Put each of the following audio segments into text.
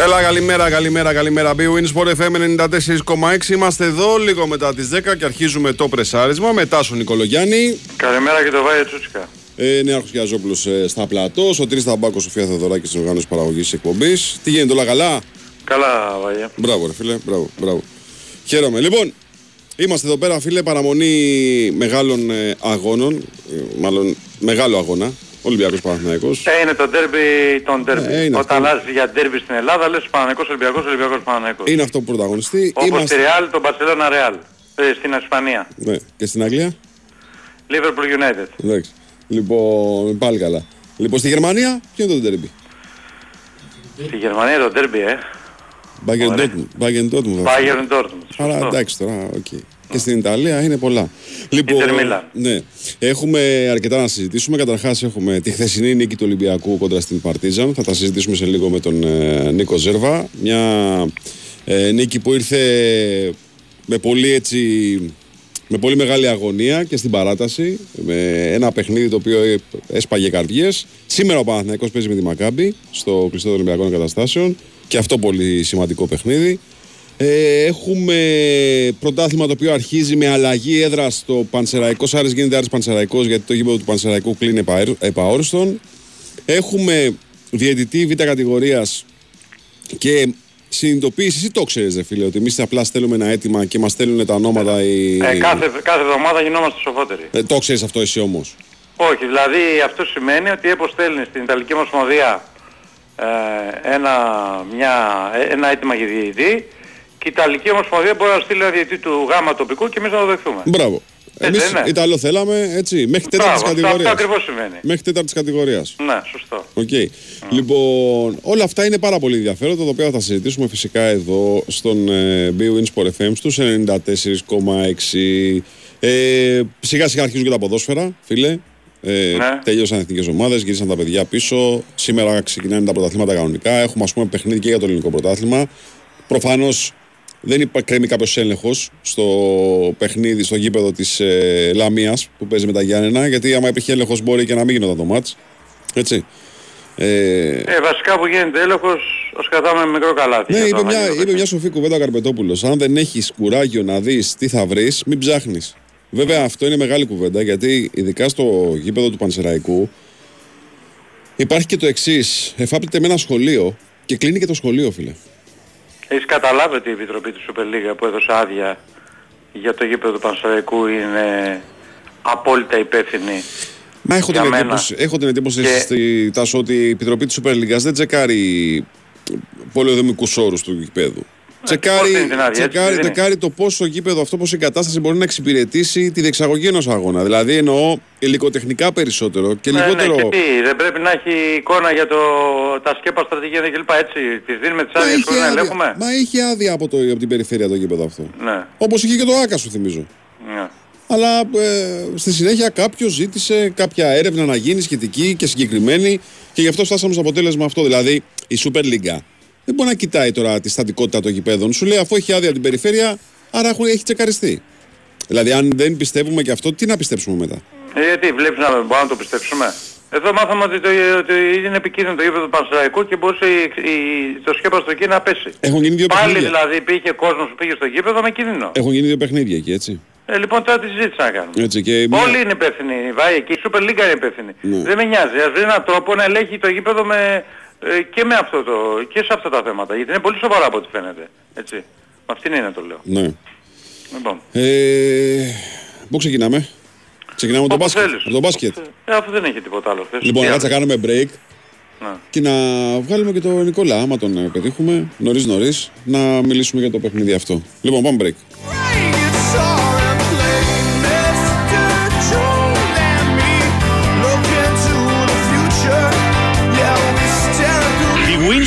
Έλα, καλημέρα, καλημέρα, καλημέρα. Big Sport FM 94,6. Είμαστε εδώ λίγο μετά τις 10 και αρχίζουμε το πρεσάρισμα με Τάσο Νικολογιάννη. Καλημέρα και το Βάια Τσούτσικα. Ε, Νέαρχος Γιαζόπουλος ε, στα πλατό. Ο Τρεις Ταμπάκος, Σοφία Θεοδωράκης στην οργάνωσης παραγωγής εκπομπής. Τι γίνεται, όλα καλά; Καλά, Βάια. Μπράβο, ρε φίλε, μπράβο, μπράβο. Χαίρομαι. Λοιπόν, είμαστε εδώ πέρα, φίλε, παραμονή μεγάλων ε, αγώνων. Ε, μάλλον μεγάλο αγώνα. Ολυμπιακός Παναθηναϊκός. Ε, είναι το ντέρμπι των ντέρμπι. Ε, είναι Όταν αυτό. αλλάζει για ντέρμπι στην Ελλάδα, λες Παναθηναϊκός Ολυμπιακός, Ολυμπιακός Παναθηναϊκός. Είναι αυτό που πρωταγωνιστεί. Όπως τη Real, τον Barcelona Real. Ε, στην Ισπανία. Ναι. Και στην Αγγλία; Liverpool United. Εντάξει. Λοιπόν, πάλι καλά. Λοιπόν, στη Γερμανία, ποιο είναι το ντέρμπι. Στη Γερμανία το ντέρμπι, ε. Bayern Ωραία. Dortmund. Bayern Dortmund. Bayern Dortmund. Άρα Σωστό. εντάξει τώρα, οκ. Και στην Ιταλία είναι πολλά. Λοιπόν, Inter Milan. ναι, έχουμε αρκετά να συζητήσουμε. Καταρχάς έχουμε τη χθεσινή νίκη του Ολυμπιακού κοντρα στην Παρτίζαν. Θα τα συζητήσουμε σε λίγο με τον ε, Νίκο Ζέρβα. Μια ε, νίκη που ήρθε με πολύ έτσι με πολύ μεγάλη αγωνία και στην παράταση. Με ένα παιχνίδι το οποίο ε, έσπαγε καρδιές. Σήμερα ο Παναθηναϊκός παίζει με τη Μακάμπη στο κλειστό των Ολυμπιακών Εγκαταστάσεων. Και αυτό πολύ σημαντικό παιχνίδι. Ε, έχουμε πρωτάθλημα το οποίο αρχίζει με αλλαγή έδρα στο Πανσεραϊκό. Άρης γίνεται Άρης Πανσεραϊκός γιατί το γήπεδο του Πανσεραϊκού κλείνει επαέρ- επαόριστον. Έχουμε διαιτητή β' κατηγορίας και συνειδητοποίηση, εσύ το ξέρεις ρε φίλε, ότι εμείς απλά στέλνουμε ένα αίτημα και μας στέλνουν τα ονόματα οι... Ε, κάθε, κάθε εβδομάδα γινόμαστε σοφότεροι. Ε, το ξέρεις αυτό εσύ όμως; Όχι, δηλαδή αυτό σημαίνει ότι αποστέλνει στην Ιταλική Ομοσπονδία ε, ένα, μια, ε, ένα αίτημα για διαιτητή και η Ιταλική Ομοσπονδία μπορεί να στείλει ένα διαιτητή του γάμα τοπικού και εμείς να το δεχθούμε. Μπράβο. Έτσι Εμείς δεν είναι; Ιταλό θέλαμε, έτσι, μέχρι τέταρτη Μπράβο, αυτό, αυτό κατηγορίας. ακριβώς σημαίνει. Μέχρι τέταρτη κατηγορίας. Ναι, σωστό. Οκ. Λοιπόν, όλα αυτά είναι πάρα πολύ ενδιαφέροντα, τα οποία θα τα συζητήσουμε φυσικά εδώ στον ε, BWIN Sport FM στους 94,6. Ε, σιγά σιγά αρχίζουν και τα ποδόσφαιρα, φίλε. Ε, Ναι. Τελείωσαν οι εθνικές ομάδες, γυρίσαν τα παιδιά πίσω. Σήμερα ξεκινάνε τα πρωταθλήματα κανονικά. Έχουμε ας πούμε παιχνίδι και για το ελληνικό πρωτάθλημα. Προφανώς δεν υπά- κρέμει κάποιος έλεγχος στο παιχνίδι, στο γήπεδο της ε, Λαμίας που παίζει με τα Γιάννενα. Γιατί άμα υπήρχε έλεγχος, μπορεί και να μην γινόταν το μάτς. Έτσι. Ε, Ε, βασικά που γίνεται έλεγχος, ως κρατάμε μικρό καλάθι. ναι, για το είπε άμα μια, γίνει το είπε μια παιχνίδι. σοφή κουβέντα ο Καρπετόπουλος. Αν δεν έχεις κουράγιο να δεις τι θα βρεις, μην ψάχνεις. Βέβαια, αυτό είναι μεγάλη κουβέντα γιατί ειδικά στο γήπεδο του Πανσεραϊκού υπάρχει και το εξής. Εφάπτεται με ένα σχολείο και κλείνει και το σχολείο, φίλε. Έχεις καταλάβει ότι η Επιτροπή του Super League που έδωσε άδεια για το γήπεδο του Πανσεραϊκού είναι απόλυτα υπεύθυνη. Μα έχω Για την, μένα. εντύπωση, έχω την εντύπωση Και- στη Τάσο ότι η Επιτροπή της Super League δεν τσεκάρει πολεοδομικούς όρους του γηπέδου. Τσεκάρει, πώς δίνει την άδεια, έτσι τσεκάρει, δεν είναι. τσεκάρει το πόσο γήπεδο αυτό, πόσο η κατάσταση μπορεί να εξυπηρετήσει τη διεξαγωγή ενός αγώνα. Δηλαδή εννοώ υλικοτεχνικά περισσότερο και λιγότερο... Ναι, ναι, και τι, δεν πρέπει να έχει εικόνα για το, τα σκέπα στρατηγία κλπ. Έτσι, τις δίνουμε τις Μα άδειες είχε χωρίς να άδεια- ελέγχουμε; Μα είχε άδεια από, το, από την περιφέρεια το γήπεδο αυτό. Ναι, Όπως είχε και το ΆΚΑ σου θυμίζω. ναι. Αλλά ε, στη συνέχεια κάποιος ζήτησε κάποια έρευνα να γίνει σχετική και συγκεκριμένη και γι' αυτό φτάσαμε στο αποτέλεσμα αυτό. Δηλαδή η Super League δεν μπορεί να κοιτάει τώρα τη στατικότητα των γηπέδων. Σου λέει αφού έχει άδεια την περιφέρεια, άρα έχουν- έχει τσεκαριστεί. Δηλαδή, αν δεν πιστεύουμε και αυτό, τι να πιστέψουμε μετά; Ε, γιατί βλέπεις να μπορούμε να το πιστέψουμε; Εδώ μάθαμε ότι, το, ότι είναι επικίνδυνο το γήπεδο του Πανσεραϊκού και μπορούσε η, η- το σκέπαστο εκεί να πέσει. Έχουν γίνει δύο Πάλι παιχνίδια. δηλαδή πήγε κόσμος που πήγε στο γήπεδο με κίνδυνο. Έχουν γίνει δύο παιχνίδια εκεί, έτσι. Ε, λοιπόν τώρα τη συζήτηση να κάνουμε. έτσι και μια- Όλοι είναι υπεύθυνοι, Βάη, και η Super League είναι υπεύθυνη. Ναι. Δεν με νοιάζει. Ας βρει έναν τρόπο να ελέγχει το γήπεδο με, ε, και, με αυτό το, και σε αυτά τα θέματα. Γιατί είναι πολύ σοβαρά από ό,τι φαίνεται. Έτσι. Με αυτήν είναι το λέω. Ναι. Λοιπόν. Ε, πού ξεκινάμε; Ξεκινάμε από το Όπου μπάσκετ. θέλεις. Από το μπάσκετ. Ε, αφού δεν έχει τίποτα άλλο. Θες. Λοιπόν, Τι κάτσε να άλλο. κάνουμε break. Ναι. και να βγάλουμε και τον Νικόλα, άμα τον ε, πετύχουμε νωρίς νωρίς, να μιλήσουμε για το παιχνίδι αυτό. Λοιπόν, πάμε break.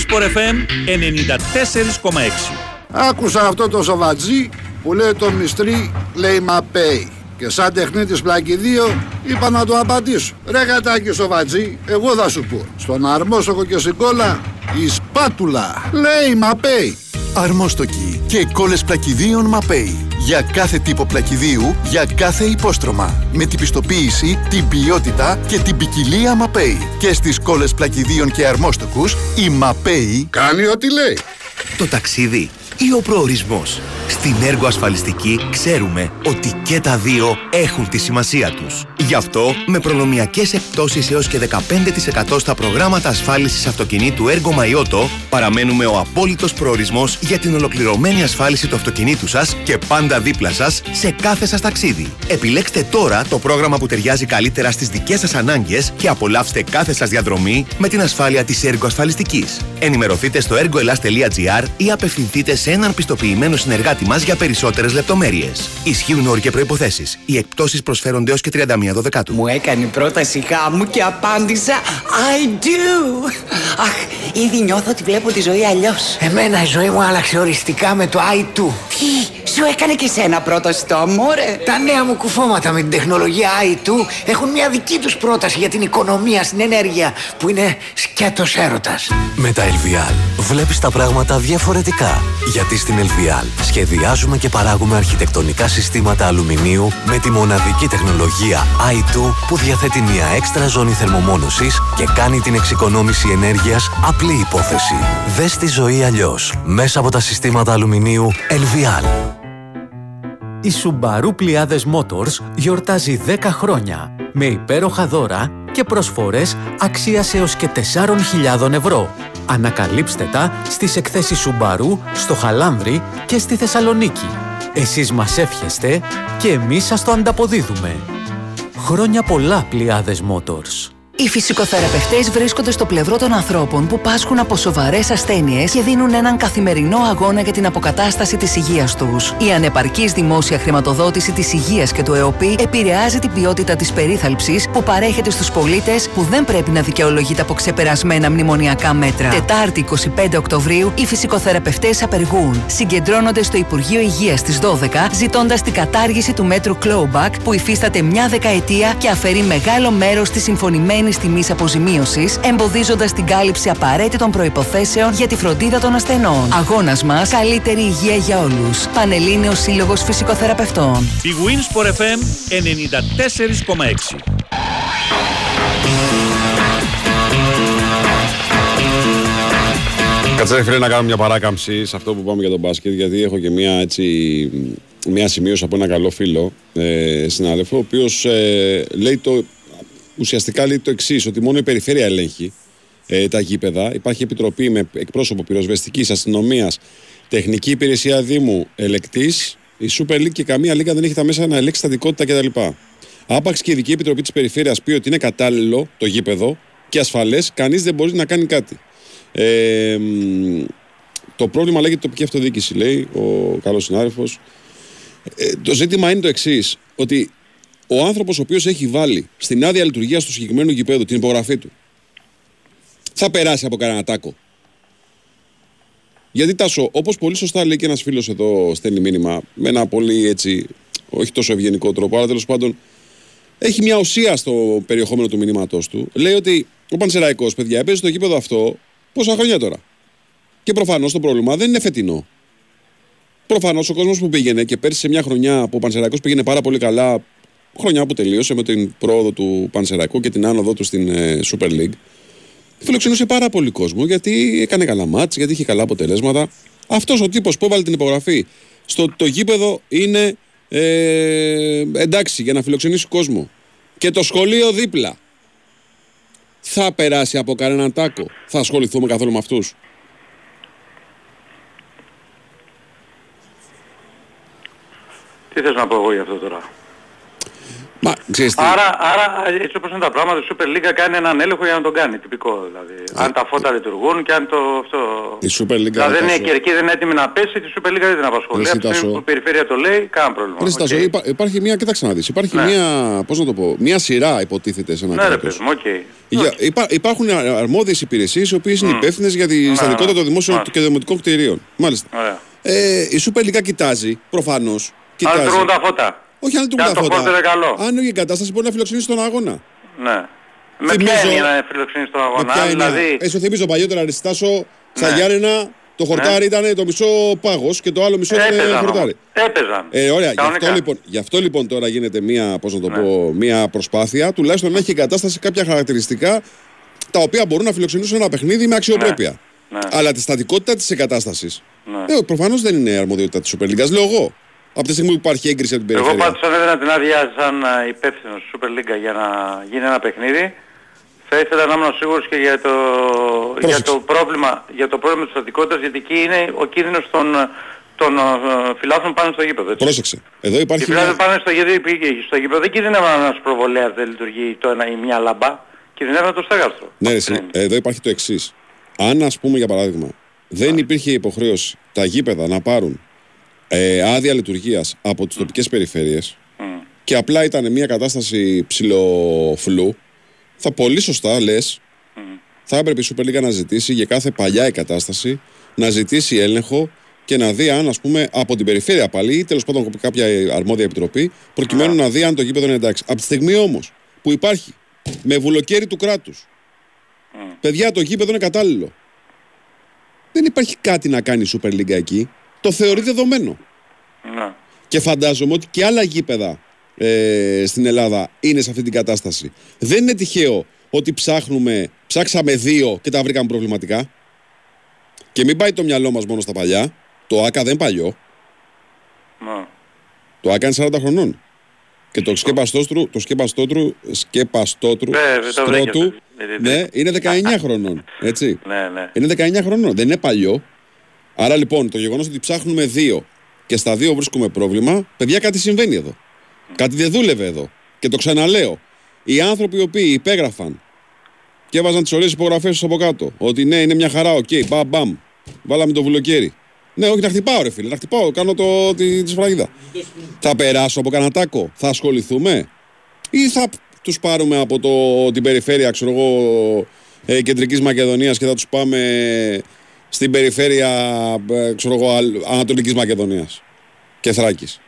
Η Winsport FM 94,6 Άκουσα αυτό το σοβατζί που λέει το μυστρή λέει Μαπέι. Και σαν τεχνίτης πλακιδίου είπα να το απαντήσω. Ρε γατάκι σοβατζί, εγώ θα σου πω. Στον αρμόσοκο και στην κόλλα η σπάτουλα λέει Μαπέι. Αρμόστοκοι και κόλλες πλακιδίων Μαπέι. Για κάθε τύπο πλακιδίου, για κάθε υπόστρωμα. Με την πιστοποίηση, την ποιότητα και την ποικιλία Μαπέι. Και στις κόλλες πλακιδίων και αρμόστοκους, η Μαπέι Κάνει ό,τι λέει. Το ταξίδι ή ο προορισμός. Στην έργο ασφαλιστική ξέρουμε ότι και τα δύο έχουν τη σημασία τους. Γι' αυτό, με προνομιακές εκπτώσεις έως και 15% στα προγράμματα ασφάλισης αυτοκινήτου έργο Μαϊότο, παραμένουμε ο απόλυτος προορισμός για την ολοκληρωμένη ασφάλιση του αυτοκινήτου σας και πάντα δίπλα σας σε κάθε σας ταξίδι. Επιλέξτε τώρα το πρόγραμμα που ταιριάζει καλύτερα στις δικές σας ανάγκες και απολαύστε κάθε σας διαδρομή με την ασφάλεια της έργο ασφαλιστικής. Ενημερωθείτε στο έργοελάς.gr ή απευθυνθείτε σε έναν πιστοποιημένο συνεργάτη μας για περισσότερες λεπτομέρειες. Ισχύουν όροι και προϋποθέσεις. Οι εκπτώσεις προσφέρονται έως και 31 Δεκάτου. Μου έκανε πρόταση γάμου και απάντησα I do. Αχ, ήδη νιώθω ότι βλέπω τη ζωή αλλιώς. Εμένα η ζωή μου άλλαξε οριστικά με το i2. Τι, σου έκανε και σένα πρόταση το αμόρε. Τα νέα μου κουφώματα με την τεχνολογία i2 έχουν μια δική τους πρόταση για την οικονομία στην ενέργεια που είναι σκέτος έρωτας. Με τα LVL βλέπεις τα πράγματα διαφορετικά. Γιατί στην LVL σχεδιάζουμε και παράγουμε αρχιτεκτονικά συστήματα αλουμινίου με τη μοναδική τεχνολογία i2 που διαθέτει μια έξτρα ζώνη θερμομόνωσης και κάνει την εξοικονόμηση ενέργειας απλή υπόθεση. Δες τη ζωή αλλιώς μέσα από τα συστήματα αλουμινίου LVL. Η Subaru Pliades Motors γιορτάζει 10 χρόνια με υπέροχα δώρα και προσφορές αξίας έως και 4.000 ευρώ. Ανακαλύψτε τα στις εκθέσεις Subaru στο Χαλάνδρη και στη Θεσσαλονίκη. Εσείς μας εύχεστε και εμείς σας το ανταποδίδουμε. Χρόνια πολλά Pliades Motors. Οι φυσικοθεραπευτές βρίσκονται στο πλευρό των ανθρώπων που πάσχουν από σοβαρές ασθένειες και δίνουν έναν καθημερινό αγώνα για την αποκατάσταση της υγείας τους. Η ανεπαρκής δημόσια χρηματοδότηση της υγείας και του ΕΟΠΗ επηρεάζει την ποιότητα της περίθαλψης που παρέχεται στους πολίτες που δεν πρέπει να δικαιολογείται από ξεπερασμένα μνημονιακά μέτρα. Τετάρτη 25 Οκτωβρίου οι φυσικοθεραπευτές απεργούν. Συγκεντρώνονται στο Υπουργείο Υγείας στις 12 ζητώντας την κατάργηση του μέτρου Clawback που υφίσταται μια δεκαετία και αφαιρεί μεγάλο μέρος της συμφωνημένης τιμής αποζημίωσης, εμποδίζοντας την κάλυψη απαραίτητων προποθέσεων για τη φροντίδα των ασθενών. Αγώνας μας, καλύτερη υγεία για όλους. Πανελλήνιος Σύλλογος Φυσικοθεραπευτών. Η Winsport FM 94,6. Κάτσε φίλε να κάνω μια παράκαμψη σε αυτό που πάμε για τον μπάσκετ γιατί έχω και μια, έτσι, μια σημείωση από ένα καλό φίλο ε, συνάδελφο ο οποίος ε, λέει το, ουσιαστικά λέει το εξής, ότι μόνο η περιφέρεια ελέγχει ε, τα γήπεδα. Υπάρχει επιτροπή με εκπρόσωπο πυροσβεστικής αστυνομίας, τεχνική υπηρεσία Δήμου, ελεκτής. Η Super League και καμία λίγα δεν έχει τα μέσα να ελέγξει στατικότητα κτλ. Άπαξ και η ειδική επιτροπή της περιφέρειας πει ότι είναι κατάλληλο το γήπεδο και ασφαλές, κανείς δεν μπορεί να κάνει κάτι. Ε, μ, το πρόβλημα λέγεται τοπική αυτοδιοίκηση, λέει ο καλός συνάδελφος. Ε, το ζήτημα είναι το εξής, ότι ο άνθρωπος ο οποίος έχει βάλει στην άδεια λειτουργίας του συγκεκριμένου γηπέδου την υπογραφή του, θα περάσει από κανένα τάκο. Γιατί Τάσο, όπως πολύ σωστά λέει και ένας φίλος εδώ, στέλνει μήνυμα με ένα πολύ έτσι, όχι τόσο ευγενικό τρόπο, αλλά τέλος πάντων έχει μια ουσία στο περιεχόμενο του μηνύματός του. Λέει ότι ο Πανσεραϊκός, παιδιά, παίζει στο γήπεδο αυτό πόσα χρόνια τώρα. Και προφανώς το πρόβλημα δεν είναι φετινό. Προφανώς ο κόσμος που πήγαινε και πέρσι σε μια χρονιά που ο Πανσεραϊκός πήγαινε πάρα πολύ καλά, χρονιά που τελείωσε με την πρόοδο του Πανσεραϊκού και την άνοδο του στην ε, Super League, φιλοξενούσε πάρα πολύ κόσμο γιατί έκανε καλά μάτς, γιατί είχε καλά αποτελέσματα. Αυτός ο τύπος που έβαλε την υπογραφή στο το γήπεδο είναι ε, εντάξει για να φιλοξενήσει κόσμο. Και το σχολείο δίπλα. Θα περάσει από κανέναν τάκο. Θα ασχοληθούμε καθόλου με αυτούς. Τι θες να πω εγώ για αυτό τώρα; Μα ξέρεις τι; Άρα, άρα έτσι όπως είναι τα πράγματα, η Super League κάνει έναν έλεγχο για να τον κάνει, τυπικό δηλαδή. αν τα φώτα λειτουργούν και αν το αυτό... Η Super League Δηλαδή δεν είναι Τάσο. κερκή, δεν είναι έτοιμη να πέσει, τη Super League δεν την απασχολεί. Εσύ, Από τη στιγμή Τάσο. που η περιφέρεια το λέει, κανένα πρόβλημα. Ρε, Στάζο, Οκ. υπά- υπάρχει μια, κοίταξε να δεις, υπάρχει Ναι. μια, πώς να το πω, μια σειρά υποτίθεται σε ένα Ναι ρε κράτος. παιδί μου, οκ. Για, υπά, υπάρχουν α- αρμόδιες υπηρεσίες οι οποίες είναι Μμ. υπεύθυνες για τη Ναι, στατικότητα των ναι. δημόσιων Ναι. και δημοτικών κτηρίων. Μάλιστα. Ωραία. Ε, η Super League κοιτάζει, προφανώς, Αν κοιτάζει. λειτουργούν τα φώτα. Όχι αν Και λειτουργούν αν τα το φώτα. πόρτερ είναι καλό. Αν η εγκατάσταση μπορεί να φιλοξενήσει τον αγώνα. Ναι. Με ποια Θυμίζω- έννοια να φιλοξενείς τον Με αγώνα, ποια δηλαδή... έννοια. Ε, σου θυμίζω παλιότερα Αριστάσο, στα Ναι. Γιάννενα, Το χορτάρι ήταν το μισό πάγος και το άλλο μισό ήταν Έπαιζαν χορτάρι. όμως. Έπαιζαν. Ε, ωραία. Γι Κανονικά. αυτό, λοιπόν, γι' αυτό λοιπόν τώρα γίνεται μία, πώς να το Ναι. πω, μία προσπάθεια τουλάχιστον να έχει εγκατάσταση κάποια χαρακτηριστικά τα οποία μπορούν να φιλοξενήσουν ένα παιχνίδι με αξιοπρέπεια. Ναι. Αλλά τη στατικότητα της εγκατάστασης. Ναι. Ε, Προφανώς δεν είναι αρμοδιότητα της Super League. Λέω εγώ. Από τη στιγμή που υπάρχει έγκριση από την Εγώ περιφέρεια. πάντως αν έδινα την άδεια σαν α, υπεύθυνος της Super League για να γίνει ένα παιχνίδι, θα ήθελα να ήμουν σίγουρος και για το, για το, πρόβλημα, για το πρόβλημα της στατικότητας, γιατί εκεί είναι ο κίνδυνος των, των ε, φιλάθλων πάνω στο γήπεδο. Έτσι. Πρόσεξε. Εδώ Οι υπάρχει. φιλάθλοι Μια... πάνε στο γήπεδο, στο γήπεδο δεν κινδυνεύουν ένας προβολέας δεν λειτουργεί το ένα ή μια λαμπά, κινδυνεύουν το στέγαστρο. Ναι, ρε, εσύ, εδώ υπάρχει το εξής. Αν, ας πούμε, για παράδειγμα, δεν υπήρχε υποχρέωση τα γήπεδα να πάρουν ε, άδεια λειτουργίας από τις τοπικές περιφέρειες. Και απλά ήταν μια κατάσταση ψηλοφλού, θα πολύ σωστά λες, θα έπρεπε η Super League να ζητήσει για κάθε παλιά εγκατάσταση να ζητήσει έλεγχο και να δει αν, ας πούμε, από την περιφέρεια πάλι ή τέλος πάντων από κάποια αρμόδια επιτροπή, προκειμένου να δει αν το γήπεδο είναι εντάξει. Από τη στιγμή όμως που υπάρχει με βουλοκαίρι του κράτους, παιδιά, το γήπεδο είναι κατάλληλο. Δεν υπάρχει κάτι να κάνει η Super League εκεί. Το θεωρεί δεδομένο. Ναι. Και φαντάζομαι ότι και άλλα γήπεδα ε, στην Ελλάδα είναι σε αυτή την κατάσταση. Δεν είναι τυχαίο ότι ψάχνουμε, ψάξαμε δύο και τα βρήκαμε προβληματικά. Και μην πάει το μυαλό μας μόνο στα παλιά. Το ΆΚΑ δεν είναι παλιό. Ναι. Το ΆΚΑ είναι 40 χρονών. Και το σκέπαστότρου, το σκέπαστότρου, σκέπαστότρου, Ναι, δεν το στρότου, βρήκε. Ναι, ναι, ναι, είναι 19 χρονών. Έτσι. Ναι, ναι. Είναι 19 χρονών, δεν είναι παλιό. Άρα λοιπόν το γεγονός ότι ψάχνουμε δύο και στα δύο βρίσκουμε πρόβλημα, παιδιά κάτι συμβαίνει εδώ. Κάτι δεν δούλευε εδώ. Και το ξαναλέω. Οι άνθρωποι οι οποίοι υπέγραφαν και έβαζαν τις ωραίες υπογραφές τους από κάτω, ότι ναι, είναι μια χαρά, οκ, μπαμ, μπαμ, βάλαμε το βουλοκαίρι. Ναι, όχι να χτυπάω, ρε φίλε, να χτυπάω, κάνω το, τη, τη σφραγίδα. Θα περάσω από κανένα τάκο, θα ασχοληθούμε, ή θα τους πάρουμε από το, την περιφέρεια, ξέρω εγώ, ε, κεντρικής Μακεδονίας και θα τους πάμε στην περιφέρεια, ε, ξέρω εγώ, Αλ- Ανατολικής Μακεδονίας και Θράκης.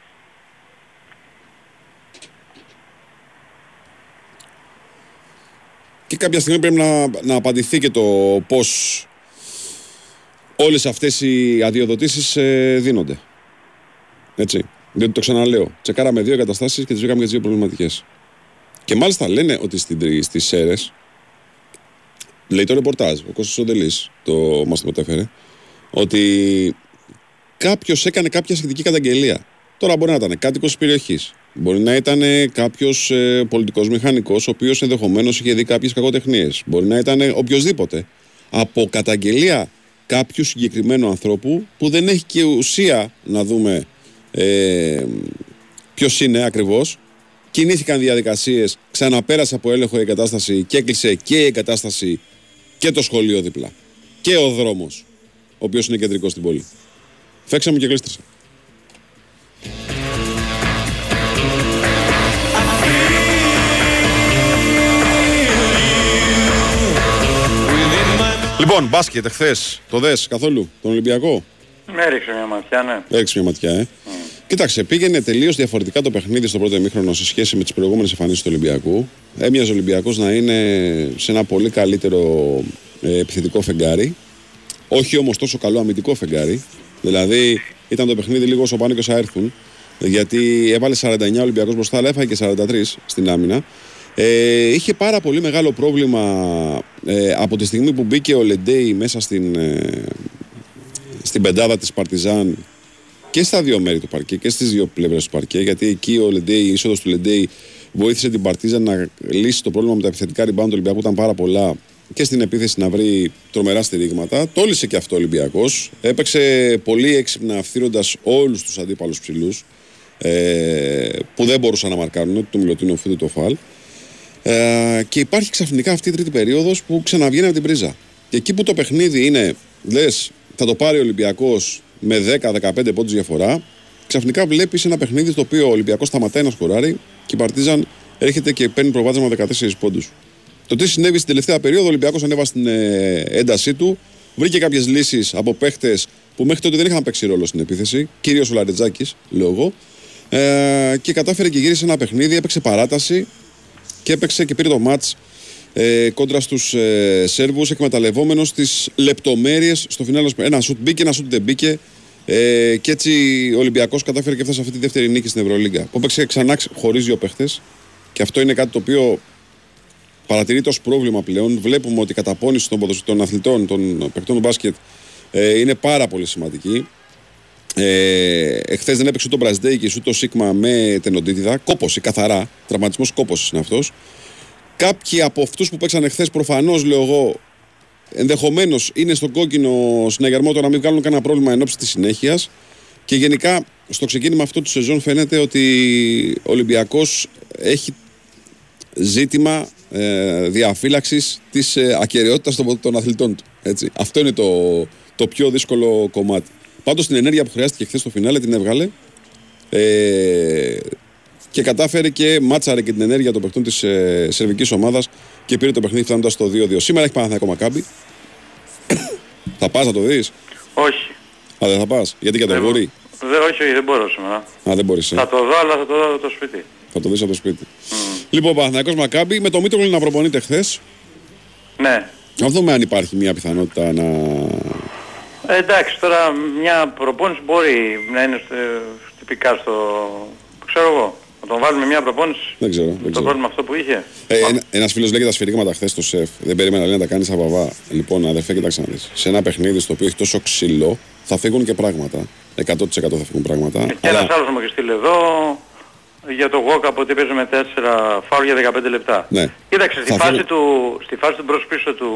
Και κάποια στιγμή πρέπει να, να απαντηθεί και το πώς όλες αυτές οι αδειοδοτήσεις ε, δίνονται. Έτσι. Διότι το ξαναλέω. Τσεκάραμε δύο εγκαταστάσεις και τις βρήκαμε και τις δύο προβληματικές. Και μάλιστα λένε ότι στην, στις ΣΕΡΕΣ, λέει το ρεπορτάζ, ο Κώστας Οντελής το μας το μετέφερε, ότι κάποιος έκανε κάποια σχετική καταγγελία. Τώρα μπορεί να ήταν κάτοικος της περιοχής. Μπορεί να ήταν κάποιος ε, πολιτικός μηχανικός, ο οποίος ενδεχομένως είχε δει κάποιες κακοτεχνίες. Μπορεί να ήταν οποιοδήποτε. Από καταγγελία κάποιου συγκεκριμένου ανθρώπου που δεν έχει και ουσία να δούμε ε, ποιος είναι ακριβώς. Κινήθηκαν διαδικασίες, ξαναπέρασε από έλεγχο η εγκατάσταση και έκλεισε και η εγκατάσταση και το σχολείο δίπλα. Και ο δρόμος, ο οποίος είναι κεντρικός στην πόλη. Φέξαμε και γλίστρισα. Λοιπόν, μπάσκετ εχθές. Το δες καθόλου, τον Ολυμπιακό; Με έριξε μια ματιά, ναι. Έριξε μια ματιά, ε. Κοίταξε, πήγαινε τελείως διαφορετικά το παιχνίδι στο πρώτο ημίχρονο σε σχέση με τις προηγούμενες εμφανίσεις του Ολυμπιακού. Έμοιαζε ο Ολυμπιακός να είναι σε ένα πολύ καλύτερο ε, επιθετικό φεγγάρι. Όχι όμως τόσο καλό αμυντικό φεγγάρι. Δηλαδή ήταν το παιχνίδι λίγο όσο πάνε και όσα έρθουν. Γιατί έβαλε 49 Ολυμπιακός μπροστά, αλλά έφαγε και 43 στην άμυνα. Ε, είχε πάρα πολύ μεγάλο πρόβλημα ε, από τη στιγμή που μπήκε ο Λεντέι μέσα στην, ε, στην πεντάδα της Παρτιζάν και στα δύο μέρη του παρκέ και στις δύο πλευρές του παρκέ γιατί εκεί ο Λεντέι, η είσοδος του Λεντέι βοήθησε την Παρτίζαν να λύσει το πρόβλημα με τα επιθετικά rebound του Ολυμπιακού ήταν πάρα πολλά και στην επίθεση να βρει τρομερά στηρίγματα. Τόλισε και αυτό ο Ολυμπιακός. Έπαιξε πολύ έξυπνα αυθύροντας όλους τους αντίπαλους ψηλούς ε, που δεν μπορούσαν να μαρκάρουν ούτε το Μιλωτίνο ούτε το Φαλ. Ε, και υπάρχει ξαφνικά αυτή η τρίτη περίοδος που ξαναβγαίνει από την πρίζα. Και εκεί που το παιχνίδι είναι, λες, θα το πάρει ο Ολυμπιακός με 10-15 πόντους διαφορά, ξαφνικά βλέπεις ένα παιχνίδι στο οποίο ο Ολυμπιακός σταματάει να σκοράρει και η Παρτίζαν έρχεται και παίρνει προβάδισμα 14 πόντους. Το τι συνέβη στην τελευταία περίοδο, ο Ολυμπιακός ανέβασε την ε, έντασή του, βρήκε κάποιες λύσεις από παίχτες που μέχρι τότε δεν είχαν παίξει ρόλο στην επίθεση, κυρίως ο Λαρετζάκης, λέω εγώ, ε, και κατάφερε και γύρισε ένα παιχνίδι, έπαιξε παράταση και έπαιξε και πήρε το μάτς ε, κόντρα στους ε, Σέρβους, εκμεταλλευόμενος τις λεπτομέρειες στο φινάλε. Ένα σουτ μπήκε, ένα σουτ δεν μπήκε. Ε, και έτσι ο Ολυμπιακός κατάφερε και έφτασε αυτή τη δεύτερη νίκη στην Ευρωλίγκα. Που έπαιξε ξανά χωρίς δύο παίχτες. Και αυτό είναι κάτι το οποίο παρατηρείται ως πρόβλημα πλέον. Βλέπουμε ότι η καταπώνηση των, ποδοσ- των αθλητών, των παιχτών του μπάσκετ ε, είναι πάρα πολύ σημαντική. Ε, Εχθές δεν έπαιξε ούτε ο Μπραζδέικη ούτε ο Σίγμα με τενοντίτιδα. Κόποση, καθαρά. Τραυματισμός κόποση είναι αυτός. Κάποιοι από αυτούς που παίξαν εχθέ, προφανώς λέω εγώ, ενδεχομένως είναι στον κόκκινο συναγερμό το να μην βγάλουν κανένα πρόβλημα εν ώψη της συνέχειας. Και γενικά στο ξεκίνημα αυτό του σεζόν φαίνεται ότι ο Ολυμπιακός έχει ζήτημα ε, διαφύλαξης της ε, ακαιρεότητας των, των αθλητών του. Έτσι. Αυτό είναι το, το πιο δύσκολο κομμάτι. Πάντως την ενέργεια που χρειάστηκε χθες στο φινάλε την έβγαλε. Ε, και κατάφερε και μάτσαρε και την ενέργεια των παιχτών της ε, σερβικής ομάδας και πήρε το παιχνίδι φτάνοντας στο 2-2. Σήμερα έχει Παναθηναϊκό Μακάμπι. θα πας να το δεις; Όχι. Α, δεν θα πας; Γιατί για το Δεν γόρι. Δεν, όχι, όχι, δεν μπορώ σήμερα. Α, δεν μπορείς. Θα το δω, αλλά θα το δω από το σπίτι. Θα το δεις από το σπίτι. Λοιπόν, Παναθηναϊκός Μακάμπι με το Μήτρογλου να προπονείται χθες. Ναι. Να δούμε αν υπάρχει μια πιθανότητα να. Ε, εντάξει, τώρα μια προπόνηση μπορεί να είναι στο, τυπικά στο... ξέρω εγώ. Να τον βάλουμε μια προπόνηση. Δεν ξέρω. Δεν Το ξέρω. πρόβλημα αυτό που είχε. Ε, ένα ένας φίλος λέει και τα σφυρίγματα χθες στο σεφ. Δεν περίμενα λέει, να τα κάνει σαν βαβά. Λοιπόν, αδερφέ, κοίταξε να δεις. Σε ένα παιχνίδι στο οποίο έχει τόσο ξύλο, θα φύγουν και πράγματα. 100% θα φύγουν πράγματα. Και ένας άλλος μου έχει στείλει εδώ για το walk από ότι παίζει με 4 φάουλ για 15 λεπτά. Ναι. Κοίταξε, στη Θα φάση, φύγουν- του, στη φάση του μπρος πίσω του,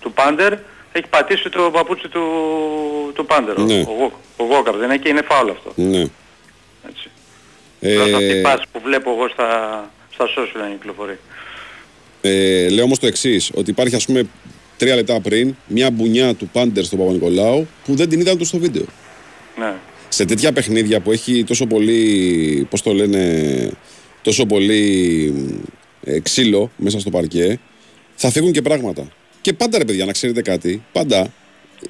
του Πάντερ έχει πατήσει το παπούτσι του, του Πάντερ. Ναι. Ο, Γουόκ- ο Γουόκαπ δεν είναι και είναι φάουλ αυτό. Ναι. Έτσι. Ε, Προς αυτή η πάση που βλέπω εγώ στα, στα social να κυκλοφορεί. ε, λέω όμως το εξής, ότι υπάρχει ας πούμε τρία λεπτά πριν μια μπουνιά του Πάντερ στον Παπα-Νικολάου που δεν την είδαν τους στο βίντεο. Ναι. σε τέτοια παιχνίδια που έχει τόσο πολύ, πώς το λένε, τόσο πολύ ε, ξύλο μέσα στο παρκέ, θα φύγουν και πράγματα. Και πάντα ρε παιδιά, να ξέρετε κάτι, πάντα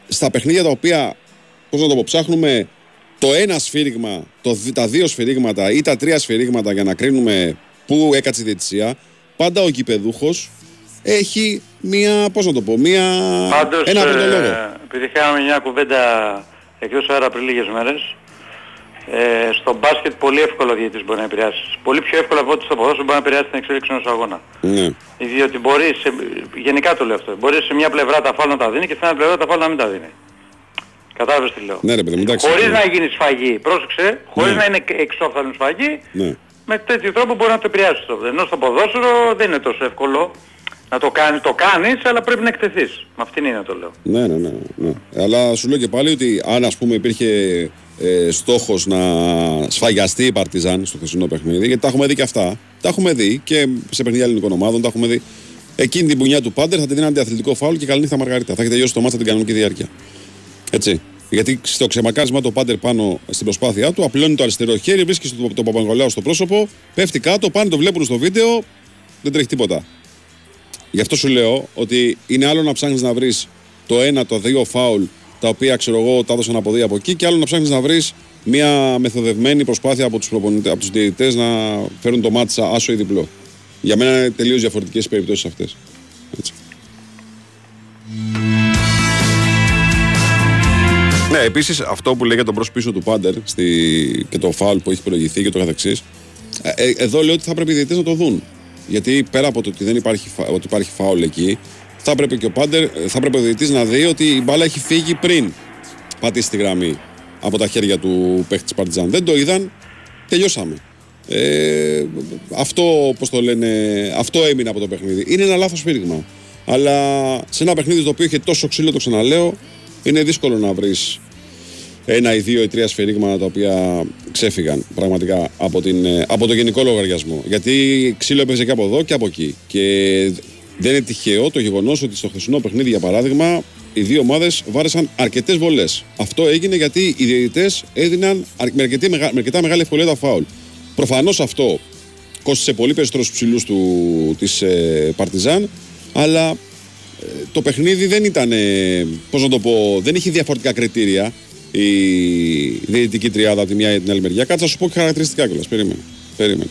στα παιχνίδια τα οποία, πώς να το πω, ψάχνουμε το ένα σφύριγμα, το, δι- τα δύο σφυρίγματα ή τα τρία σφυρίγματα για να κρίνουμε πού έκατσε η διαιτησία, πάντα ο κυπεδούχος έχει μία, πώς να το πω, μία, Πάντως, ένα πρώτο λόγο. ε, επειδή είχαμε μια κουβέντα εκτός αέρα πριν λίγες μέρες, ε, στο μπάσκετ πολύ εύκολο ο διαιτητής μπορεί να επηρεάσει. Πολύ πιο εύκολο από ό,τι στο ποδόσφαιρο μπορεί να επηρεάσει την εξέλιξη ενός αγώνα. Ναι. Διότι μπορεί, σε, γενικά το λέω αυτό, μπορεί σε μια πλευρά τα φάλ να τα δίνει και σε μια πλευρά τα φάλ να μην τα δίνει. Κατάλαβες τι λέω. Ναι ρε παιδί μου, εντάξει. Χωρίς να γίνεις σφαγή, πρόσεξε, χωρίς Ναι. να είναι εξόφθαλμη σφαγή, Ναι. με τέτοιο τρόπο μπορεί να το επηρεάσεις το Ενώ στο ποδόσφαιρο δεν είναι τόσο εύκολο να το κάνεις, το κάνεις, αλλά πρέπει να εκτεθείς. Με αυτήν είναι το λέω. Ναι, ναι, ναι, ναι. Αλλά σου λέω και πάλι ότι αν ας πούμε υπήρχε ε, στόχος να σφαγιαστεί η Παρτιζάν στο χθεσινό παιχνίδι, γιατί τα έχουμε δει και αυτά. Τα έχουμε δει και σε παιχνίδια ελληνικών ομάδων, τα έχουμε δει. Εκείνη την πουνιά του Πάντερ θα τη δίνει αντιαθλητικό φάουλ και καληνύχτα Μαργαρίτα. Θα έχει τελειώσει το μάτσα την κανονική διάρκεια. Έτσι. Γιατί στο ξεμακάρισμα το Πάντερ πάνω στην προσπάθειά του, απλώνει το αριστερό χέρι, βρίσκει το, το Παπαγκολάου στο πρόσωπο, πέφτει κάτω, πάνε το βλέπουν στο βίντεο, δεν τρέχει τίποτα. Γι' αυτό σου λέω ότι είναι άλλο να ψάχνεις να βρεις το ένα, το δύο φάουλ τα οποία ξέρω εγώ τα έδωσαν από δύο από εκεί και άλλο να ψάχνεις να βρεις μια μεθοδευμένη προσπάθεια από τους από τους διαιτητές να φέρουν το μάτσα άσο ή διπλό. Για μένα είναι τελείως διαφορετικές οι περιπτώσεις αυτές. Ναι, επίσης αυτό που λέει για τον μπρος πίσω του Πάντερ στη... και το φάουλ που έχει προηγηθεί και το καθεξής. Ε, ε, εδώ λέω ότι θα πρέπει οι διαιτητές να το δουν. Γιατί πέρα από το ότι, δεν υπάρχει, φα- ότι υπάρχει φάουλ εκεί, θα πρέπει και ο Πάντερ, ε, θα πρέπει ο διαιτητής να δει ότι η μπάλα έχει φύγει πριν πατήσει τη γραμμή από τα χέρια του παίχτης της Παρτιζάν. Δεν το είδαν, τελειώσαμε. Ε, αυτό, πώς το λένε, αυτό έμεινε από το παιχνίδι. Είναι ένα λάθος φύριγμα. Αλλά σε ένα παιχνίδι το οποίο είχε τόσο ξύλο, το ξαναλέω, είναι δύσκολο να βρεις ένα ή δύο ή τρία σφυρίγματα τα οποία ξέφυγαν πραγματικά από, την, ε, από το γενικό λογαριασμό. Γιατί ξύλο έπαιζε και από εδώ και από εκεί. Και δεν είναι τυχαίο το γεγονός ότι στο χθεσινό παιχνίδι, για παράδειγμα, οι δύο ομάδες βάρεσαν αρκετές βολές. Αυτό έγινε γιατί οι διαιτητές έδιναν αρ- με, αρκετή, μεγα- με αρκετά μεγάλη ευκολία τα φάουλ. Προφανώς αυτό κόστησε πολύ περισσότερο στου ψηλού της ε, Παρτιζάν, αλλά ε, το παιχνίδι δεν ήταν, ε, πώς να το πω, δεν είχε διαφορετικά κριτήρια η διαιτητική τριάδα από τη μια ή την άλλη μεριά. Κάτσε να σου πω και χαρακτηριστικά κιόλας. Περίμενε. Περίμενε.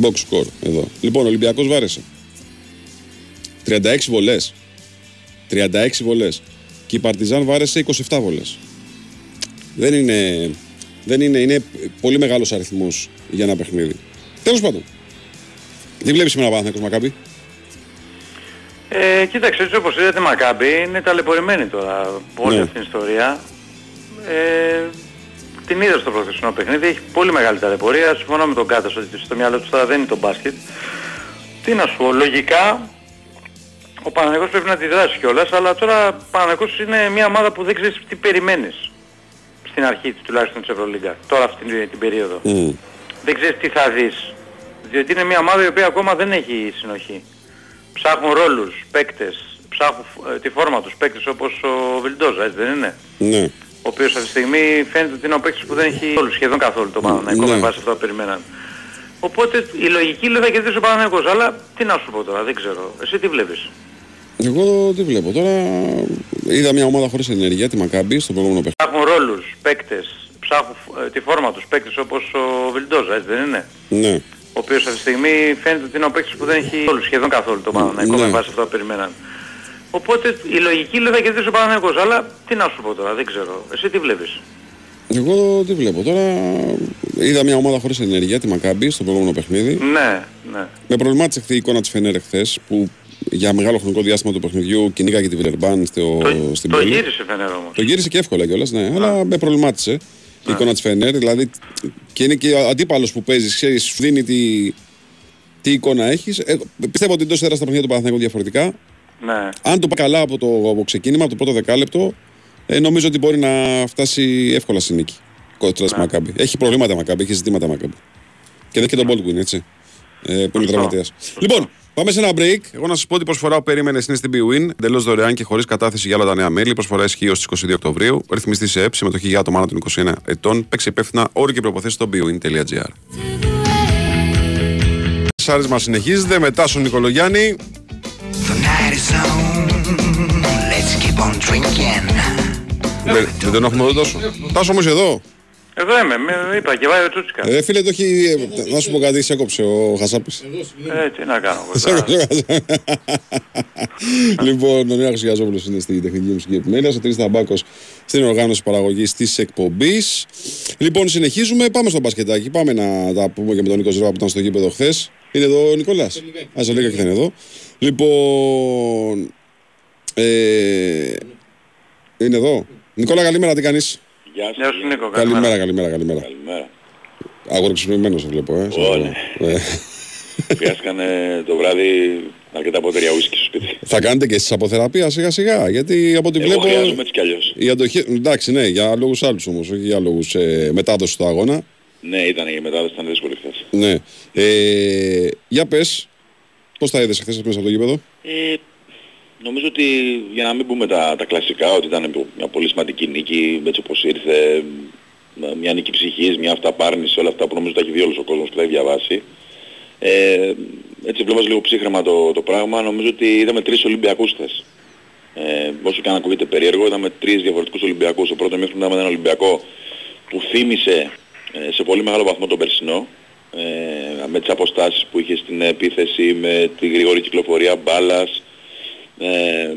Box score εδώ. Λοιπόν, ο Ολυμπιακός βάρεσε. 36 βολές. 36 βολές. Και η Παρτιζάν βάρεσε 27 βολές. Δεν είναι. Δεν είναι, είναι πολύ μεγάλος αριθμός για ένα παιχνίδι. Τέλος πάντων. Τι βλέπεις σήμερα ο Παναθηναϊκός Μακάμπη. Ε, κοίταξε, έτσι όπως είδατε Μακάμπη είναι ταλαιπωρημένη τώρα από όλη Ναι. αυτή την ιστορία. Ε, την είδα στο προθεσινό παιχνίδι, έχει πολύ μεγάλη ταλαιπωρία. Συμφωνώ με τον Κάτας ότι στο μυαλό τους τώρα δεν είναι το μπάσκετ. Τι να σου πω, λογικά ο Παναγιώτης πρέπει να αντιδράσει κιόλας, αλλά τώρα ο Παναγιώτης είναι μια ομάδα που δεν ξέρεις τι περιμένεις στην αρχή της τουλάχιστον της Ευρωλίγκα, τώρα αυτή την, την περίοδο. Δεν ξέρεις τι θα δεις, διότι είναι μια ομάδα η οποία ακόμα δεν έχει συνοχή. Ψάχνουν ρόλους, παίκτες, ψάχνουν ε, τη φόρμα τους, παίκτες όπως ο Βιλντόζα, έτσι δεν είναι; Ναι. Ο οποίος αυτή τη στιγμή φαίνεται ότι είναι ο παίκτης που δεν έχει όλους, σχεδόν καθόλου το Παναθηναϊκό Ναι. με βάση αυτό που περιμέναν. Οπότε η λογική λέει θα κερδίσει ο Παναθηναϊκός, αλλά τι να σου πω τώρα, δεν ξέρω. Εσύ τι βλέπεις; Εγώ τι βλέπω τώρα. Είδα μια ομάδα χωρίς ενέργεια, τη Μακάμπη, στο προηγούμενο παιχνίδι. Ψάχνουν ρόλους, παίκτες, ψάχνουν ε, τη φόρμα τους, παίκτες όπως ο Βιλντόζα, έτσι δεν είναι; Ναι. Ο οποίος αυτή τη στιγμή φαίνεται ότι είναι ο παίκτης που δεν έχει όλους, σχεδόν καθόλου το Παναθηναϊκό Ναι. με βάση αυτό που περιμέναν. Οπότε η λογική λέει θα κερδίσει ο Παναθηναϊκός, αλλά τι να σου πω τώρα, δεν ξέρω. Εσύ τι βλέπεις; Εγώ τι βλέπω τώρα. Είδα μια ομάδα χωρίς ενέργεια, τη Μακάμπη, στο προηγούμενο παιχνίδι. Ναι, ναι. Με προβλημάτισε χθε η εικόνα της Φενέρ χθες που για μεγάλο χρονικό διάστημα του παιχνιδιού κυνήγαγε τη Βιλερμπάν στο, στην Το πόλη. γύρισε φαίνεται όμως. Το γύρισε και εύκολα κιόλας, ναι, αλλά με προβλημάτισε η εικόνα της Φενέρ. Δηλαδή και είναι και ο αντίπαλος που παίζεις, ξέρεις, σου δίνει τι, τι εικόνα έχεις. πιστεύω ότι εντός έδρας στα παιχνίδια του Παναθηναϊκού διαφορετικά. Ναι. Αν το πάει καλά από το από ξεκίνημα, από το πρώτο δεκάλεπτο, ε, νομίζω ότι μπορεί να φτάσει εύκολα στη νίκη. Κόντρα στη Μακάμπη. Έχει προβλήματα η Μακάμπη, έχει ζητήματα η Μακάμπη. Και δεν και τον Baldwin, έτσι. Ε, που είναι τραυματίας. Λοιπόν, πάμε σε ένα break. Εγώ να σας πω ότι η προσφορά που περίμενες είναι στην BWIN. Εντελώς δωρεάν και χωρίς κατάθεση για όλα τα νέα μέλη. Η προσφορά ισχύει έως τις 22 Οκτωβρίου. Ρυθμιστή σε ΕΠ, συμμετοχή για άτομα άνω των 21 ετών. Παίξει υπεύθυνα όροι και προποθέσει στο bwin.gr. Σάρισμα συνεχίζεται μετά στον Νικολογιάννη. Night is on. Let's keep on drinking. Δεν, δεν τον έχουμε εδώ τόσο. Τάσο όμως εδώ. Εδώ είμαι, με, είπα και βάει ο Τσούτσικα. Ε, φίλε, το έχει. Να σου πω κάτι, σε έκοψε ο Χασάπης. Ε, τι να κάνω. εγώ Σε τώρα. έκοψε ο Χασάπης. λοιπόν, ο Νέο Γιαζόπουλο είναι στη τεχνική μουσική επιμέλεια. Ο Τρεις Ταμπάκο στην οργάνωση παραγωγής της εκπομπής. Λοιπόν, συνεχίζουμε. Πάμε στο μπασκετάκι. Πάμε να τα πούμε και με τον Νίκο Ζερβά που ήταν στο γήπεδο χθες. Είναι εδώ ο Νικόλα. Α, σε λίγα και θα είναι εδώ. Λοιπόν. Ε, είναι εδώ. Νικόλα, καλημέρα, τι κάνεις; Γεια Γεια σου Νίκο, Καλημέρα, καλημέρα, καλημέρα. Καλημέρα. Αγοροξυπνημένο σε βλέπω, ε. σε Ω, βλέπω. Ε. Χρειάστηκαν ε, το βράδυ αρκετά ποτήρια ουίσκι στο σπίτι. Θα κάνετε και εσείς αποθεραπεία σιγά σιγά. Γιατί από ό,τι Εγώ βλέπω. χρειάζομαι έτσι κι αλλιώς. Η αντοχή. Εντάξει, ναι, για λόγους άλλους όμως, όχι για λόγους ε, μετάδοσης του αγώνα. Ναι, ήταν η μετάδοση, ήταν δύσκολη χθες. Ναι. Ε, για πες, πώς τα είδες χθες μέσα από το γήπεδο; Ε, νομίζω ότι για να μην πούμε τα, τα κλασικά, ότι ήταν μια πολύ σημαντική νίκη, έτσι όπως ήρθε, μ, μια νίκη ψυχής, μια αυταπάρνηση, όλα αυτά που νομίζω τα έχει δει όλος ο κόσμος και τα έχει διαβάσει. Ε, έτσι βλέποντας λίγο ψύχρεμα το, το πράγμα, νομίζω ότι είδαμε τρεις Ολυμπιακούς χθες. Ε, όσο και αν ακούγεται περίεργο, είδαμε τρεις διαφορετικούς Ολυμπιακούς. Στο πρώτος μήχρονο είδαμε έναν Ολυμπιακό που θύμισε ε, σε πολύ μεγάλο βαθμό τον περσινό. Ε, με τις αποστάσεις που είχε στην επίθεση, με τη γρήγορη κυκλοφορία μπάλας, ε,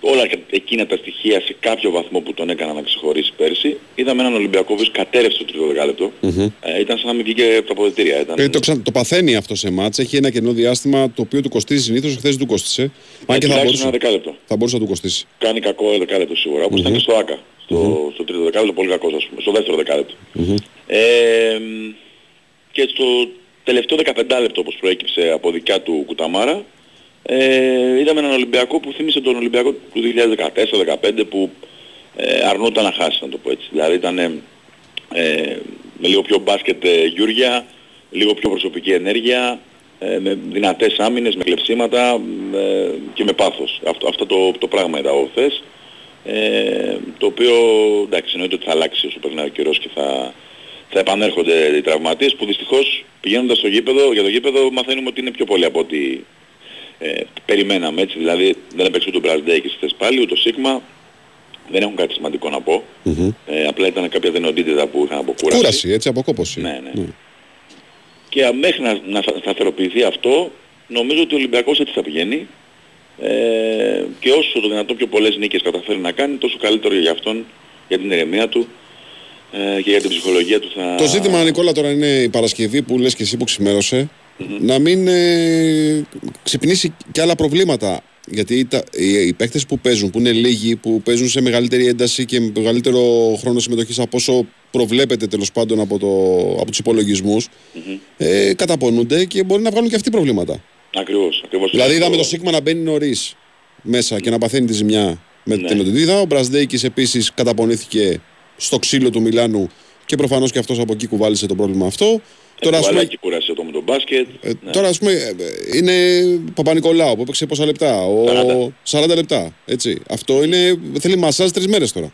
όλα και εκείνα τα στοιχεία σε κάποιο βαθμό που τον έκανα να ξεχωρίσει πέρσι. Είδαμε έναν Ολυμπιακό που κατέρευσε το τρίτο δεκάλεπτο. Ε, ήταν σαν να μην βγήκε από τα αποδετήρια. Ήταν... Ε, το, ξα... το παθαίνει αυτό σε μάτς. Έχει ένα κενό διάστημα το οποίο του κοστίζει συνήθως. Χθες δεν του κόστησε. Αν και θα Ε, τουλάχιστον μπορούσε, ένα δεκάλεπτο. θα μπορούσε να του κοστίσει. Κάνει κακό δεκάλεπτο σίγουρα, όπως ήταν και στο ΆΚΑ. Στο, στο τρίτο δεκάλεπτο πολύ κακός ας πούμε. Στο δεύτερο δεκάλεπτο. Ε, και στο τελευταίο 15 λεπτό όπως προέκυψε από δικιά του Κουταμάρα ε, είδαμε έναν Ολυμπιακό που θύμισε τον Ολυμπιακό του 2014-2015 που ε, αρνούταν να χάσει να το πω έτσι. Δηλαδή ήταν ε, με λίγο πιο μπάσκετ ε, γιούρια, λίγο πιο προσωπική ενέργεια, ε, με δυνατές άμυνες, με κλεψίματα ε, και με πάθος. Αυτό, αυτό το, το πράγμα είδα εγώ χθες. Ε, το οποίο εντάξει εννοείται ότι θα αλλάξει όσο περνάει ο καιρός και θα, θα επανέρχονται οι τραυματίες που δυστυχώς πηγαίνοντας στο γήπεδο, για το γήπεδο μαθαίνουμε ότι είναι πιο πολύ από ό,τι ε, περιμέναμε έτσι. Δηλαδή δεν έπαιξε ούτε ο Μπραζντέκης χθες πάλι, ούτε ο Σίγμα. Δεν έχουν κάτι σημαντικό να πω. Ε, απλά ήταν κάποια δυνατότητα που είχαν από κούραση. Κούραση, έτσι, αποκόπωση. Ναι, ναι. Και α, μέχρι να, να στα- σταθεροποιηθεί αυτό, νομίζω ότι ο Ολυμπιακός έτσι θα πηγαίνει. Ε, και όσο το δυνατόν πιο πολλές νίκες καταφέρει να κάνει, τόσο καλύτερο για αυτόν, για την ηρεμία του ε, και για την ψυχολογία του θα... Το ζήτημα, Νικόλα, τώρα είναι η Παρασκευή που λες και εσύ που ξημέρωσε, να μην ε, ξυπνήσει και άλλα προβλήματα. Γιατί τα, οι, οι παίκτες που παίζουν, που είναι λίγοι, που παίζουν σε μεγαλύτερη ένταση και με μεγαλύτερο χρόνο συμμετοχής από όσο προβλέπεται τέλος πάντων από, το, από τους υπολογισμούς, ε, καταπονούνται και μπορεί να βγάλουν και αυτοί προβλήματα. Ακριβώς, ακριβώς. Δηλαδή είδαμε το Σίγμα να μπαίνει νωρίς μέσα και να παθαίνει τη ζημιά με Ναι. την Οντιδίδα. Ο Μπρασδέικης επίσης καταπονήθηκε στο ξύλο του Μιλάνου και προφανώς και αυτός από εκεί κουβάλισε το πρόβλημα αυτό. Τώρα, ας πούμε, και κουράσει το με τον μπάσκετ. ε, τώρα ας πούμε ε, ε, είναι Παπα-Νικολάου που έπαιξε πόσα λεπτά, ο 40, λεπτά. Έτσι. Αυτό είναι, θέλει μασάζ τρεις μέρες τώρα.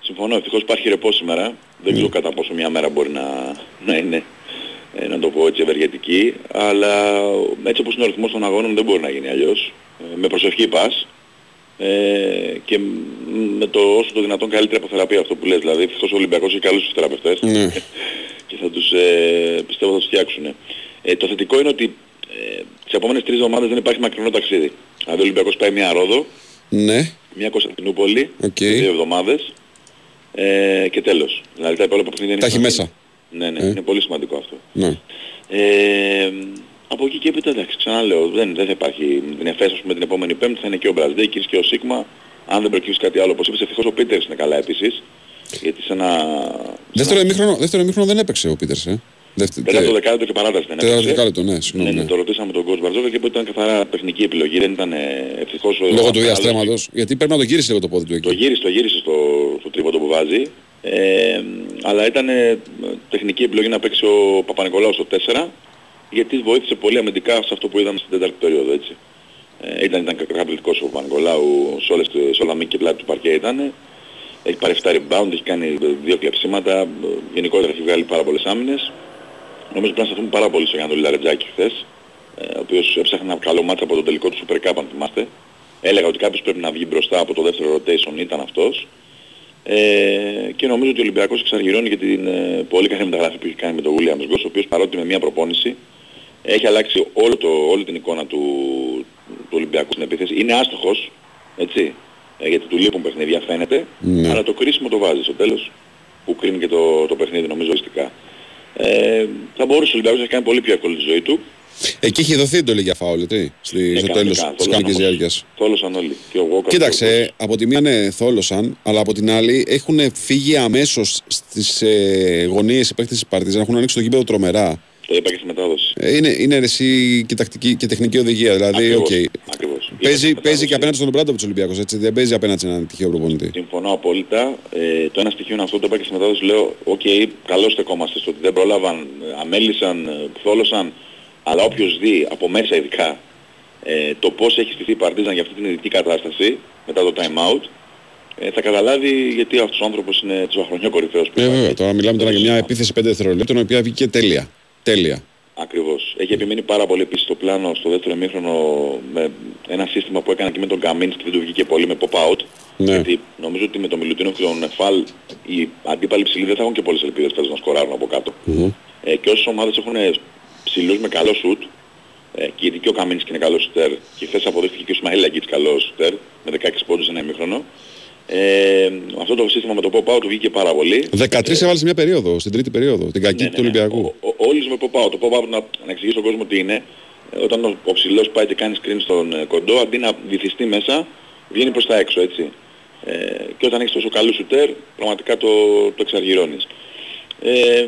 Συμφωνώ, ευτυχώς υπάρχει ρεπό σήμερα. Δεν ξέρω κατά πόσο μια μέρα μπορεί να, να είναι, ε, να το πω έτσι, ευεργετική. Αλλά έτσι όπως είναι ο ρυθμός των αγώνων δεν μπορεί να γίνει αλλιώς. Ε, με προσευχή πας. Ε, και μ- με το όσο το δυνατόν καλύτερη αποθεραπεία αυτό που λες. Δηλαδή ευτυχώς ο Ολυμπιακός έχει καλούς τους θεραπευτές Ναι. και θα τους, ε, πιστεύω θα τους φτιάξουν. Ε, το θετικό είναι ότι ε, τις επόμενες τρεις εβδομάδες δεν υπάρχει μακρινό ταξίδι. Δηλαδή ο Ολυμπιακός πάει μια Ρόδο, Ναι. μια Κωνσταντινούπολη, Οκ. δύο εβδομάδες ε, και τέλος. Δηλαδή τα υπόλοιπα παιχνίδια είναι Τα έχει σημαντικά. μέσα. Ναι, ναι, Ε. είναι πολύ σημαντικό αυτό. Ναι. Ε, από εκεί και έπειτα εντάξει, ξαναλέω, δεν, δεν θα υπάρχει την Εφές, ας πούμε την επόμενη πέμπτη θα είναι και ο Μπραζδέκης και ο Σίγμα. Αν δεν προκύψει κάτι άλλο, όπως είπες, ευτυχώς ο Πίτερς είναι καλά επίσης. Γιατί σε ένα... Δεύτερο ημίχρονο, δεύτερο ημίχρονο δεν έπαιξε ο Πίτερς, ε. Δεύτερο, Τέταρτο δεκάλεπτο και παράταση δεν τέταρτο έπαιξε. δεκάλεπτο, ναι, συγγνώμη. Ναι, ναι. ναι, το ρωτήσαμε τον κόσμο Μπαρτζόκα και είπε ότι ήταν καθαρά τεχνική επιλογή, δεν ήταν ε, ευτυχώς... ο- Λόγω του άλλος- διαστρέμματος. Γιατί πρέπει να το γύρισε λίγο το πόδι του εκεί. Το γύρισε, το γύρισε στο, στο τρίποντο που βάζει. Ε, αλλά ήταν ε, τεχνική επιλογή να παίξει ο Παπα-Νικολάου στο 4 γιατί βοήθησε πολύ αμυντικά σε αυτό που είδαμε στην τέταρτη περίοδο έτσι. Ε, ήταν, ήταν καταπληκτικός ο Παπα-Νικολάου σε, όλες, τις- σε όλα μήκη και πλάτη του παρκέ ήταν. Έχει πάρει 7 rebound, έχει κάνει ε, δύο κλεψίματα, ε, γενικότερα έχει βγάλει πάρα πολλές άμυνες. Νομίζω πρέπει να σταθούμε πάρα πολύ στο Γιάννη Λαρετζάκη χθες, ε, ο οποίος έψαχνε ένα καλό μάτσα από το τελικό του Super Cup αν θυμάστε. Έλεγα ότι κάποιος πρέπει να βγει μπροστά από το δεύτερο rotation, ήταν αυτός. Ε, και νομίζω ότι ο Ολυμπιακός εξαργυρώνει για την ε, πολύ καλή μεταγραφή που έχει κάνει με τον Williams Goss, ο οποίος παρότι με μια προπόνηση έχει αλλάξει όλο το, όλη την εικόνα του, του Ολυμπιακού στην επίθεση. Είναι άστοχος, έτσι, ε, γιατί του λείπουν παιχνίδια φαίνεται, Ναι. αλλά το κρίσιμο το βάζει στο τέλος, που κρίνει και το, το παιχνίδι νομίζω οριστικά. Ε, θα μπορούσε ο Ολυμπιακός να έχει κάνει πολύ πιο εύκολη τη ζωή του. Εκεί είχε δοθεί εντολή για φάουλ, έτσι, στη, Ναι, στο κανονικά, τέλος της θόλωσαν κανονικής όμως. διάρκειας. Θόλωσαν όλοι. Και ο Walker Κοίταξε, από τη μία ναι, θόλωσαν, αλλά από την άλλη έχουν φύγει αμέσως στις ε, γωνίες οι παίκτες της Παρτίζαν. Έχουν ανοίξει το γήπεδο τρομερά. Το είπα και στη μετάδοση. Ε, είναι, είναι εσύ και τακτική και τεχνική οδηγία. Δηλαδή, Ακριβώς, οκ. ακριβώς. Παίζει, παίζει και απέναντι στον Ομπράντοβιτς Ολυμπιακός. Δεν παίζει απέναντι σε έναν τυχαίο προπονητή. Συμφωνώ απόλυτα. Ε, το ένα στοιχείο είναι αυτό, το είπα και στη μετάδοση. Λέω, οκ, καλώς στεκόμαστε στο ότι δεν πρόλαβαν, ε, αμέλησαν, ε, θόλωσαν, αλλά όποιος δει από μέσα ειδικά ε, το πώς έχει στηθεί η Παρτίζαν για αυτή την ειδική κατάσταση μετά το time out, ε, θα καταλάβει γιατί αυτός ο άνθρωπος είναι του χρονιό κορυφαίος που Ε, υπάρχει. βέβαια, τώρα μιλάμε τώρα για μια επίθεση 5 δευτερολέπτων, η οποία βγήκε τέλεια. Τέλεια. Ακριβώς. Έχει επιμείνει πάρα πολύ επίσης το πλάνο στο δεύτερο εμίχρονο με ένα σύστημα που έκανε και με τον Καμίνς και δεν του βγήκε πολύ με pop-out. Ναι. Γιατί νομίζω ότι με τον Μιλουτίνο και τον Νεφάλ οι αντίπαλοι ψηλοί δεν θα έχουν και πολλές ελπίδες φέτος να σκοράρουν από κάτω. Ε, και όσες ομάδες έχουν ψηλούς με καλό σουτ, ε, και γιατί και ο Καμίνς και είναι καλός σουτέρ, και χθες αποδείχθηκε και ο Σμαήλ Λαγκίτς καλός σουτέρ, με 16 πόντους ένα ημίχρονο. Ε, αυτό το σύστημα με το pop-out του βγήκε πάρα πολύ. 13 έβαλες σε μια περίοδο, στην τρίτη περίοδο, την κακή Ναι, του Ολυμπιακού. Ο- Όλους με pop-out. Το pop-out να, να εξηγήσει στον κόσμο τι είναι. Ε, Όταν ο, ο ψηλός πάει και κάνει screen στον ε, κοντό, αντί να βυθιστεί μέσα, βγαίνει προς τα έξω, έτσι. Ε, και όταν έχεις τόσο καλούς σουτέρ, πραγματικά το, το εξαργυρώνεις. Ε,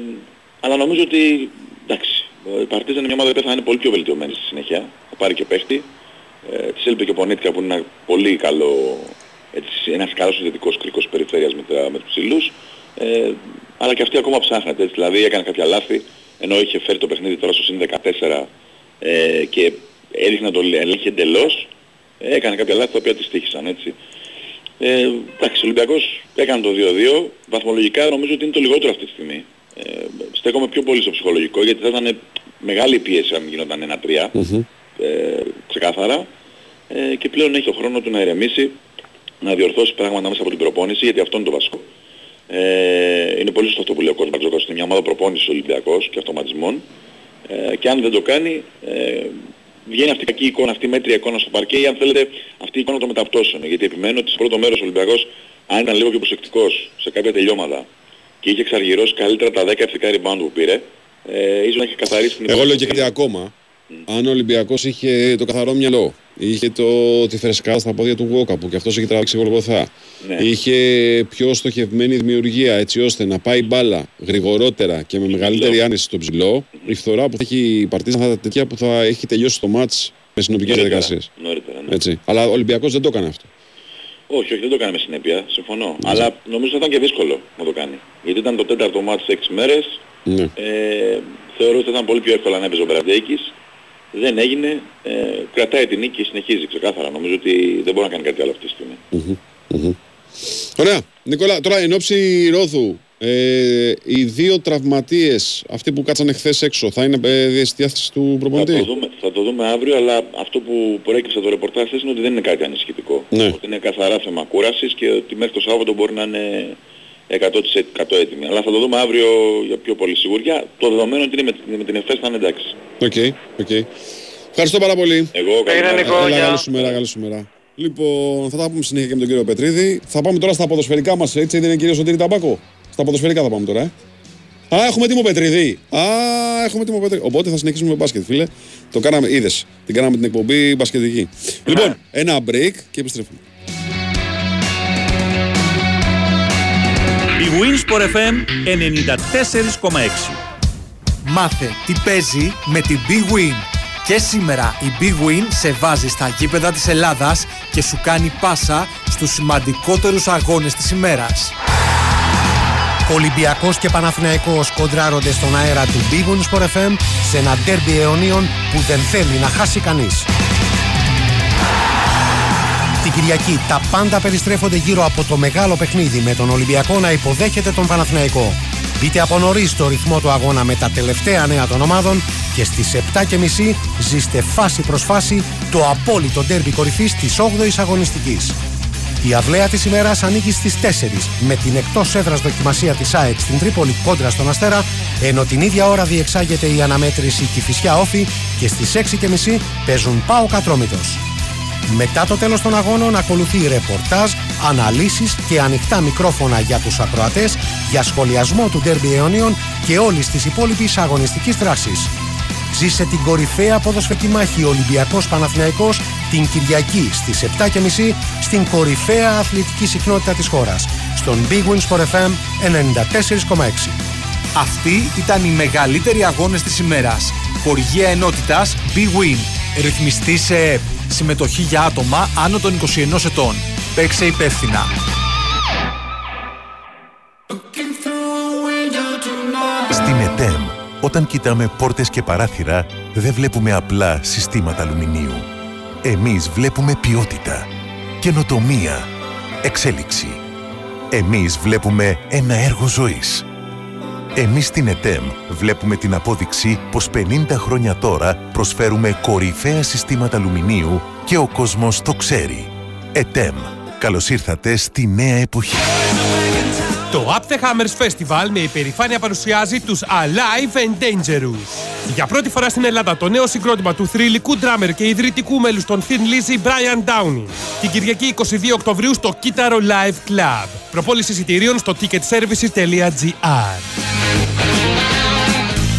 αλλά νομίζω ότι, εντάξει, η Παρτίζαν είναι μια ομάδα που θα είναι πολύ πιο βελτιωμένη στη συνέχεια. Θα πάρει και παίχτη. Ε, της έλειπε και ο Πονίτικα που είναι ένα πολύ καλό, έτσι, ένας καλός συνδετικός κρίκος της περιφέρειας με, τα, με τους ψηλούς. Ε, αλλά και αυτή ακόμα ψάχνεται, έτσι, δηλαδή έκανε κάποια λάθη, ενώ είχε φέρει το παιχνίδι τώρα στο συν 14 ε, και έδειχνε να το ελέγχει εντελώς, ε, έκανε κάποια λάθη τα οποία της τύχησαν, έτσι. Ε, εντάξει, ο Ολυμπιακός έκανε το 2-2. Βαθμολογικά νομίζω ότι είναι το λιγότερο αυτή τη στιγμή. Ε, στέκομαι πιο πολύ στο ψυχολογικό γιατί θα ήταν μεγάλη η πίεση αν γινόταν 1-3 ε, ξεκάθαρα ε, και πλέον έχει το χρόνο του να ηρεμήσει, να διορθώσει πράγματα μέσα από την προπόνηση γιατί αυτό είναι το βασικό. Ε, είναι πολύ σωστό αυτό που λέει ο κόσμος Μπαρτζόκας, είναι μια ομάδα προπόνησης Ολυμπιακός και αυτοματισμών ε, και αν δεν το κάνει ε, βγαίνει αυτή η κακή εικόνα, αυτή η μέτρια εικόνα στο παρκέ ή αν θέλετε αυτή η εικόνα των μεταπτώσεων. Γιατί επιμένω ότι στο πρώτο μέρος ο Ολυμπιακός αν ήταν λίγο πιο προσεκτικός σε κάποια τελειώματα και είχε εξαργυρώσει καλύτερα τα 10 ευθυκά rebound που πήρε, ε, ίσως να έχει καθαρίσει την Εγώ λέω και κάτι ακόμα. Αν ο Ολυμπιακός είχε το καθαρό μυαλό, είχε το, τη φρεσκάδα στα πόδια του Γόκα που και αυτός έχει τραβήξει γολγοθά, Ναι. είχε πιο στοχευμένη δημιουργία έτσι ώστε να πάει μπάλα γρηγορότερα και με μεγαλύτερη άνεση στο ψηλό, η φθορά που θα έχει η Παρτίζαν θα ήταν τέτοια που θα έχει τελειώσει το μάτς με συνοπτικές Νωρίτερα, διαδικασίες. Νωρίτερα, ναι. Έτσι. Αλλά ο Ολυμπιακός δεν το έκανε αυτό. Όχι, όχι, δεν το έκανε με συνέπεια, συμφωνώ. Αλλά νομίζω θα ήταν και δύσκολο να το κάνει. Γιατί ήταν το τέταρτο μάτς σε 6 μέρες. Ναι. Ε, θεωρώ ότι θα ήταν πολύ πιο εύκολο να έπαιζε ο Μπραντέκης. Δεν έγινε. Ε, κρατάει την νίκη και συνεχίζει ξεκάθαρα. Νομίζω ότι δεν μπορεί να κάνει κάτι άλλο αυτή τη στιγμή. Μμμ, μμμ. Ωραία. Νικόλα, τώρα εν ώψη Ρόδου, ε, οι δύο τραυματίες, αυτοί που κάτσανε χθες έξω, θα είναι ε, διαστιάθεση του Θα προπονητή. το, δούμε, θα το δούμε αύριο, αλλά αυτό που προέκυψε από το ρεπορτάζ χθες είναι ότι δεν είναι κάτι ανησυχητικό. Ναι. Ότι είναι καθαρά θέμα κούρασης και ότι μέχρι το Σάββατο μπορεί να είναι 100% έτοιμοι. Αλλά θα το δούμε αύριο για πιο πολύ σιγουριά. Το δεδομένο ότι είναι με, την- με την ΕΦΕΣ θα είναι εντάξει. OK, OK. Ευχαριστώ πάρα πολύ. Εγώ Έγινε, Νίκο, Έλα, γεια. καλή σου μέρα, καλή σου μέρα. Λοιπόν, θα τα πούμε συνέχεια και με τον κύριο Πετρίδη. Θα πάμε τώρα στα ποδοσφαιρικά μας, έτσι δεν είναι κύριο Σωτήρη Ταμπάκο; Στα ποδοσφαιρικά θα πάμε τώρα, ε. Α, έχουμε Τίμο Πετρίδη. Α, έχουμε Τίμο Πετρίδη. Οπότε θα συνεχίσουμε με μπάσκετ, φίλε. Το κάναμε, είδες. Την κάναμε την εκπομπή μπασκετική. Λοιπόν, ένα break και επιστρέφουμε. Winsport FM 94,6. Μάθε τι παίζει με την Big Win. Και σήμερα η Big Win σε βάζει στα γήπεδα της Ελλάδας και σου κάνει πάσα στους σημαντικότερους αγώνες της ημέρας. Ολυμπιακός και Παναθηναϊκός κοντράρονται στον αέρα του Big Win Sport FM σε ένα ντέρμπι αιωνίων που δεν θέλει να χάσει κανείς. Την Κυριακή τα πάντα περιστρέφονται γύρω από το μεγάλο παιχνίδι με τον Ολυμπιακό να υποδέχεται τον Παναθηναϊκό. Μπείτε από νωρίς το ρυθμό του αγώνα με τα τελευταία νέα των ομάδων και στις 7.30 ζήστε φάση προς φάση το απόλυτο ντέρμπι κορυφής της 8ης αγωνιστικής. Η αυλαία της ημέρας ανήκει στις 4 με την εκτός έδρας δοκιμασία της ΑΕΚ στην Τρίπολη κόντρα στον Αστέρα ενώ την ίδια ώρα διεξάγεται η αναμέτρηση Κηφισιά Όφη και στις 6.30 παίζουν Πάο Κατρόμητος. Μετά το τέλος των αγώνων ακολουθεί ρεπορτάζ, αναλύσεις και ανοιχτά μικρόφωνα για τους ακροατές για σχολιασμό του ντέρμπι αιωνίων και όλης της υπόλοιπης αγωνιστικής δράσης. Ζήσε την κορυφαία ποδοσφαιρική μάχη Ολυμπιακός Παναθηναϊκός την Κυριακή στις 7.30 στην κορυφαία αθλητική συχνότητα της χώρας, στον Big Win Sport FM 94,6. Αυτοί ήταν οι μεγαλύτεροι αγώνες της ημέρας. Χορηγία ενότητας Big Win. Ρυθμιστή σε ΕΠ. Συμμετοχή για άτομα άνω των 21 ετών. Παίξε υπεύθυνα. Στην ΕΤΕΜ, όταν κοιτάμε πόρτες και παράθυρα, δεν βλέπουμε απλά συστήματα αλουμινίου. Εμείς βλέπουμε ποιότητα, καινοτομία, εξέλιξη. Εμείς βλέπουμε ένα έργο ζωής. Εμείς στην ΕΤΕΜ βλέπουμε την απόδειξη πως 50 χρόνια τώρα προσφέρουμε κορυφαία συστήματα αλουμινίου και ο κόσμος το ξέρει. ΕΤΕΜ. Καλώς ήρθατε στη νέα εποχή. Το Up the Hammers Festival με υπερηφάνεια παρουσιάζει τους Alive and Dangerous. Για πρώτη φορά στην Ελλάδα το νέο συγκρότημα του θρηλυκού ντράμερ και ιδρυτικού μέλους των Thin Lizzy Brian Downey. Την Κυριακή 22 Οκτωβρίου στο Kitaro Live Club. Προπόληση εισιτηρίων στο ticketservices.gr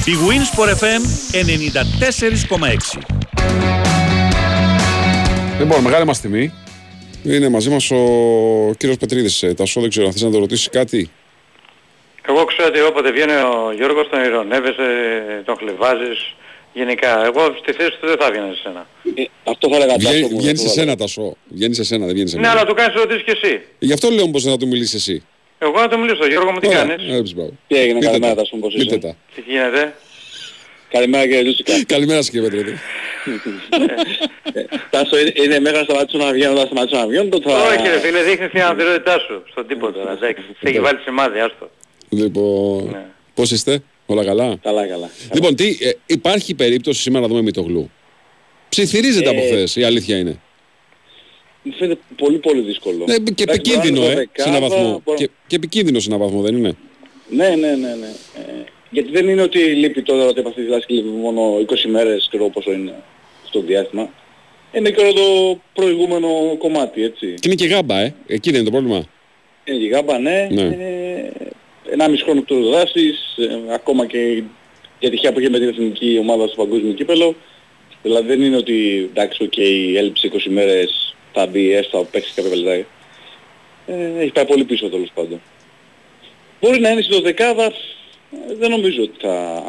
Η Winsport FM 94,6. Λοιπόν, μεγάλη μας τιμή. Είναι μαζί μας ο κύριος Πετρίδης. Ε, Τασό, δεν ξέρω αν θες να το ρωτήσεις κάτι; Εγώ ξέρω ότι όποτε βγαίνει ο Γιώργος τον ηρωνεύεσαι, τον χλεβάζεις. Γενικά, εγώ στη θέση του δεν θα έβγαινα σε σένα. αυτό θα έλεγα Βγαίνει, Τάσο μου, βγαίνει σε αυτό θα σένα, Τασό. Βγαίνει σε σένα, δεν βγαίνει σε Ναι, μένα. αλλά του κάνεις ερωτήσεις και εσύ. Γι' αυτό λέω πως να του μιλήσεις εσύ. Εγώ να το μιλήσω, Γιώργο μου τι Ωραία, κάνεις; ε, έπεισε, μπράβο. Τι έγινε, Πείτε καλημέρα τα. Τάσο μου, πώς Πείτε είσαι. τα. Τι γίνεται; Καλημέρα κύριε Λούτσικα. Καλημέρα σας κύριε Πετρίδη. Τάσο, είναι- είναι μέχρι να σταματήσω να βγαίνω, όταν σταματήσω να βγαίνω, τότε θα... Όχι ρε φίλε, δείχνεις την αναπηρότητά σου. Στον τίποτα, εντάξει. Σε έχει βάλει σημάδι, άστο. Λοιπόν, πώς είστε, όλα καλά; Καλά, καλά. Λοιπόν, τι, ε, υπάρχει περίπτωση σήμερα να δούμε Μητογλου. Ψιθυρίζεται από Ε, χθες, η αλήθεια είναι. Μου φαίνεται πολύ πολύ δύσκολο. Ναι, και Εντάξει, επικίνδυνο, μπορεί να ε, είναι σε ένα δωδεκάδα, βαθμό. μπορεί- Και, και επικίνδυνο σε ένα βαθμό, δεν είναι; Ναι, ναι, ναι, ναι. Ε, γιατί δεν είναι ότι λείπει τώρα ότι από αυτή τη διδάσκη λείπει μόνο 20 μέρες, ξέρω πόσο είναι. αυτό το διάστημα. Είναι και όλο το προηγούμενο κομμάτι, έτσι. Και είναι και γάμπα, ε. Εκεί δεν είναι το πρόβλημα. Είναι και γάμπα, ναι. Ναι. Ε, 1,5 χρόνο εκτός δράσης, ε, ακόμα και η ατυχία που είχε με την εθνική ομάδα στο παγκόσμιο κύπελλο. Δηλαδή δεν είναι ότι εντάξει, οκ, έλειψε 20 μέρες, θα μπει έστω, θα παίξεις κάποια λεπτά. Ε, έχει πάει πολύ πίσω τέλος πάντων. Μπορεί να είναι στη δωδεκάδα, ε, δεν νομίζω ότι θα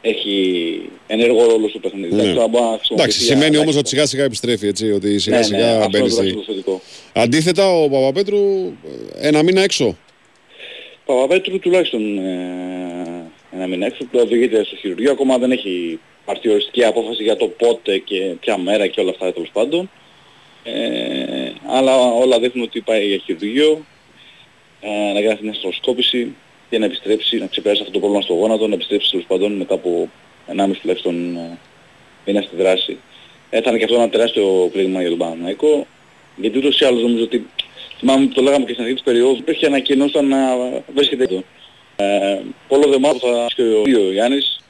έχει ενεργό ρόλο στο παιχνίδι. Ναι. Εντάξει, τώρα μπορεί να χρησιμοποιηθεί Εντάξει, για- σημαίνει όμως ότι σιγά σιγά επιστρέφει, έτσι, ότι σιγά Ναι, ναι, σιγά αυτό μπαίνει είναι το στη... βασικό θετικό. Αντίθετα, ο Παπαπέτρου ε, ένα μήνα έξω. Παπαπέτρου τουλάχιστον ε, ένα μήνα έξω που οδηγείται στο χειρουργείο. Ακόμα δεν έχει πάρθει οριστική απόφαση για το πότε και ποια μέρα και όλα αυτά τέλος πάντων. Ε, αλλά όλα δείχνουν ότι πάει για χειρουργείο, ε, να κάνει μια στροσκόπηση και να επιστρέψει, να ξεπεράσει αυτό το πρόβλημα στο γόνατο, να επιστρέψει τέλος πάντων μετά από 1,5 τουλάχιστον ε, μήνα στη δράση. Ε, θα είναι και αυτό ένα τεράστιο πλήγμα για τον Παναναϊκό, γιατί ούτως ή άλλως νομίζω ότι θυμάμαι που το λέγαμε και στην αρχή της περίοδου, υπήρχε ανακοινώσει να βρίσκεται εδώ. Ε, πολλό δε μάλλον θα και ο, ο Γιάννης.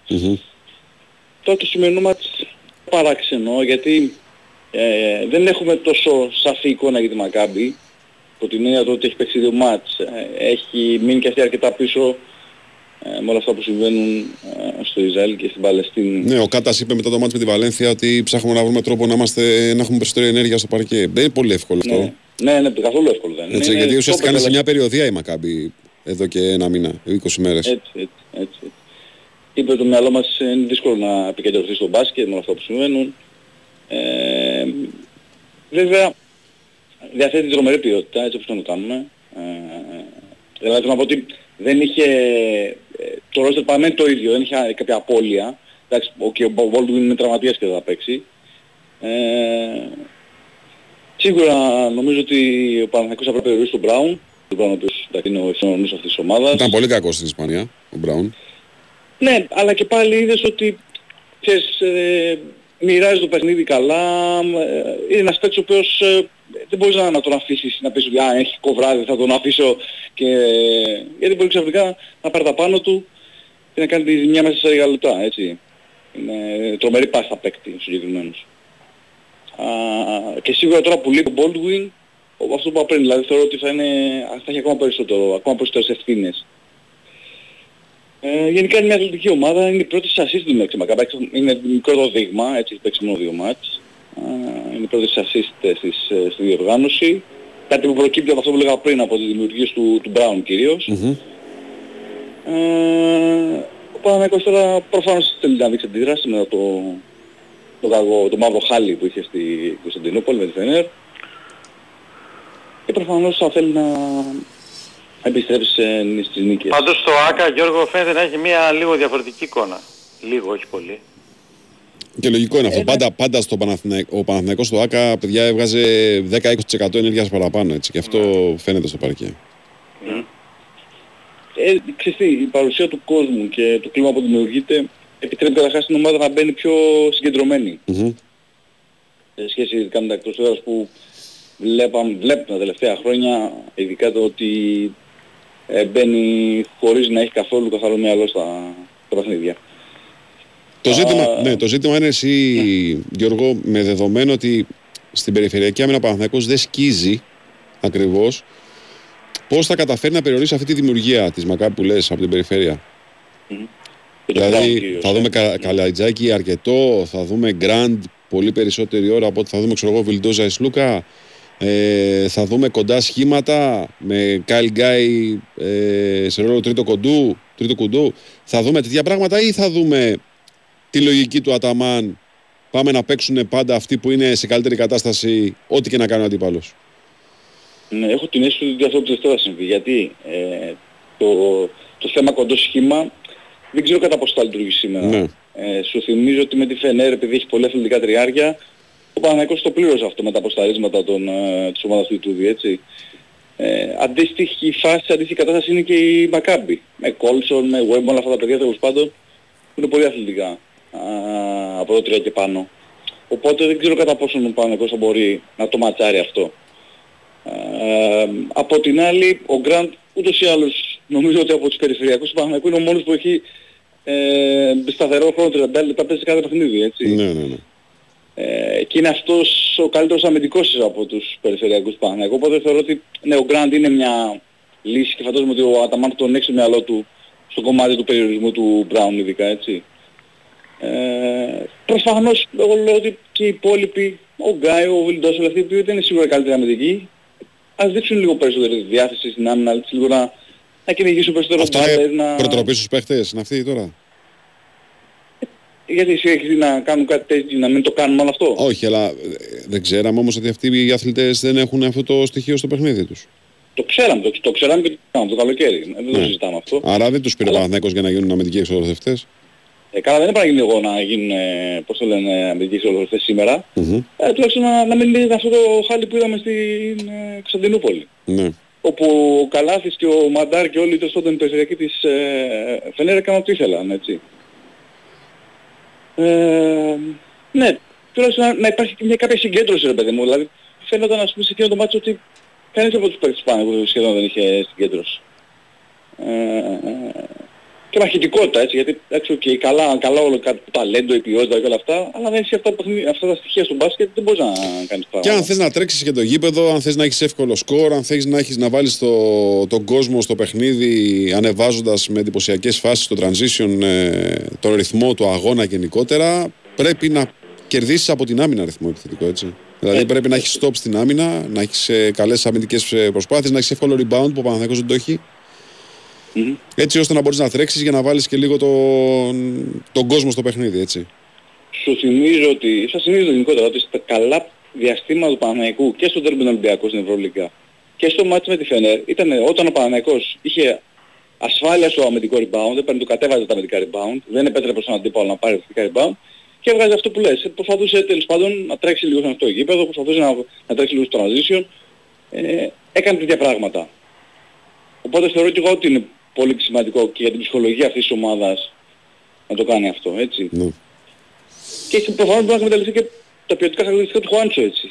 Τώρα το σημερινό μάτς παράξενο γιατί ε, δεν έχουμε τόσο σαφή εικόνα για τη Μακάμπη από την έννοια του ότι έχει παίξει δύο μάτς. Ε, έχει μείνει και αυτή αρκετά πίσω ε, με όλα αυτά που συμβαίνουν ε, στο Ισραήλ και στην Παλαιστίνη. Ναι, ο Κάτας είπε μετά το μάτς με τη Βαλένθια ότι ψάχνουμε να βρούμε τρόπο να, είμαστε, να έχουμε περισσότερη ενέργεια στο παρκέ. Δεν είναι πολύ εύκολο αυτό. Ναι, ναι, ναι, καθόλου εύκολο δεν είναι. Έτσι, Είναι γιατί top ουσιαστικά είναι σε μια επιτελεσ- περιοδία η Μακάμπη εδώ και ένα μήνα, 20 μέρες. Έτσι, έτσι, έτσι. Είπε το μυαλό μας είναι δύσκολο να επικεντρωθεί στο μπάσκετ με όλα αυτά που συμβαίνουν. Ε, βέβαια, διαθέτει τρομερή ποιότητα, έτσι όπως το κάνουμε. Ε, δηλαδή θέλω να πω ότι δεν είχε, ε, το ρόστερ παραμένει το ίδιο, δεν είχε κάποια απώλεια. Εντάξει, ο, και ο Baldwin είναι τραυματίας και δεν θα παίξει. Ε, σίγουρα νομίζω ότι ο Παναθηναϊκός θα πρέπει να περιορίσει τον Brown. Τον Brown ο οποίος εντάξει, είναι ο ευθυνονός αυτής της ομάδας. Ήταν πολύ κακός στην Ισπανία, ο Μπράουν. Ναι, αλλά και πάλι είδες ότι ξέρεις, ε, μοιράζει το παιχνίδι καλά. ε, είναι ένας παίκτης ο οποίος ε, δεν μπορείς να, να τον αφήσεις να πεις ότι α, έχει κοβράδι, θα τον αφήσω και... γιατί μπορεί ξαφνικά να πάρει τα πάνω του και να κάνει τη ζημιά μέσα σε λίγα λεπτά, έτσι. Είναι τρομερή πάστα παίκτη ο συγκεκριμένος. Α, και σίγουρα τώρα που λείπει ο Baldwin, ο- αυτό που είπα πριν, δηλαδή θεωρώ ότι θα, είναι, θα έχει ακόμα περισσότερο, ακόμα περισσότερες ευθύνες. Ε, γενικά είναι μια αθλητική ομάδα, είναι η πρώτη σε assist του Μέξη Μακάμπα, είναι μικρό το δείγμα, έτσι έχει παίξει μόνο δύο μάτς. Ε, είναι η πρώτη σε assist ε, στις, ε, στη διοργάνωση. Κάτι που προκύπτει από αυτό που λέγα πριν από τις δημιουργίες του, του Brown κυρίως. Ε, ο Παναγιώτης τώρα προφανώς θέλει να δείξει αντίδραση μετά το, το, κακό, το μαύρο χάλι που είχε στη Κωνσταντινούπολη με τη Φενέρ. Και προφανώς θα θέλει να επιστρέψει σε- στις νίκες. Πάντως στο ΆΚΑ Γιώργο φαίνεται να έχει μια λίγο διαφορετική εικόνα. Λίγο, όχι πολύ. Και λογικό είναι αυτό. πάντα, πάντα στο Παναθηναϊκό, ο Παναθηναϊκός στο ΆΚΑ, παιδιά, έβγαζε 10-20% ενέργειας παραπάνω. Έτσι, και αυτό φαίνεται στο παρκέ. Ε, ξέρεις τι, η παρουσία του κόσμου και το κλίμα που δημιουργείται επιτρέπει καταρχάς την ομάδα να μπαίνει πιο συγκεντρωμένη. Σε σχέση ειδικά με τα εκτός έδρας που βλέπαμε, βλέπουμε τα τελευταία χρόνια, ειδικά το ότι ε, μπαίνει χωρίς να έχει καθόλου καθαρό μυαλό στα, στα παιχνίδια. Το ζήτημα, ναι, το ζήτημα είναι εσύ, Γιώργο, με δεδομένο ότι στην περιφερειακή άμυνα ο Παναθηναϊκός δεν σκίζει ακριβώς, πώς θα καταφέρει να περιορίσει αυτή τη δημιουργία της Μακάπη που λες από την περιφέρεια; Δηλαδή θα δούμε κα, Καλατζάκη αρκετό, θα δούμε Γκραντ πολύ περισσότερη ώρα από ότι θα δούμε ξέρω εγώ Βιλντόζα Ισλούκα. Ε, θα δούμε κοντά σχήματα με Κάιλ Γκάι ε, σε ρόλο τρίτο κοντού, τρίτο κουντού. Θα δούμε τέτοια πράγματα ή θα δούμε τη λογική του Αταμάν. Πάμε να παίξουν πάντα αυτοί που είναι σε καλύτερη κατάσταση, ό,τι και να κάνει ο αντίπαλος. Ναι, έχω την αίσθηση ότι αυτό τελευταίο θα συμβεί. Γιατί ε, το, το θέμα κοντό σχήμα δεν ξέρω κατά πόσο θα λειτουργήσει σήμερα. Ναι. Ε, σου θυμίζω ότι με τη Φενέρ, επειδή έχει πολλά αθλητικά τριάρια, ο Παναγιώτης το πλήρωσε αυτό με τα αποσταρίσματα των, ε, της ομάδας του Ιτούδη, έτσι. Ε, αντίστοιχη φάση, αντίστοιχη κατάσταση είναι και η Μακάμπη. Με Κόλσον, με Web, όλα αυτά τα παιδιά τέλος πάντων που είναι πολύ αθλητικά α, από το 3 και πάνω. Οπότε δεν ξέρω κατά πόσο ο Παναγιώτης θα μπορεί να το ματσάρει αυτό. Ε, από την άλλη, ο Γκραντ ούτως ή άλλως νομίζω ότι από τους περιφερειακούς του Παναγιακού είναι ο μόνος που έχει ε, σταθερό χρόνο 30 λεπτά παίζει σε κάθε παιχνίδι, έτσι. Ναι, ναι, ναι. Ε, και είναι αυτός ο καλύτερος αμυντικός από τους περιφερειακούς Παναθηναϊκούς. Οπότε θεωρώ ότι ναι, ο Γκραντ είναι μια λύση και φαντάζομαι ότι ο Αταμάν τον έχει στο μυαλό του στο κομμάτι του περιορισμού του Μπράουν ειδικά έτσι. Ε, προφανώς εγώ λέω ότι και οι υπόλοιποι, ο Γκάι, ο Βιλντός, όλοι αυτοί που δεν είναι σίγουρα καλύτεροι αμυντικοί, ας δείξουν λίγο περισσότερη διάθεση στην άμυνα, λίγο να, να κυνηγήσουν περισσότερο Αυτό μπάλες, είναι να... προτροπή στους παίχτες, είναι αυτή τώρα; Γιατί εσύ έχεις δει να κάνουν κάτι τέτοιο, να μην το κάνουν μόνο αυτό; Όχι, αλλά ε, δεν ξέραμε όμως ότι αυτοί οι αθλητές δεν έχουν αυτό το στοιχείο στο παιχνίδι τους. Το ξέραμε, το, το ξέραμε και το κάναμε το καλοκαίρι. Δεν το Ναι. συζητάμε αυτό. Άρα δεν τους πήρε ο Παναθηναϊκός για να γίνουν αμυντικοί εξοδοθευτές; Ε, καλά δεν έπρεπε να γίνει εγώ να γίνουν, ε, πώς το λένε, αμυντικοί εξοδοτές σήμερα. Μμμ. Ε, τουλάχιστον να, να μην είναι αυτό το χάλι που είδαμε στην ε, Κωνσταντινούπολη. Ναι. Όπου ο Καλάθης και ο Μαντάρ και όλοι τέλος πάντων οι περιφερειακοί της ε, Φενέρ έκαναν ό,τι ήθελαν, έτσι. Ε, ναι, τουλάχιστον να, να υπάρχει και μια κάποια συγκέντρωση ρε παιδί μου. Δηλαδή φαίνονταν ας πούμε σε εκείνο το μάτσο ότι κανείς από τους παίκτες πάνω που σχεδόν δεν είχε συγκέντρωση. Ε, και μαχητικότητα έτσι, γιατί εντάξει, okay, καλά, καλά όλο κάτι ταλέντο, η ποιότητα και όλα αυτά, αλλά δεν έχει αυτά, τα παιχνίδια- αυτά τα στοιχεία στο μπάσκετ δεν μπορείς να κάνεις Και πράγματα. αν θες να τρέξεις και το γήπεδο, αν θες να έχεις εύκολο σκορ, αν θες να, έχεις, να βάλεις το, τον κόσμο στο παιχνίδι ανεβάζοντας με εντυπωσιακές φάσεις το transition, ε, το ρυθμό του αγώνα γενικότερα, πρέπει να κερδίσεις από την άμυνα ρυθμό επιθετικό έτσι. Δηλαδή πρέπει να έχεις stop στην άμυνα, να έχεις ε, καλές αμυντικές ε, προσπάθειες, να έχεις εύκολο rebound που ο Παναθηναϊκός δεν το έχει. Έτσι ώστε να μπορείς να τρέξεις για να βάλεις και λίγο τον, τον κόσμο στο παιχνίδι, έτσι. Σου θυμίζω ότι, σας θυμίζω γενικότερα ότι στα καλά διαστήματα του Παναθηναϊκού και στον τέρμινο Ολυμπιακό στην Ευρωλίγκα και στο μάτι με τη Φενέρ ήταν όταν ο Παναθηναϊκός είχε ασφάλεια στο αμυντικό rebound, έπαιρνε το κατέβαζε τα αμυντικά rebound, δεν επέτρεπε στον αντίπαλο να πάρει αμυντικά rebound και έβγαζε αυτό που λες. Προσπαθούσε τέλος πάντων να τρέξει λίγο σε αυτό το γήπεδο, προσπαθούσε να, να τρέξει λίγο στο transition, ε, έκανε τέτοια πράγματα. Οπότε θεωρώ και εγώ ότι είναι πολύ σημαντικό και για την ψυχολογία αυτής της ομάδας να το κάνει αυτό, έτσι. Ναι. Και έχει προφανώς μπορεί να εκμεταλλευτεί και τα ποιοτικά χαρακτηριστικά του Χουάντσο έτσι.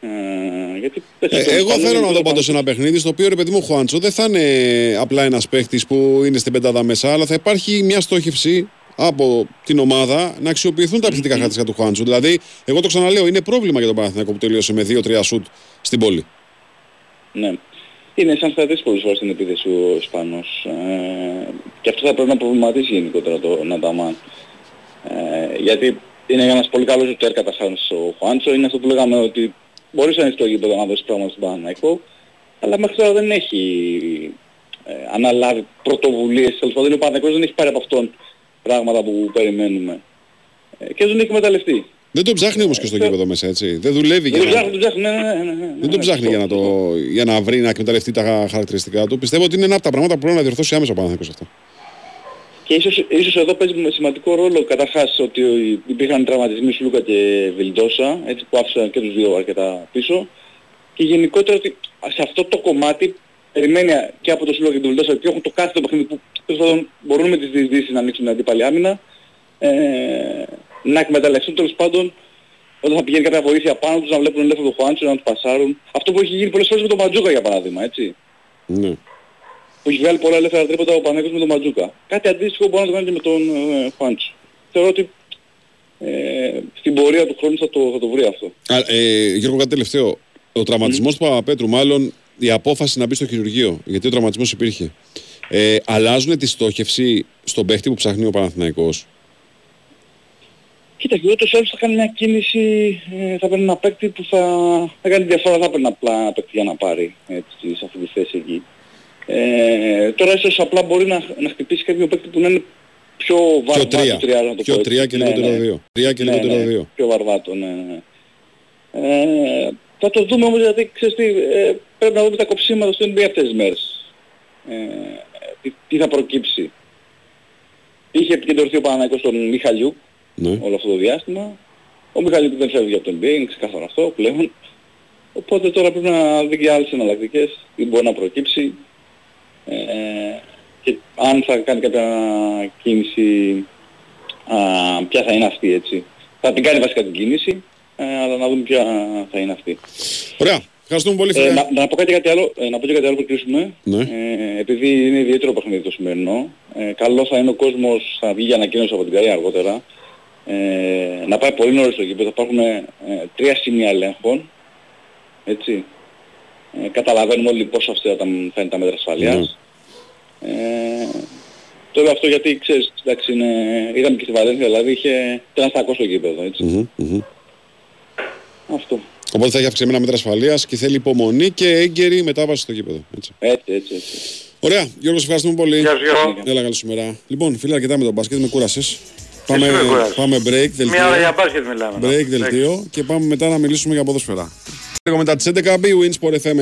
Ε, γιατί Ε, εγώ θέλω να δω πάντως ένα παιχνίδι στο οποίο ρε παιδί μου ο Χουάντσο δεν θα είναι απλά ένας παίχτης που είναι στην πεντάδα μέσα, αλλά θα υπάρχει μια στόχευση από την ομάδα να αξιοποιηθούν τα επιθετικά χαρακτηριστικά του Χουάντσο. Δηλαδή, εγώ το ξαναλέω, είναι πρόβλημα για τον Παναθηναϊκό που τελείωσε με 2-3 σουτ στην πόλη. Ναι. Είναι σαν στρατής πολλές φορές στην επίθεση ο Ισπανός. Ε, και αυτό θα πρέπει να προβληματίσει γενικότερα το Νανταμάν. Ε, γιατί είναι ένας πολύ καλός ζωτέρ καταστάσεις ο Χουάντσο. Είναι αυτό που λέγαμε ότι μπορείς να είναι στο γήπεδο να δώσεις πράγματα στον Παναναϊκό. Αλλά μέχρι τώρα δεν έχει ε, αναλάβει πρωτοβουλίες. Τέλος πάντων ο Παναναϊκός δεν έχει πάρει από αυτόν πράγματα που περιμένουμε. Ε, και δεν έχει εκμεταλλευτεί. Δεν τον ψάχνει όμως και στο γήπεδο μέσα, έτσι. Δεν δουλεύει για Δεν να... ψάχνει, δεν ψάχνει, ναι, ναι, ναι, ναι, ναι. Δεν τον ψάχνει για να, το, για να βρει, να εκμεταλλευτεί τα χαρακτηριστικά του. Πιστεύω ότι είναι ένα από τα πράγματα που πρέπει να διορθώσει άμεσα ο Παναθηναϊκός αυτό. Και ίσως, ίσως εδώ παίζει με σημαντικό ρόλο καταρχάς ότι υπήρχαν τραυματισμοί σου Λούκα και Βιλντόσα, έτσι που άφησαν και τους δύο αρκετά πίσω. Και γενικότερα ότι σε αυτό το κομμάτι περιμένει και από τον Σλούκα και τον Βιλντόσα ότι έχουν το κάθε το παιχνίδι που τέλος πάντων μπορούν με τις διεισδύσεις να ανοίξουν την αντίπαλη άμυνα, ε, να εκμεταλλευτούν τέλος πάντων όταν θα πηγαίνει κάποια βοήθεια πάνω τους να βλέπουν ελεύθερο το Χουάντσο, να τους πασάρουν. Αυτό που έχει γίνει πολλές φορές με τον Ματζούκα για παράδειγμα, έτσι Ναι. που έχει βγάλει πολλά ελεύθερα τρίποτα ο Πανέκος με τον Ματζούκα. Κάτι αντίστοιχο μπορεί να το κάνει και με τον ε, Χουάντσο. Θεωρώ ότι ε, στην πορεία του χρόνου θα το, θα το βρει αυτό. Α, ε, Γιώργο, κάτι τελευταίο. Ο τραυματισμός του Παπαπέτρου, μάλλον η απόφαση να μπει στο χειρουργείο, γιατί ο τραυματισμός υπήρχε. Ε, αλλάζουν τη στόχευση στον παίχτη που ψάχνει ο Παναθηναϊκός; Κοίτα, και ούτως ή άλλως θα κάνει μια κίνηση, ε, θα παίρνει ένα παίκτη που θα, θα κάνει διαφορά, θα παίρνει απλά ένα παίκτη για να πάρει έτσι, σε αυτή τη θέση εκεί. Ε, τώρα ίσως απλά μπορεί να, να χτυπήσει κάποιο παίκτη που να είναι πιο βαρβάτο τρία. τριάρι, να το Πιο πω έτσι. τρία και Ναι, λιγότερο ναι. δύο. Τρία και Ναι, λιγότερο ναι, δύο. Πιο βαρβάτο, ναι, ναι. Ε, θα το δούμε όμως γιατί ξέρεις τι, ε, πρέπει να δούμε τα κοψίματα στο NBA αυτές τις μέρες. Ε, τι, τι θα προκύψει. Είχε επικεντρωθεί ο Παναγικός στον Μιχαλιούκ Ναι. όλο αυτό το διάστημα. Ο Μιχαλιούκ δεν φεύγει από το NBA, είναι ξεκάθαρο αυτό πλέον. Οπότε τώρα πρέπει να δει και άλλες εναλλακτικές, τι μπορεί να προκύψει. Ε, και αν θα κάνει κάποια κίνηση, α, ποια θα είναι αυτή έτσι. Θα την κάνει βασικά την κίνηση, ε, αλλά να δούμε ποια θα είναι αυτή. Ωραία. Ευχαριστούμε πολύ, Ε, φίλε. να, να πω κάτι, κάτι άλλο, ε, να πω και κάτι άλλο που κλείσουμε. Ναι. Ε, επειδή είναι ιδιαίτερο παιχνίδι το σημερινό, ε, καλό θα είναι ο κόσμος, θα βγει για ανακοίνωση από την Καρία αργότερα, ε, να πάει πολύ νωρίς στο γήπεδο. Υπάρχουν ε, τρία σημεία ελέγχων. Έτσι. Ε, καταλαβαίνουμε όλοι πόσο αυστηρά ήταν φαίνεται τα μέτρα ασφαλείας. Ε, το λέω αυτό γιατί ξέρεις, εντάξει, είναι, είδαμε και στη Βαλένθια, δηλαδή είχε τρανστακό στο γήπεδο, έτσι. Μμμ, μμμ. Αυτό. Οπότε θα έχει αυξημένα μέτρα ασφαλείας και θέλει υπομονή και έγκαιρη μετάβαση στο γήπεδο. Έτσι. Έτσι, έτσι, έτσι. Ωραία, Γιώργος, σε ευχαριστούμε πολύ. Γεια σου, Γιώργο. Έλα, καλή σου μέρα. Λοιπόν, φίλε, αρκετά με τον μπάσκετ, με κούρασες. Πάμε, με κούρασες. πάμε break, δελτίο. Μια ώρα για μπάσκετ μιλάμε. Break, δελτίο και πάμε μετά να μιλήσουμε για ποδόσφαιρα. Λίγο μετά τις 11, B-Win Sport FM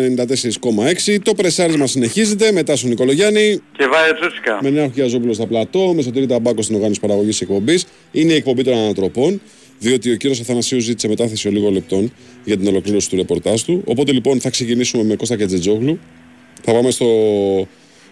94,6. Το πρεσάρισμα συνεχίζεται μετά στον Νικολογιάννη. Και βάρε Τσούτσικα. Με Νέα Χιαζόπουλο στα πλατό, με Σωτήρη Ταμπάκο στην οργάνωση παραγωγής εκπομπής. Είναι η εκπομπή των ανατροπών, διότι ο κύριος Αθανασίου ζήτησε μετάθεση λίγο λεπτών για την ολοκλήρωση του ρεπορτάζ του. Οπότε λοιπόν θα ξεκινήσουμε με Κώστα Κατζετζόγλου. Θα πάμε στο,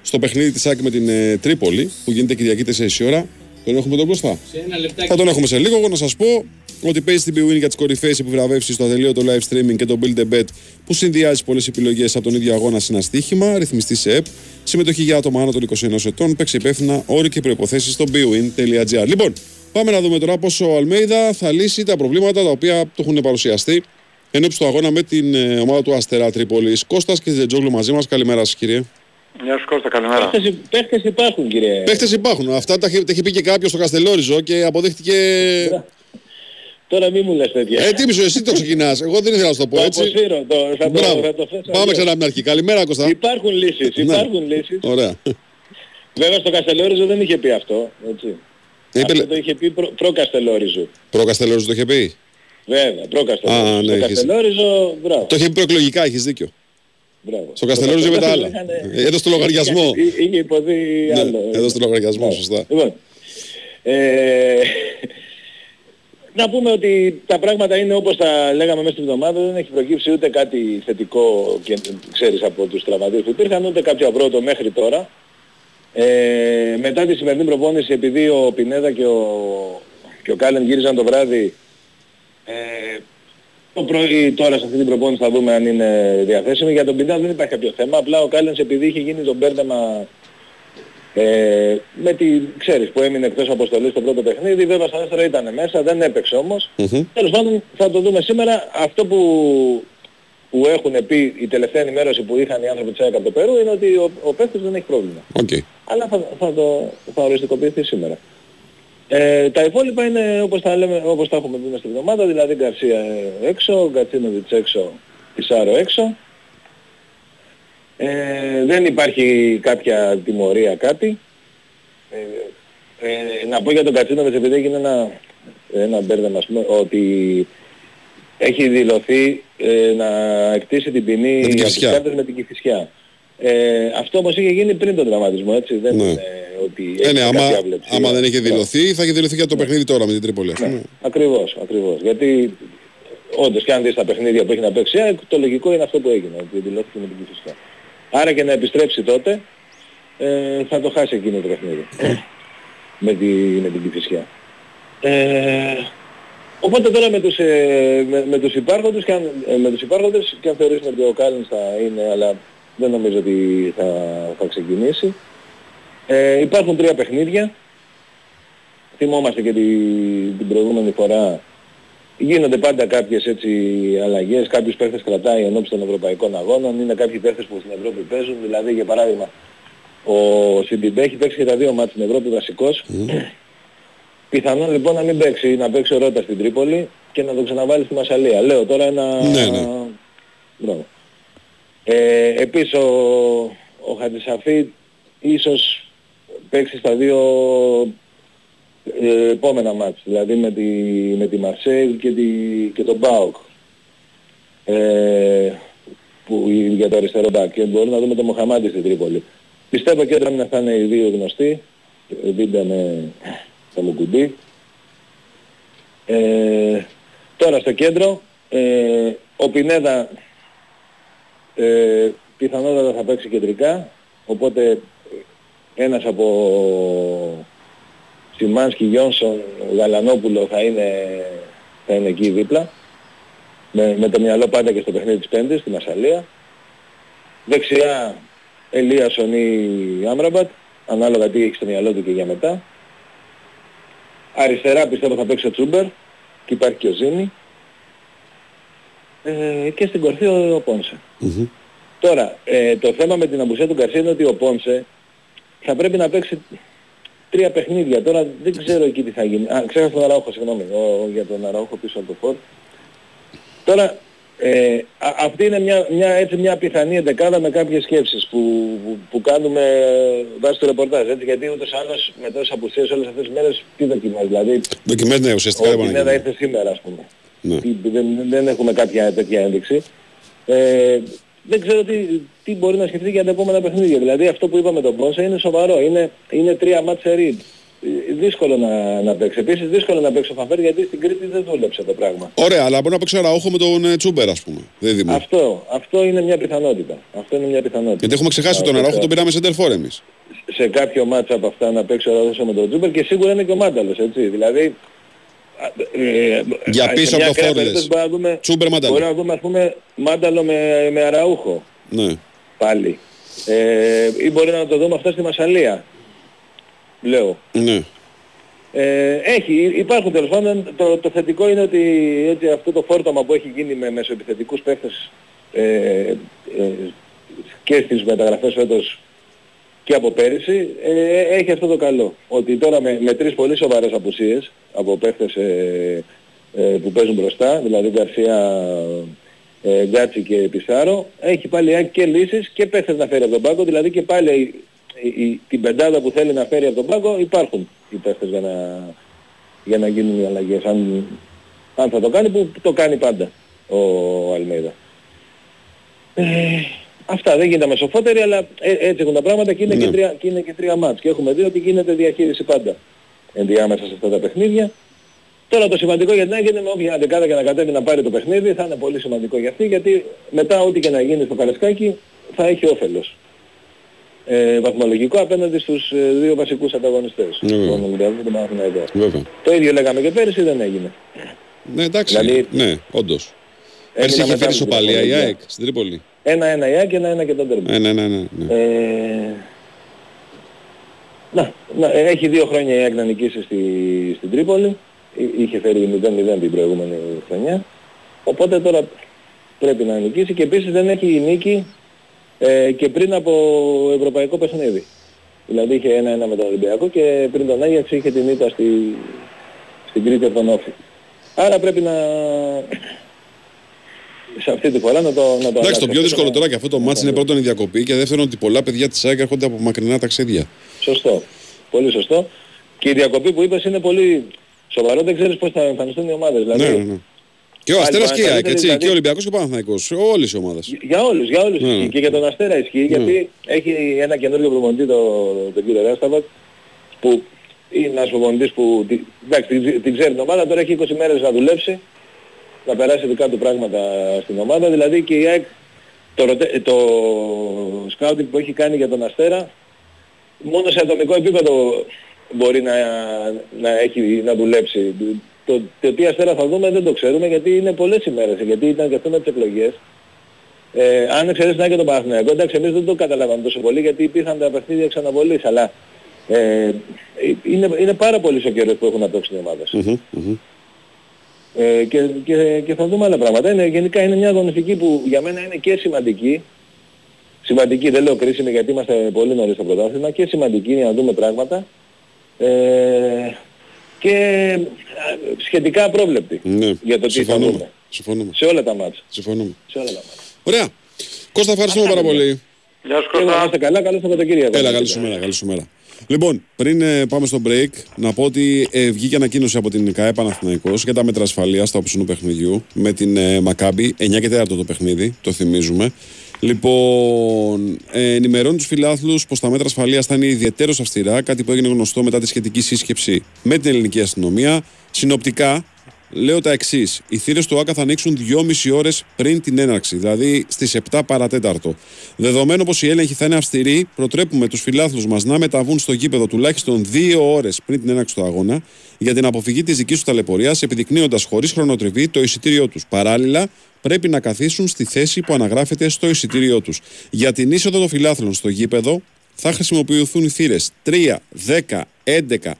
στο παιχνίδι της ΑΕΚ με την ε, Τρίπολη, που γίνεται Κυριακή 4 η ώρα. Τον έχουμε τον Κώστα; Σε ένα λεπτάκι. Θα τον έχουμε σε λίγο. Εγώ να σας πω ότι παίζει την BWIN για τις κορυφαίες επιβραβεύσει στο ατελείωτο live streaming και το Build a Bet που συνδυάζει πολλές επιλογές από τον ίδιο αγώνα σε ένα στοίχημα, ρυθμιστή σε ΕΠ, συμμετοχή για άτομα άνω των 21 ετών, παίξει υπεύθυνα, όροι και προποθέσει στο bwin.gr. Λοιπόν, πάμε να δούμε τώρα πόσο ο Αλμέιδα θα λύσει τα προβλήματα τα οποία του έχουν παρουσιαστεί ενώπιση του αγώνα με την ε, ομάδα του Αστερά Τρίπολης. Κώστας και Τζετζόγλου μαζί μας. Καλημέρα σας, κύριε. Γεια σου Κώστα, καλημέρα. Παίχτες, υ- παίχτες υπάρχουν κύριε. Παίχτε υπάρχουν. Αυτά τα, είχε- τα είχε πει και κάποιος στο Καστελόριζο και αποδείχτηκε. Τώρα μη μου λες τέτοια. Ε, τι μισό, εσύ το ξεκινάς. Εγώ δεν ήθελα να σου το πω Το έτσι. αποσύρω, το, θα, το, Μπράβο. θα το θέσω Πάμε αλλιώς. ξανά από την αρχή. Καλημέρα, Κώστα. Υπάρχουν λύσεις, Ναι. υπάρχουν λύσεις. Ωραία. Βέβαια στο Καστελόριζο δεν είχε πει αυτό, έτσι. Είπε- Αυτό το είχε πει προ, προ Καστελόριζο. Προ Καστελόριζο το είχε πει; Βέβαια, προ Καστελόριζο. Α, ναι, στο έχεις- Καστελόριζο, μπράβο. Το είχε πει προεκλογικά, έχεις δίκιο. Μπράβο. Στο Καστελόριζο είπε τα άλλα. Είχανε- Ε, Έδωσε το λογαριασμό. Είχε, είχε υποθεί Ναι, άλλο. έδωσε το λογαριασμό, σωστά. Λοιπόν, ε, να πούμε ότι τα πράγματα είναι όπως τα λέγαμε μέσα στην εβδομάδα, δεν έχει προκύψει ούτε κάτι θετικό και ξέρεις από τους τραυματίες που υπήρχαν, ούτε κάποιο απρότο μέχρι τώρα. Ε, μετά τη σημερινή προπόνηση, επειδή ο Πινέδα και ο, και ο Κάλεν γύριζαν το βράδυ, ε, το πρωί τώρα σε αυτή την προπόνηση θα δούμε αν είναι διαθέσιμη. Για τον Πινέδα δεν υπάρχει κάποιο θέμα, απλά ο Κάλενς επειδή είχε γίνει το μπέρδεμα ε, με τη, ξέρεις, που έμεινε εκτός αποστολής στο πρώτο παιχνίδι, βέβαια στα δεύτερα ήταν μέσα, δεν έπαιξε όμως. Τέλος πάντων θα το δούμε σήμερα. Αυτό που, που έχουν πει η τελευταία ενημέρωση που είχαν οι άνθρωποι της ΑΕΚ από το Περού είναι ότι ο, ο παίκτης δεν έχει πρόβλημα. Οκ. Αλλά θα, θα το θα οριστικοποιηθεί σήμερα. Ε, τα υπόλοιπα είναι όπως τα, λέμε, όπως τα έχουμε πει μες στην εβδομάδα, δηλαδή Γκαρσία ε, έξω, Γκατσίνοβιτς έξω, Πισάρο έξω. Ε, δεν υπάρχει κάποια τιμωρία κάτι. Ε, ε, να πω για τον Κατσίνοβιτς επειδή έγινε ένα, ένα μπέρδεμα ας πούμε, ότι έχει δηλωθεί ε, να εκτίσει την ποινή Με την για τους Κηφισιά. κάρτες με την Κηφισιά. Ε, αυτό όμως είχε γίνει πριν τον τραυματισμό, έτσι. Δεν Ναι. είναι ότι Ε, έχει ναι, άμα, κάποια άβλεψη. άμα δεν είχε Ναι. δηλωθεί, θα είχε δηλωθεί για το παιχνίδι τώρα με την Τρίπολη. ας πούμε. Ακριβώς, ακριβώς. Γιατί όντως και αν δεις τα παιχνίδια που έχει να παίξει, η ΑΕΚ, το λογικό είναι αυτό που έγινε, ότι δηλώθηκε με την Κηφισιά. Άρα και να επιστρέψει τότε, ε, θα το χάσει εκείνο το παιχνίδι. με, τη, με την Κηφισιά. Ε, οπότε τώρα με τους, ε, με, με τους υπάρχοντες και αν, ε, με τους υπάρχοντες και αν θεωρήσουμε ότι ο Κάλινς θα είναι, αλλά δεν νομίζω ότι θα, θα ξεκινήσει. Ε, υπάρχουν τρία παιχνίδια. Θυμόμαστε και τη, την προηγούμενη φορά γίνονται πάντα κάποιες έτσι αλλαγές, κάποιους παίχτες κρατάει ενώπιση των ευρωπαϊκών αγώνων, είναι κάποιοι παίχτες που στην Ευρώπη παίζουν, δηλαδή για παράδειγμα ο Σιντιμπέ έχει παίξει και τα δύο μάτς στην Ευρώπη βασικός. Πιθανόν λοιπόν να μην παίξει, να παίξει ο Ρότα στην Τρίπολη και να το ξαναβάλει στη Μασαλία. Λέω τώρα ένα... Ναι, ναι. Μπράβο. Ε, επίσης ο, ο Χατζησαφή ίσως παίξει στα δύο ε, επόμενα μάτς, δηλαδή με τη, με τη Μαρσέιλ και, τη, και τον Μπάουκ. Ε, που, για το αριστερό μπακ και μπορούμε να δούμε τον Μοχαμάντη στην Τρίπολη. Πιστεύω και όταν θα είναι οι δύο γνωστοί, Βίντα με το Μουκουντή. Ε, τώρα στο κέντρο, ε, ο Πινέδα ε, πιθανότατα θα παίξει κεντρικά, οπότε ένας από Σιμάνσκι, Γιόνσον, Γαλανόπουλο θα είναι, θα είναι εκεί δίπλα. Με, με το μυαλό πάντα και στο παιχνίδι της Πέμπτης, στη Μασαλία. Δεξιά Ελίασον ή Άμραμπατ, ανάλογα τι έχει στο μυαλό του και για μετά. Αριστερά πιστεύω θα παίξει ο Τσούμπερ και υπάρχει και ο Ζήνη. Ε, και στην κορφή ο, ο Πόνσε. Τώρα, ε, το θέμα με την απουσία του Γκαρσία είναι ότι ο Πόνσε θα πρέπει να παίξει τρία παιχνίδια. Τώρα δεν ξέρω εκεί τι θα γίνει. Α, ξέχασα τον Αραούχο, συγγνώμη, ο, για τον Αραούχο πίσω από το φόρ. Τώρα, ε, α- αυτή είναι μια, μια, έτσι, μια πιθανή εντεκάδα με κάποιες σκέψεις που, που, που κάνουμε ε, βάσει του ρεπορτάζ. Έτσι, γιατί ούτως ή άλλως με τόσες απουσίες όλες αυτές τις μέρες τι δοκιμάζει. Δηλαδή, Δοκιμές, ναι, ουσιαστικά ο δεν πάνε να Πινέδα γίνουν. ήρθε σήμερα ας πούμε. Ναι. Τι- Δεν, δεν έχουμε κάποια τέτοια ένδειξη. Ε, δεν ξέρω τι, τι μπορεί να σκεφτεί για τα επόμενα παιχνίδια. Δηλαδή αυτό που είπαμε τον Πόνσε είναι σοβαρό. Είναι, είναι τρία μάτς σε ρίτ. Ε, Δύσκολο να, να παίξει. Επίσης δύσκολο να παίξει ο Φαφέρ γιατί στην Κρήτη δεν δούλεψε το πράγμα. Ωραία, αλλά μπορεί να παίξει ραούχο με τον ε, Τσούμπερ, ας πούμε. Δίδυμο. Αυτό, αυτό είναι μια πιθανότητα. Αυτό είναι μια πιθανότητα. Γιατί έχουμε ξεχάσει Α, τον το- Αραούχο, τον πήραμε σε τερφόρ εμείς. σε κάποιο μάτσα από αυτά να παίξει ο Ρόδος με τον Τζούμπερ και σίγουρα είναι και ο Μάνταλος, έτσι. Δηλαδή, α, ε, Για σε πίσω μια από το ακραία φόρ, περίπτωση λες. μπορούμε να δούμε, Τσούμπερ Μάνταλο. Μπορεί να δούμε, ας πούμε, Μάνταλο με, με Αραούχο Ναι. πάλι. Ε, ή μπορεί να το δούμε αυτό στη Μασαλία. Λέω. Ναι. Ε, έχει, υπάρχουν τέλος πάντων. Το, το θετικό είναι ότι έτσι, αυτό το φόρτωμα που έχει γίνει με μεσοεπιθετικούς παίχτες ε, ε, και στις μεταγραφές φέτος και από πέρυσι ε, έχει αυτό το καλό. Ότι τώρα με, με τρεις πολύ σοβαρές απουσίες από παίχτες ε, ε, που παίζουν μπροστά, δηλαδή Γκαρσία, ε, Γκάτσι και Πισάρο, έχει πάλι η ΑΕΚ και λύσεις και παίχτες να φέρει από τον πάγκο, δηλαδή και πάλι η, η- την πεντάδα που θέλει να φέρει από τον πάγκο υπάρχουν οι παίχτες για να, για να γίνουν οι αλλαγές. Αν, αν θα το κάνει, που το κάνει πάντα ο Αλμέιδα. Ε, αυτά δεν γίνεται μεσοφότεροι, αλλά ε, έτσι έχουν τα πράγματα και είναι, Ναι. και, τρία, και είναι και τρία μάτς. Και έχουμε δει ότι γίνεται διαχείριση πάντα ενδιάμεσα σε αυτά τα παιχνίδια. Τώρα το σημαντικό για την ΑΕΚ είναι με όποια δεκάδα και να κατέβει να πάρει το παιχνίδι, θα είναι πολύ σημαντικό για αυτή, γιατί μετά ό,τι και να γίνει στο Καρεσκάκι θα έχει όφελος. Ε, βαθμολογικό απέναντι στους ε, δύο βασικούς ανταγωνιστές, Ναι, βέβαια. τον Ολυμπιακό και τον Παναθηναϊκό. Βέβαια. Το ίδιο λέγαμε και πέρυσι, δεν έγινε. Ναι, εντάξει. Δηλαδή- ναι, όντως. Πέρσι Έμεινα είχε μετά φέρει με την σοπαλία η βαθμολογία. ΑΕΚ στην Τρίπολη. Ένα-ένα η ΑΕΚ και ένα-ένα και τον Τέρμπι. Ναι, ναι, ναι. ναι, ναι. Ε, να, να, ε, έχει δύο χρόνια η ΑΕΚ να νικήσει στη, στην Τρίπολη. Εί- Είχε φέρει 0-0 την προηγούμενη χρονιά. Οπότε τώρα πρέπει να νικήσει και επίσης δεν έχει νίκη ε, και πριν από ευρωπαϊκό παιχνίδι. Δηλαδή είχε ένα-ένα με τον Ολυμπιακό και πριν τον Άγιαξ είχε την ήττα στη, στην Κρήτη από τον Όφη. Άρα πρέπει να σε αυτή τη φορά να το, να το Εντάξει, το αλλάξει πιο αυτό δύσκολο και να- τώρα και αυτό το μάτς είναι πρώτον η διακοπή και δεύτερον ότι πολλά παιδιά της ΑΕΚ έρχονται από μακρινά ταξίδια. Σωστό. Πολύ σωστό. Και η διακοπή που είπες είναι πολύ σοβαρό. Δεν ξέρεις πώς θα εμφανιστούν οι ομάδες. Δηλαδή, Ναι, ναι, ναι. Και ο Πάλι Αστέρας πάνε και η ΑΕΚ, καλύτεροι, έτσι. δηλαδή- Και ο Ολυμπιακός και ο Παναθηναϊκός. Όλες οι ομάδες. Για όλους, για όλους Ναι, ισχύει. ναι. Και για τον Αστέρα ισχύει, γιατί έχει ένα καινούριο προπονητή, τον, τον κύριο Ρέσταβατ, που είναι ένας προπονητής που τη- εντάξει, την, την ξέρει την ομάδα, τώρα έχει 20 μέρες να δουλέψει, να περάσει δικά του πράγματα στην ομάδα, δηλαδή και η ΑΕΚ το, ρωτε- το σκάουτινγκ που έχει κάνει για τον Αστέρα, μόνο σε ατομικό επίπεδο μπορεί να, να, έχει, να δουλέψει. Το, το τι Αστέρα θα δούμε δεν το ξέρουμε γιατί είναι πολλές ημέρες, γιατί ήταν και αυτό με τις εκλογές. Ε, αν εξαιρέσεις να και τον Παναθηναϊκό, εντάξει εμείς δεν το καταλάβαμε τόσο πολύ γιατί υπήρχαν τα παιχνίδια ξαναβολής, αλλά ε, είναι, είναι πάρα πολύ ο καιρός που έχουν να παίξουν οι ομάδες. Μμμ, μμμ. Ε, και, και, και θα δούμε άλλα πράγματα. Είναι, γενικά είναι μια αγωνιστική που για μένα είναι και σημαντική. Σημαντική, δεν λέω κρίσιμη γιατί είμαστε πολύ νωρίς στο πρωτάθλημα και σημαντική για να δούμε πράγματα. Ε, και α, σχετικά απρόβλεπτη Ναι, για το τι θα συμφωνούμε. δούμε. Συμφωνούμε. Σε όλα τα μάτια. Συμφωνούμε. Σε όλα τα μάτια. Ωραία. Κώστα, ευχαριστούμε πάρα πολύ. Γεια σου Και να Κώστα. είστε καλά, καλό Σαββατοκύριακο. Έλα, καλή σου μέρα, καλή σου μέρα. Λοιπόν, πριν ε, πάμε στο break, να πω ότι ε, βγήκε ανακοίνωση από την ΚΑΕ Παναθηναϊκός για τα μέτρα ασφαλείας στα όψινου παιχνιδιού με την ε, Μακάμπη. 9 και 4 το παιχνίδι, το θυμίζουμε. Λοιπόν, ε, ενημερώνει τους φιλάθλους πως τα μέτρα ασφαλείας θα είναι ιδιαίτερως αυστηρά, κάτι που έγινε γνωστό μετά τη σχετική σύσκεψη με την ελληνική αστυνομία. Συνοπτικά, λέω τα εξής. Οι θύρες του ΆΚΑ θα ανοίξουν 2,5 ώρες πριν την έναρξη, δηλαδή στις 7 παρατέταρτο. Δεδομένου πως η έλεγχη θα είναι αυστηρή, προτρέπουμε τους φιλάθλους μας να μεταβούν στο γήπεδο τουλάχιστον 2 ώρες πριν την έναρξη του αγώνα για την αποφυγή της δικής τους ταλαιπωρίας, επιδεικνύοντας χωρίς χρονοτριβή το εισιτήριό τους. Παράλληλα, πρέπει να καθίσουν στη θέση που αναγράφεται στο εισιτήριό τους. Για την είσοδο των φιλάθλων στο γήπεδο θα χρησιμοποιηθούν οι θύρες 3, 10, 11,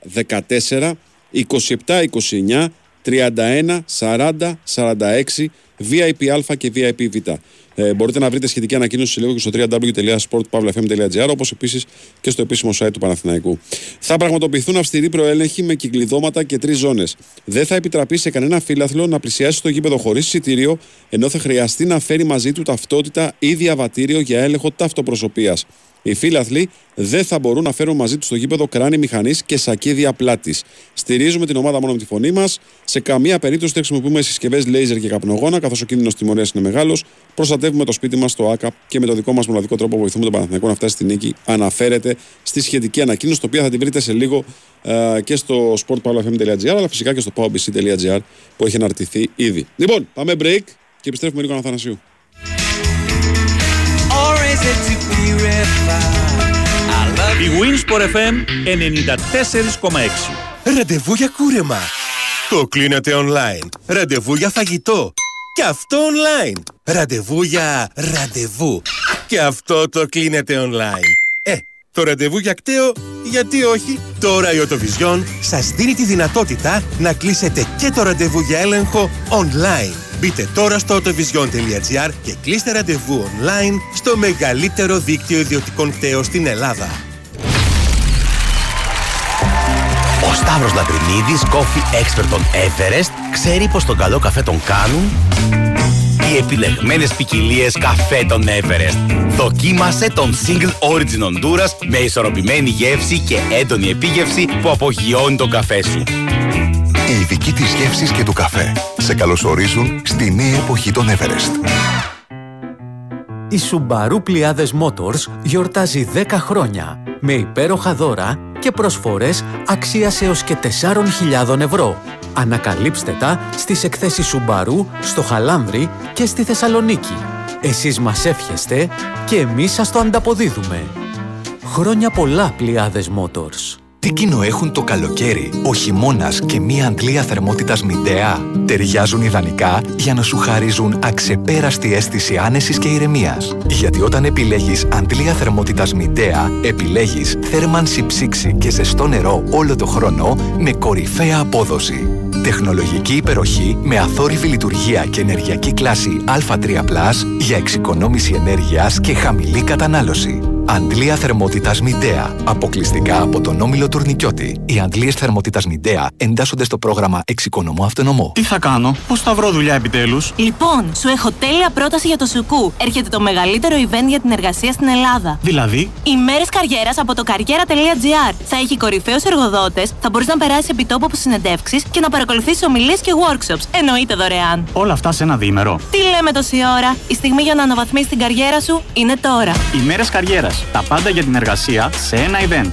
14 27-29, 31, 40, 46, VIP Α και VIP Β. Ε, μπορείτε να βρείτε σχετική ανακοίνωση σε λίγο και στο www.sportpavlafm.gr όπως επίσης και στο επίσημο site του Παναθηναϊκού. Θα πραγματοποιηθούν αυστηροί προέλεγχοι με κυκλειδώματα και τρεις ζώνες. Δεν θα επιτραπεί σε κανένα φύλαθλο να πλησιάσει το γήπεδο χωρίς εισιτήριο, ενώ θα χρειαστεί να φέρει μαζί του ταυτότητα ή διαβατήριο για έλεγχο ταυτοπροσωπία. Οι φίλαθλοι δεν θα μπορούν να φέρουν μαζί τους στο γήπεδο κράνη μηχανής και σακίδια πλάτης. Στηρίζουμε την ομάδα μόνο με τη φωνή μας. Σε καμία περίπτωση δεν χρησιμοποιούμε συσκευές λέιζερ και καπνογόνα, καθώς ο κίνδυνος τιμωρίας είναι μεγάλος. Προστατεύουμε το σπίτι μας στο ΑΚΑ και με το δικό μας μοναδικό τρόπο βοηθούμε τον Παναθηναϊκό να φτάσει στη νίκη. Αναφέρεται στη σχετική ανακοίνωση, το οποίο θα την βρείτε σε λίγο ε, και στο sportpavlafm.gr, αλλά φυσικά και στο powbc.gr που έχει αναρτηθεί ήδη. Λοιπόν, πάμε break και επιστρέφουμε λίγο Αθανασίου. Η Winsport FM 94,6 Ραντεβού για κούρεμα. Το κλείνετε online. Ραντεβού για φαγητό. Και αυτό online. Ραντεβού για ραντεβού. Και αυτό το κλείνετε online. Ε, το ραντεβού για κταίο, γιατί όχι. Τώρα η Οτοβιζιόν σας δίνει τη δυνατότητα να κλείσετε και το ραντεβού για έλεγχο online. Μπείτε τώρα στο autovision.gr και κλείστε ραντεβού online στο μεγαλύτερο δίκτυο ιδιωτικών κταίων στην Ελλάδα. Ο Σταύρος Λαμπρινίδης, coffee expert των Everest, ξέρει πως τον καλό καφέ τον κάνουν; Οι επιλεγμένες ποικιλίες καφέ των Everest. Δοκίμασε τον Single Origin Honduras με ισορροπημένη γεύση και έντονη επίγευση που απογειώνει τον καφέ σου. Οι ειδικοί της γεύσης και του καφέ σε καλωσορίζουν στη νέα εποχή των Everest. Η Subaru Πλιάδες Motors γιορτάζει 10 χρόνια με υπέροχα δώρα και προσφορές αξίας έως και 4.000 ευρώ. Ανακαλύψτε τα στις εκθέσεις Subaru στο Χαλάνδρι και στη Θεσσαλονίκη. Εσείς μας εύχεστε και εμείς σας το ανταποδίδουμε. Χρόνια πολλά Πλιάδες Motors. Τι κοινό έχουν το καλοκαίρι, ο χειμώνας και μία αντλία θερμότητας μηντέα; Ταιριάζουν ιδανικά για να σου χαρίζουν αξεπέραστη αίσθηση άνεσης και ηρεμίας. Γιατί όταν επιλέγεις αντλία θερμότητας μηντέα, επιλέγεις θέρμανση ψήξη και ζεστό νερό όλο το χρόνο με κορυφαία απόδοση. Τεχνολογική υπεροχή με αθόρυβη λειτουργία και ενεργειακή κλάση Α3+, για εξοικονόμηση ενέργειας και χαμηλή κατανάλωση. Αντλία θερμότητας Μιντέα. Αποκλειστικά από τον Όμιλο Τουρνικιώτη. Οι αντλίες θερμότητας Μιντέα εντάσσονται στο πρόγραμμα Εξοικονομώ Αυτονομώ. Τι θα κάνω, πώς θα βρω δουλειά επιτέλους; Λοιπόν, σου έχω τέλεια πρόταση για το Σουκού. Έρχεται το μεγαλύτερο event για την εργασία στην Ελλάδα. Δηλαδή, Ημέρες καριέρας από το καριέρα.gr. Θα έχει κορυφαίους εργοδότες, θα μπορείς να περάσεις επί τόπου από συνεντεύξεις και να παρακολουθήσεις ομιλίες και workshops. Εννοείται δωρεάν. όλα αυτά σε ένα διήμερο. Τι λέμε τόση ώρα; Η στιγμή για να αναβαθμίσεις την καριέρα σου είναι τώρα. Ημέρες καριέρας. Τα πάντα για την εργασία σε ένα event.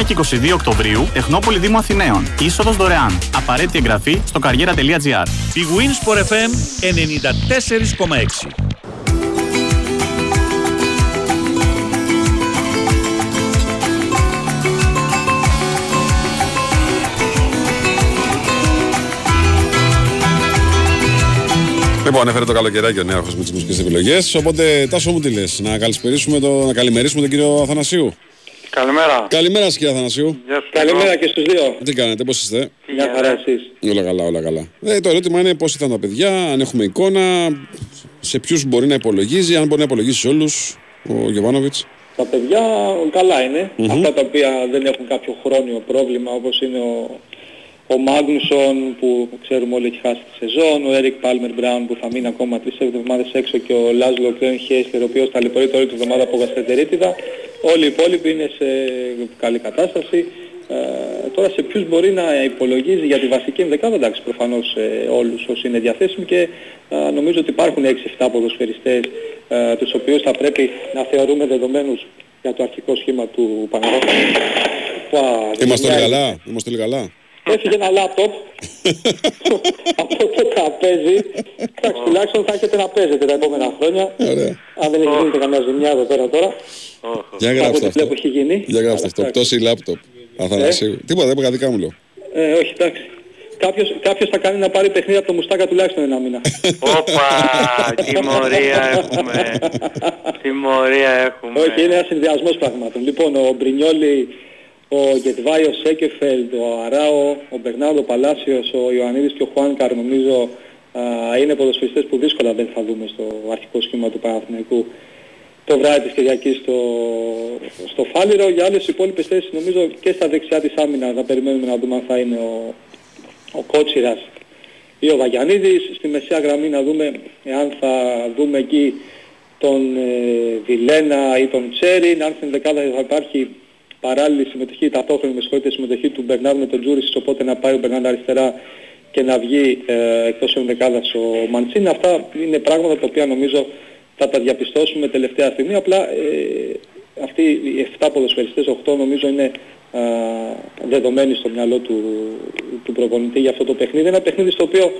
21 και 22 Οκτωβρίου, Τεχνόπολη Δήμου Αθηναίων. Είσοδος δωρεάν. Απαραίτητη εγγραφή στο καριέρα.gr. Η Winsport FM 94,6 Λοιπόν, έφερε το καλοκαιράκι ο νέαρχος με τις μουσικές επιλογές. Οπότε, Τάσο μου τι λες, να καλησπερίσουμε το, να καλημερίσουμε τον κύριο Αθανασίου. Καλημέρα. Καλημέρα, κύριε Αθανασίου. Γεια σου. Καλημέρα και στους δύο. Τι κάνετε, πώς είστε; Μια χαρά εσείς. Όλα καλά, όλα καλά. Ε, το ερώτημα είναι πώς ήταν τα παιδιά, αν έχουμε εικόνα, σε ποιους μπορεί να υπολογίζει, αν μπορεί να υπολογίσει σε όλους ο Γεβάνοβιτ. Τα παιδιά καλά είναι. Μμμ. Αυτά τα οποία δεν έχουν κάποιο χρόνιο πρόβλημα όπως είναι ο, ο Μάγνουσον που ξέρουμε όλοι έχει χάσει τη σεζόν, ο Έρικ Πάλμερ Μπράουν που θα μείνει ακόμα τρεις εβδομάδες έξω και ο Λάζλο Κρέν Χέισλερ ο οποίος ταλαιπωρείται όλη τη εβδομάδα από γαστρετερίτιδα. Όλοι οι υπόλοιποι είναι σε καλή κατάσταση. Ε, τώρα σε ποιους μπορεί να υπολογίζει για τη βασική ενδεκάδα, εντάξει προφανώς ε, όλους όσοι είναι διαθέσιμοι και ε, νομίζω ότι υπάρχουν 6-7 ποδοσφαιριστές ε, τους οποίους θα πρέπει να θεωρούμε δεδομένους για το αρχικό σχήμα του Παναγιώτη. Είμαστε όλοι καλά. Είμαστε όλοι καλά. Έφυγε ένα λάπτοπ από το τραπέζι. Εντάξει, τουλάχιστον θα έχετε να παίζετε τα επόμενα χρόνια. Ωραία. Αν δεν έχει γίνει καμιά ζημιά εδώ πέρα τώρα. Για Από γράψτε ό,τι αυτό. βλέπω έχει γίνει. Για γράψτε αυτό. Πτώση λάπτοπ. Αθανασίου. Τίποτα, δεν είπα δικά μου λέω. Ε, όχι, εντάξει. Κάποιος, κάποιος θα κάνει να πάρει παιχνίδι από το Μουστάκα τουλάχιστον ένα μήνα. Όπα, τιμωρία έχουμε. Τιμωρία έχουμε. Όχι, είναι ένας συνδυασμός πραγμάτων. Λοιπόν, ο Μπρινιόλι, ο Γετβάιο Σέκεφελντ, ο Αράο, ο Μπερνάδο Παλάσιος, ο Ιωαννίδης και ο Χουάνκαρ νομίζω α, είναι ποδοσφαιριστές που δύσκολα δεν θα δούμε στο αρχικό σχήμα του Παναθηναϊκού το βράδυ της Κυριακής στο, στο Φάληρο. Για άλλες υπόλοιπες θέσεις νομίζω και στα δεξιά της άμυνας θα περιμένουμε να δούμε αν θα είναι ο, ο Κότσιρας ή ο Βαγιανίδης. Στη μεσαία γραμμή να δούμε εάν θα δούμε εκεί τον ε, Βιλένα ή τον Τσέριν, αν στην δεκάδα θα υπάρχει παράλληλη συμμετοχή, ταυτόχρονη με συγχωρείτε συμμετοχή του Μπερνάρ με τον Τζούρις, οπότε να πάει ο Μπερνάρ αριστερά και να βγει ε, εκτός ενδεκάδας ο Μαντσίν. Αυτά είναι πράγματα τα οποία νομίζω θα τα διαπιστώσουμε τελευταία στιγμή. Απλά ε, αυτοί οι 7 ποδοσφαιριστές, 8 νομίζω είναι α, δεδομένοι στο μυαλό του, του προπονητή για αυτό το παιχνίδι. Ένα παιχνίδι στο οποίο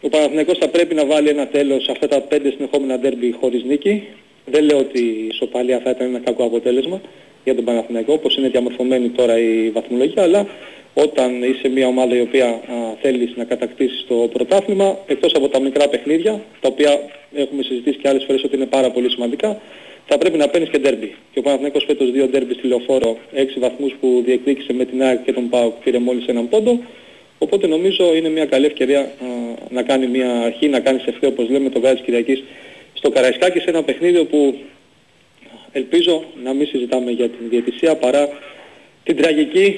ο Παναθηναϊκός θα πρέπει να βάλει ένα τέλος σε αυτά τα 5 συνεχόμενα ντέρμπι χωρίς νίκη. Δεν λέω ότι η σοπαλία θα ήταν ένα κακό αποτέλεσμα για τον Παναθηναϊκό, όπως είναι διαμορφωμένη τώρα η βαθμολογία, αλλά όταν είσαι μια ομάδα η οποία α, θέλεις να κατακτήσεις το πρωτάθλημα, εκτός από τα μικρά παιχνίδια, τα οποία έχουμε συζητήσει και άλλες φορές ότι είναι πάρα πολύ σημαντικά, θα πρέπει να παίρνεις και ντέρμπι. Και ο Παναθηναϊκός φέτος δύο ντέρμπι στη Λεωφόρο, 6 βαθμούς που διεκδίκησε με την ΑΕΚ και τον ΠΑΟΚ, πήρε μόλις έναν πόντο. Οπότε νομίζω είναι μια καλή ευκαιρία α, να κάνει μια αρχή, να κάνεις σε ευθύ όπως λέμε το βράδυ της Κυριακής στο Καραϊσκάκι σε ένα παιχνίδι όπου ελπίζω να μην συζητάμε για την διαιτησία παρά την τραγική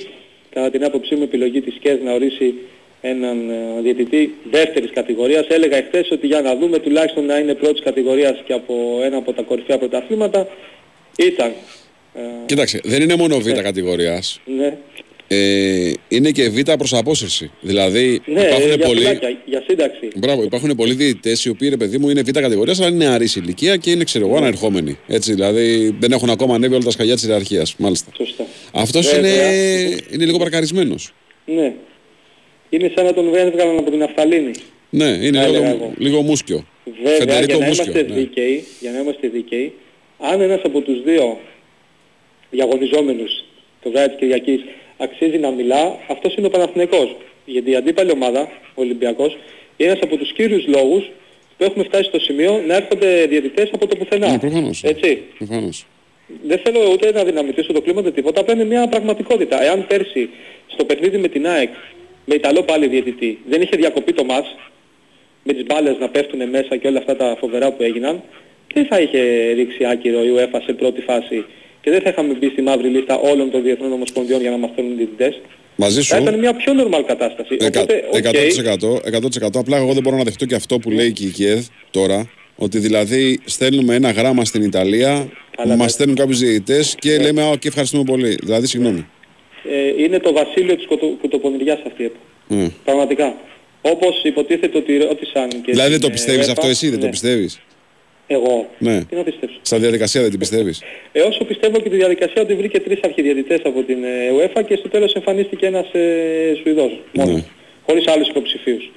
κατά την άποψή μου επιλογή της ΚΕΔ να ορίσει έναν ε, διαιτητή δεύτερης κατηγορίας. Έλεγα εχθές ότι για να δούμε τουλάχιστον να είναι πρώτης κατηγορίας και από ένα από τα κορυφαία πρωταθλήματα ήταν. ε, Κοίταξε, δεν είναι μόνο β' κατηγορίας. Ναι, Ε, είναι και β' προς απόσυρση. Δηλαδή ναι υπάρχουν για, πολλοί... φυλάκια, για σύνταξη. Μπράβο, υπάρχουν πολλοί διαιτητές οι οποίοι ρε παιδί μου είναι β' κατηγορίας, αλλά είναι νεαρή ηλικία και είναι ξέρω εγώ ανερχόμενοι. Έτσι, δηλαδή δεν έχουν ακόμα ανέβει όλα τα σκαλιά της ιεραρχίας. Μάλιστα. Σωστά. Αυτός είναι, Βέβαια. είναι λίγο παρκαρισμένος. Ναι. Είναι σαν να τον έβγαλαν από την Αφθαλήνη. Ναι, είναι Θα έλεγα λίγο, εγώ. λίγο μούσκιο. Βέβαια, Φεντερίκο για να μούσκιο. είμαστε ναι. δίκαιοι, για να είμαστε δίκαιοι, αν ένας από τους δύο διαγωνιζόμενους το βράδυ της Κυριακής αξίζει να μιλά, αυτός είναι ο Παναθηναϊκός. Γιατί η αντίπαλη ομάδα, ο Ολυμπιακός, είναι ένας από τους κύριους λόγους που έχουμε φτάσει στο σημείο να έρχονται διαιτητές από το πουθενά. Ναι, προφανώς. Έτσι. Προφανώς. Δεν θέλω ούτε να δυναμητήσω το κλίμα ούτε τίποτα, απλά είναι μια πραγματικότητα. Εάν πέρσι στο παιχνίδι με την ΑΕΚ, με Ιταλό πάλι διαιτητή, δεν είχε διακοπεί το μάτς, με τις μπάλες να πέφτουν μέσα και όλα αυτά τα φοβερά που έγιναν, δεν θα είχε ρίξει άκυρο η UEFA σε πρώτη φάση και δεν θα είχαμε μπει στη μαύρη λίστα όλων των διεθνών ομοσπονδιών για να μας φέρουν διαιτητές. Μαζί σου. Θα ήταν μια πιο normal κατάσταση. Εκα- Οπότε, οκ, 100%, 100%. Απλά εγώ δεν μπορώ να δεχτώ και αυτό που λέει και η ΚΕΔ τώρα. Ότι δηλαδή στέλνουμε ένα γράμμα στην Ιταλία, Αλλά μας ναι. στέλνουν κάποιους διαιτητές και λέμε Α, και ευχαριστούμε πολύ. Δηλαδή, συγγνώμη. ε, είναι το βασίλειο της κοτο- κουτοπονηριάς αυτή. η ΕΠΟ. Ε. Πραγματικά. Όπως υποτίθεται ότι ρώτησαν και Δηλαδή δεν στην, το ε, πιστεύεις UEFA, αυτό εσύ, δεν το ναι. πιστεύεις; Εγώ. Ναι. Τι να πιστέψω. Στα διαδικασία δεν την πιστεύεις; Ε, όσο πιστεύω και τη διαδικασία ότι βρήκε τρεις αρχιδιαιτητές από την ε, UEFA και στο τέλος εμφανίστηκε ένας ε, Σουηδός μόνος, Ναι. χωρίς άλλους υποψηφίους.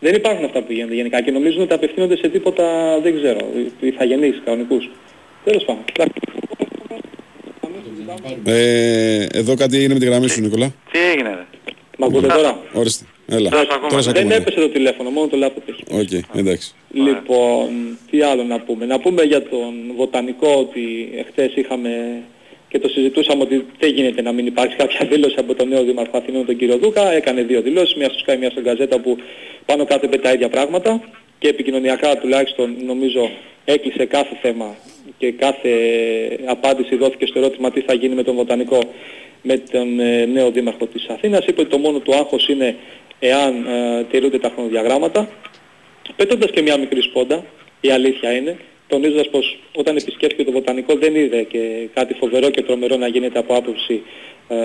Δεν υπάρχουν αυτά που γίνονται γενικά και νομίζουν ότι απευθύνονται σε τίποτα, δεν ξέρω, ηθαγενείς, κανονικούς. Τέλος πάντων. Ε, εδώ κάτι έγινε με τη γραμμή σου, Νικόλα. Τι έγινε ρε. Μ' ακούτε τώρα; Ορίστε. Έλα. Τώρα σε ακούμε. Τώρα σε Δεν ακούμε. έπεσε το τηλέφωνο, μόνο το λάπτοπ έχει. Οκ, εντάξει. Λοιπόν, τι άλλο να πούμε. Να πούμε για τον Βοτανικό ότι εχθές είχαμε και το συζητούσαμε ότι δεν γίνεται να μην υπάρξει κάποια δήλωση από τον νέο Δήμαρχο Αθηνών τον κύριο Δούκα. Έκανε δύο δηλώσεις, μία στο ΣΚΑΪ, μία στο Gazzetta που πάνω κάτω είπε τα ίδια πράγματα και επικοινωνιακά τουλάχιστον νομίζω έκλεισε κάθε θέμα και κάθε απάντηση δόθηκε στο ερώτημα τι θα γίνει με τον βοτανικό με τον ε, νέο Δήμαρχο της Αθήνας. Είπε ότι το μόνο του άγχος είναι εάν ε, τηρούνται τα χρονοδιαγράμματα. Πετώντας και μια μικρή σπόντα, η αλήθεια είναι, τονίζοντας πως όταν επισκέφθηκε το βοτανικό δεν είδε και κάτι φοβερό και τρομερό να γίνεται από άποψη ε,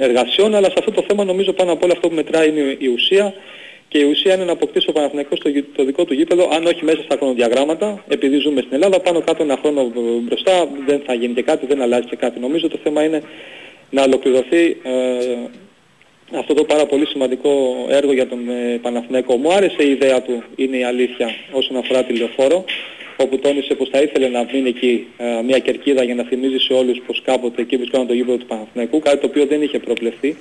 εργασιών, αλλά σε αυτό το θέμα νομίζω πάνω απ' όλα αυτό που μετράει είναι η ουσία. Και η ουσία είναι να αποκτήσει ο Παναθηναϊκός το, γη- το δικό του γήπεδο, αν όχι μέσα στα χρονοδιαγράμματα, επειδή ζούμε στην Ελλάδα, πάνω κάτω ένα χρόνο μπροστά δεν θα γίνει και κάτι, δεν αλλάζει και κάτι. Νομίζω το θέμα είναι να ολοκληρωθεί ε, αυτό το πάρα πολύ σημαντικό έργο για τον ε, Παναθηναϊκό. Μου άρεσε η ιδέα του, είναι η αλήθεια, όσον αφορά τη λεωφόρο, όπου τόνισε πως θα ήθελε να μείνει εκεί ε, μια κερκίδα για να θυμίζει σε όλους πως κάποτε εκεί βρισκόταν το γήπεδο του Παναθηναϊκού, κάτι το οποίο δεν είχε προβλεφθεί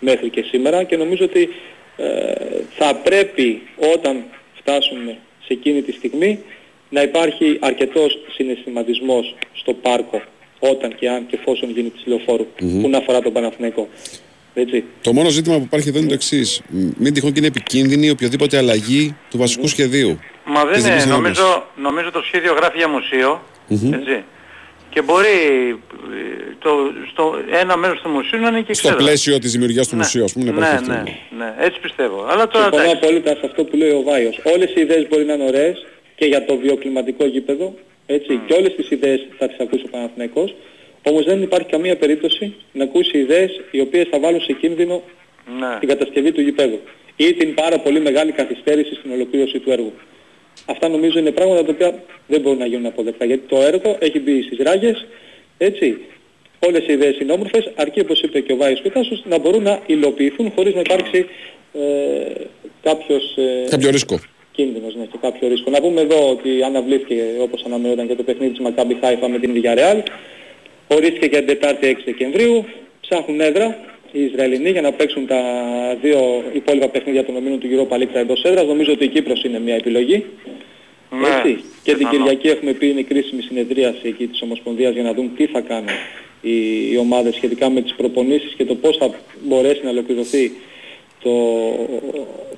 μέχρι και σήμερα και νομίζω ότι ε, θα πρέπει όταν φτάσουμε σε εκείνη τη στιγμή να υπάρχει αρκετός συναισθηματισμός στο πάρκο όταν και αν και εφόσον γίνει της λεωφόρου Μμμ. που να αφορά τον Παναθηναϊκό. Έτσι. Το μόνο ζήτημα που υπάρχει εδώ είναι το εξής. Μην τυχόν και είναι επικίνδυνη οποιοδήποτε αλλαγή του βασικού σχεδίου. Μα Της δεν είναι, Δυτικής Ευρώπης. νομίζω, νομίζω το σχέδιο γράφει για μουσείο, Μμμ. έτσι. Και μπορεί ε, το, στο, ένα μέρος του μουσείου να είναι και Στο εξέδρα. πλαίσιο της δημιουργίας του Ναι. μουσείου, ας πούμε, να Ναι, υπάρχει ναι, αυτό. ναι, έτσι πιστεύω. Αλλά τώρα Συμφωνώ εντάξει. απόλυτα σε αυτό που λέει ο Βάιος. Όλες οι ιδέες μπορεί να είναι ωραίες και για το βιοκλιματικό γήπεδο, έτσι, και όλες τις ιδέες θα τις ακούσει ο Παναθηναϊκός, όμως δεν υπάρχει καμία περίπτωση να ακούσει ιδέες οι οποίες θα βάλουν σε κίνδυνο Ναι. την κατασκευή του γηπέδου ή την πάρα πολύ μεγάλη καθυστέρηση στην ολοκλήρωση του έργου. Αυτά νομίζω είναι πράγματα τα οποία δεν μπορούν να γίνουν αποδεκτά γιατί το έργο έχει μπει στις ράγες, έτσι. Όλες οι ιδέες είναι όμορφες, αρκεί όπως είπε και ο Βάιος Πετάσος να μπορούν να υλοποιηθούν χωρίς να υπάρξει ε, κάποιος ε, Κάποιο ρίσκο. κίνδυνος ναι, και κάποιο ρίσκο. Να πούμε εδώ ότι αναβλήθηκε όπως αναμενόταν και το παιχνίδι της Μακάμπι Χάιφα με την Villarreal. Ορίστηκε για την Τετάρτη 6 Δεκεμβρίου. Ψάχνουν έδρα οι Ισραηλινοί για να παίξουν τα δύο υπόλοιπα παιχνίδια των ομίλων του Europa League εντός έδρας. Νομίζω ότι η Κύπρος είναι μια επιλογή. Ναι, Έτσι. Και την πιθανό. Κυριακή έχουμε πει είναι η κρίσιμη συνεδρίαση εκεί της Ομοσπονδίας για να δουν τι θα κάνουν οι, οι ομάδες σχετικά με τις προπονήσεις και το πώς θα μπορέσει να ολοκληρωθεί το,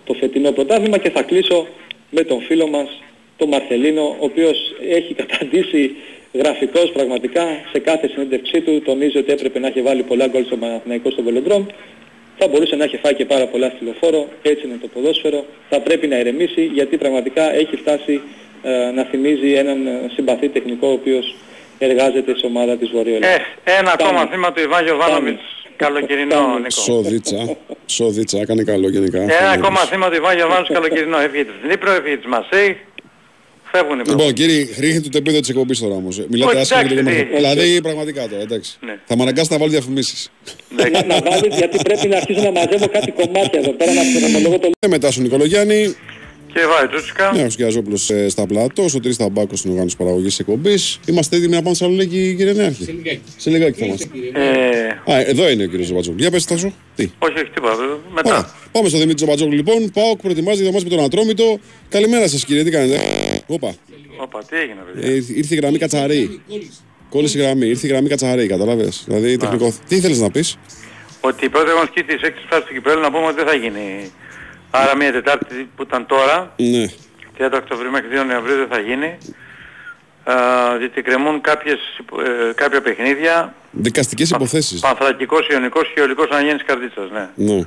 το φετινό πρωτάθλημα και θα κλείσω με τον φίλο μας, τον Μαρθελίνο, ο οποίος έχει καταντήσει γραφικός πραγματικά σε κάθε συνέντευξή του, τονίζει ότι έπρεπε να έχει βάλει πολλά γκολ στο Παναθηναϊκό στο Βελοντρόμ, θα μπορούσε να έχει φάει και πάρα πολλά στη λεωφόρο, έτσι είναι το ποδόσφαιρο, θα πρέπει να ηρεμήσει γιατί πραγματικά έχει φτάσει ε, να θυμίζει έναν ε, συμπαθή τεχνικό ο οποίος εργάζεται σε ομάδα της Βορείου Ε, ένα ακόμα θύμα του Ιβάν Γιωβάνοβιτς. Καλοκαιρινό, Νίκο. Σοδίτσα. Σοδίτσα, έκανε καλό γενικά. Ένα ακόμα θύμα του Ιβάν Γιωβάνοβιτς καλοκαιρινό. Έφυγε της Δνήπρο, έφυγε της Μασέη. Φεύγουν οι Λοιπόν, κύριε, ρίχνετε το επίπεδο της εκπομπής τώρα όμως. Μιλάτε Όχι, άσχημα για το εντάξει, κομμάτι. τι. Δηλαδή, πραγματικά τώρα, εντάξει. Ναι. Θα με αναγκάσετε να βάλω διαφημίσεις. να, να βάλεις γιατί πρέπει να αρχίσω να μαζεύω κάτι κομμάτια εδώ πέρα να ψυχομολογώ το Και μετά στον Νικολογιάννη, Και βάει Τζούτσικα. ναι, ο Σκιαζόπουλο στα πλατό, ο Τρει Ταμπάκο στην οργάνωση παραγωγής εκπομπής. Είμαστε έτοιμοι να πάμε σε Θεσσαλονίκη, κύριε Νέαρχη; Σε λιγάκι. Σε λιγάκι θα είμαστε. Ε, Α, εδώ είναι ο κύριος Ζωπατζόγλου. Για πες, Τάσο. Τι; όχι, όχι, τίποτα. Μετά. Ωραία. Πάμε στο Δημήτρη Ζωπατζόγλου λοιπόν. Πάω, προετοιμάζει για μας με τον Ατρόμητο. Καλημέρα σας, κύριε, τι κάνετε; Όπα. Όπα, τι έγινε, παιδιά; Ε, ήρθε η γραμμή κατσαρή. Κόλλησε η γραμμή, ήρθε η γραμμή κατσαρή, κατάλαβες; Δηλαδή τεχνικό. Τι ήθελε να πεις; Ότι η πρώτη αγωνιστική της έκτης φάσης του Κυπέλλου να πούμε ότι δεν θα γίνει. Άρα μια Τετάρτη που ήταν τώρα, Ναι. 30 Οκτωβρίου μέχρι 2 Νοεμβρίου δεν θα γίνει. Α, διότι κρεμούν κάποιες, υπο- ε, κάποια παιχνίδια. Δικαστικές υποθέσεις. Πανθρακικός, Ιωνικός και Ιωλικός Αναγέννης Καρδίτσας, ναι. Ναι.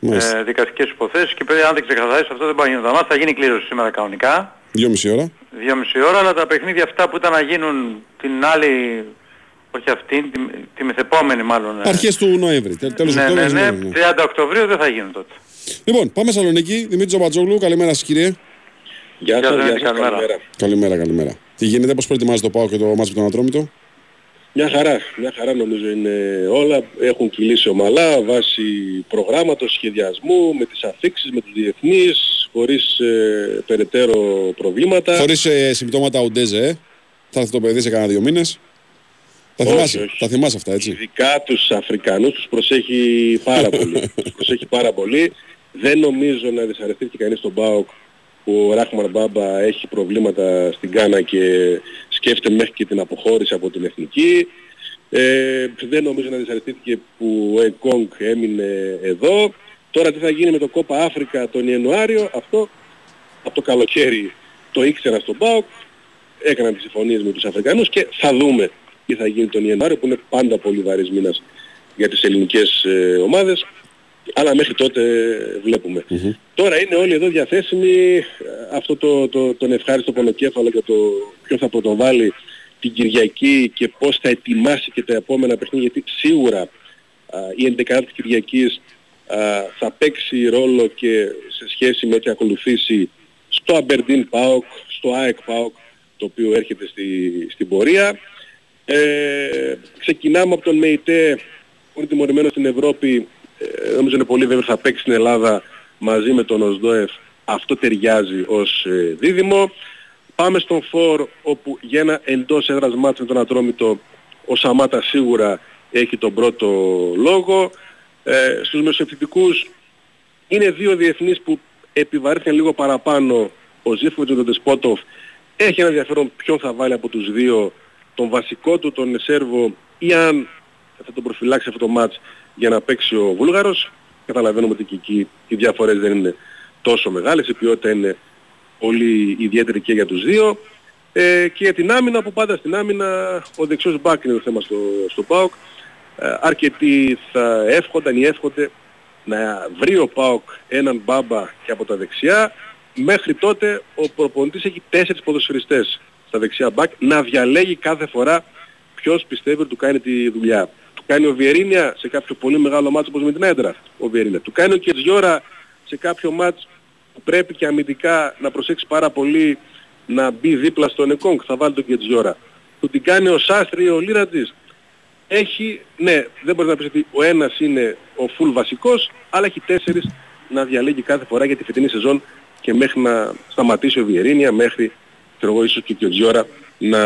Μάλιστα. Ε, δικαστικές υποθέσεις και πρέπει αν δεν ξεκαθαρίσει αυτό δεν πάει να γίνει δαμάς. Θα γίνει κλήρωση σήμερα κανονικά. Δυόμιση ώρα. Δυόμιση ώρα, αλλά τα παιχνίδια αυτά που ήταν να γίνουν την άλλη, όχι αυτή, τη, τη μεθεπόμενη μάλλον. ε, Αρχές του Νοέμβρη. Τέλος ναι, ναι, Οκτώβρη. ναι, ναι, ναι. 30 Οκτωβρίου δεν θα γίνουν τότε. Λοιπόν, πάμε Θεσσαλονίκη. Δημήτρη Ζωπατζόγλου, καλημέρα σας, κύριε. Γεια σας, σας, Δημήτρη, γεια σας, καλημέρα. καλημέρα. Καλημέρα, καλημέρα. Τι γίνεται, πώς προετοιμάζεις το Πάο και το μάτς με τον Ατρόμητο; Μια χαρά, μια χαρά νομίζω είναι όλα. Έχουν κυλήσει ομαλά βάσει προγράμματος, σχεδιασμού, με τις αφήξεις, με τους διεθνείς, χωρίς ε, περαιτέρω προβλήματα. Χωρίς ε, συμπτώματα ουντέζε, ε. Θα έρθει το παιδί σε κανένα δύο μήνες. Τα Όχι, θυμάσαι, όχι. τα θυμάσαι αυτά, έτσι; Ειδικά τους Αφρικανούς τους προσέχει πάρα πολύ. τους προσέχει πάρα πολύ. Δεν νομίζω να δυσαρεστήθηκε κανείς στον ΠΑΟΚ που ο Ράχμαν Μπάμπα έχει προβλήματα στην Κάνα και σκέφτεται μέχρι και την αποχώρηση από την Εθνική. Ε, δεν νομίζω να δυσαρεστήθηκε που ο Εκόνγκ έμεινε εδώ. Τώρα τι θα γίνει με το Κόπα Αφρικα τον Ιανουάριο, αυτό από το καλοκαίρι το ήξερα στον ΠΑΟΚ, έκαναν τις συμφωνίες με τους Αφρικανούς και θα δούμε τι θα γίνει τον Ιανουάριο που είναι πάντα πολύ βαρύς μήνας για τις ελληνικές ε, ομάδες αλλά μέχρι τότε βλέπουμε. Τώρα είναι όλοι εδώ διαθέσιμοι ε, αυτό το, το, τον ευχάριστο πονοκέφαλο για το ποιο θα πρωτοβάλει την Κυριακή και πώς θα ετοιμάσει και τα επόμενα παιχνίδια γιατί σίγουρα α, η 11η της Κυριακής α, θα παίξει ρόλο και σε σχέση με ό,τι ακολουθήσει στο Αμπερντίν ΠΑΟΚ, στο ΑΕΚ ΠΑΟΚ το οποίο έρχεται στη, στην πορεία. Ε, ξεκινάμε από τον ΜΕΙΤΕ που είναι τιμωρημένος στην Ευρώπη. Ε, νομίζω είναι πολύ βέβαιος θα παίξει στην Ελλάδα μαζί με τον Οσδόεφ. Αυτό ταιριάζει ως ε, δίδυμο. Πάμε στον Φορ όπου για ένα εντός έδρας μάτς με τον Ατρόμητο ο Σαμάτα σίγουρα έχει τον πρώτο λόγο. Ε, στους μεσοεπιθετικούς είναι δύο διεθνείς που επιβαρύνθηκαν λίγο παραπάνω. Ο Ζήφκοβιτς με τον Τεσπότοφ έχει ένα ενδιαφέρον ποιον θα βάλει από τους δύο τον βασικό του τον Σέρβο ή αν θα τον προφυλάξει αυτό το μάτς για να παίξει ο Βούλγαρος. Καταλαβαίνουμε ότι και εκεί οι διαφορές δεν είναι τόσο μεγάλες, η ποιότητα είναι πολύ ιδιαίτερη και για τους δύο. Ε, και για την άμυνα που πάντα στην άμυνα ο δεξιός μπακ είναι το θέμα στο, στο ΠΑΟΚ. Ε, αρκετοί θα εύχονταν ή εύχονται να βρει ο ΠΑΟΚ έναν μπάμπα και από τα δεξιά. Μέχρι τότε ο προπονητής έχει τέσσερις ποδοσφαιριστές στα δεξιά μπακ να διαλέγει κάθε φορά ποιος πιστεύει ότι του κάνει τη δουλειά. Του κάνει ο Βιερίνια σε κάποιο πολύ μεγάλο μάτσο όπως με την Έντρα. Ο Βιερίνια. Του κάνει ο Κετζιόρα σε κάποιο μάτς που πρέπει και αμυντικά να προσέξει πάρα πολύ να μπει δίπλα στον Εκόνγκ. Θα βάλει τον Κετζιόρα. Του την κάνει ο Σάστρη ή ο Λίρατζης. Έχει, ναι, δεν μπορείς να πεις ότι ο ένας είναι ο φουλ βασικός, αλλά έχει τέσσερις να διαλέγει κάθε φορά για τη φετινή σεζόν και μέχρι να σταματήσει ο Βιερίνια, μέχρι ξέρω εγώ ίσως και ο Κετζιόρα να,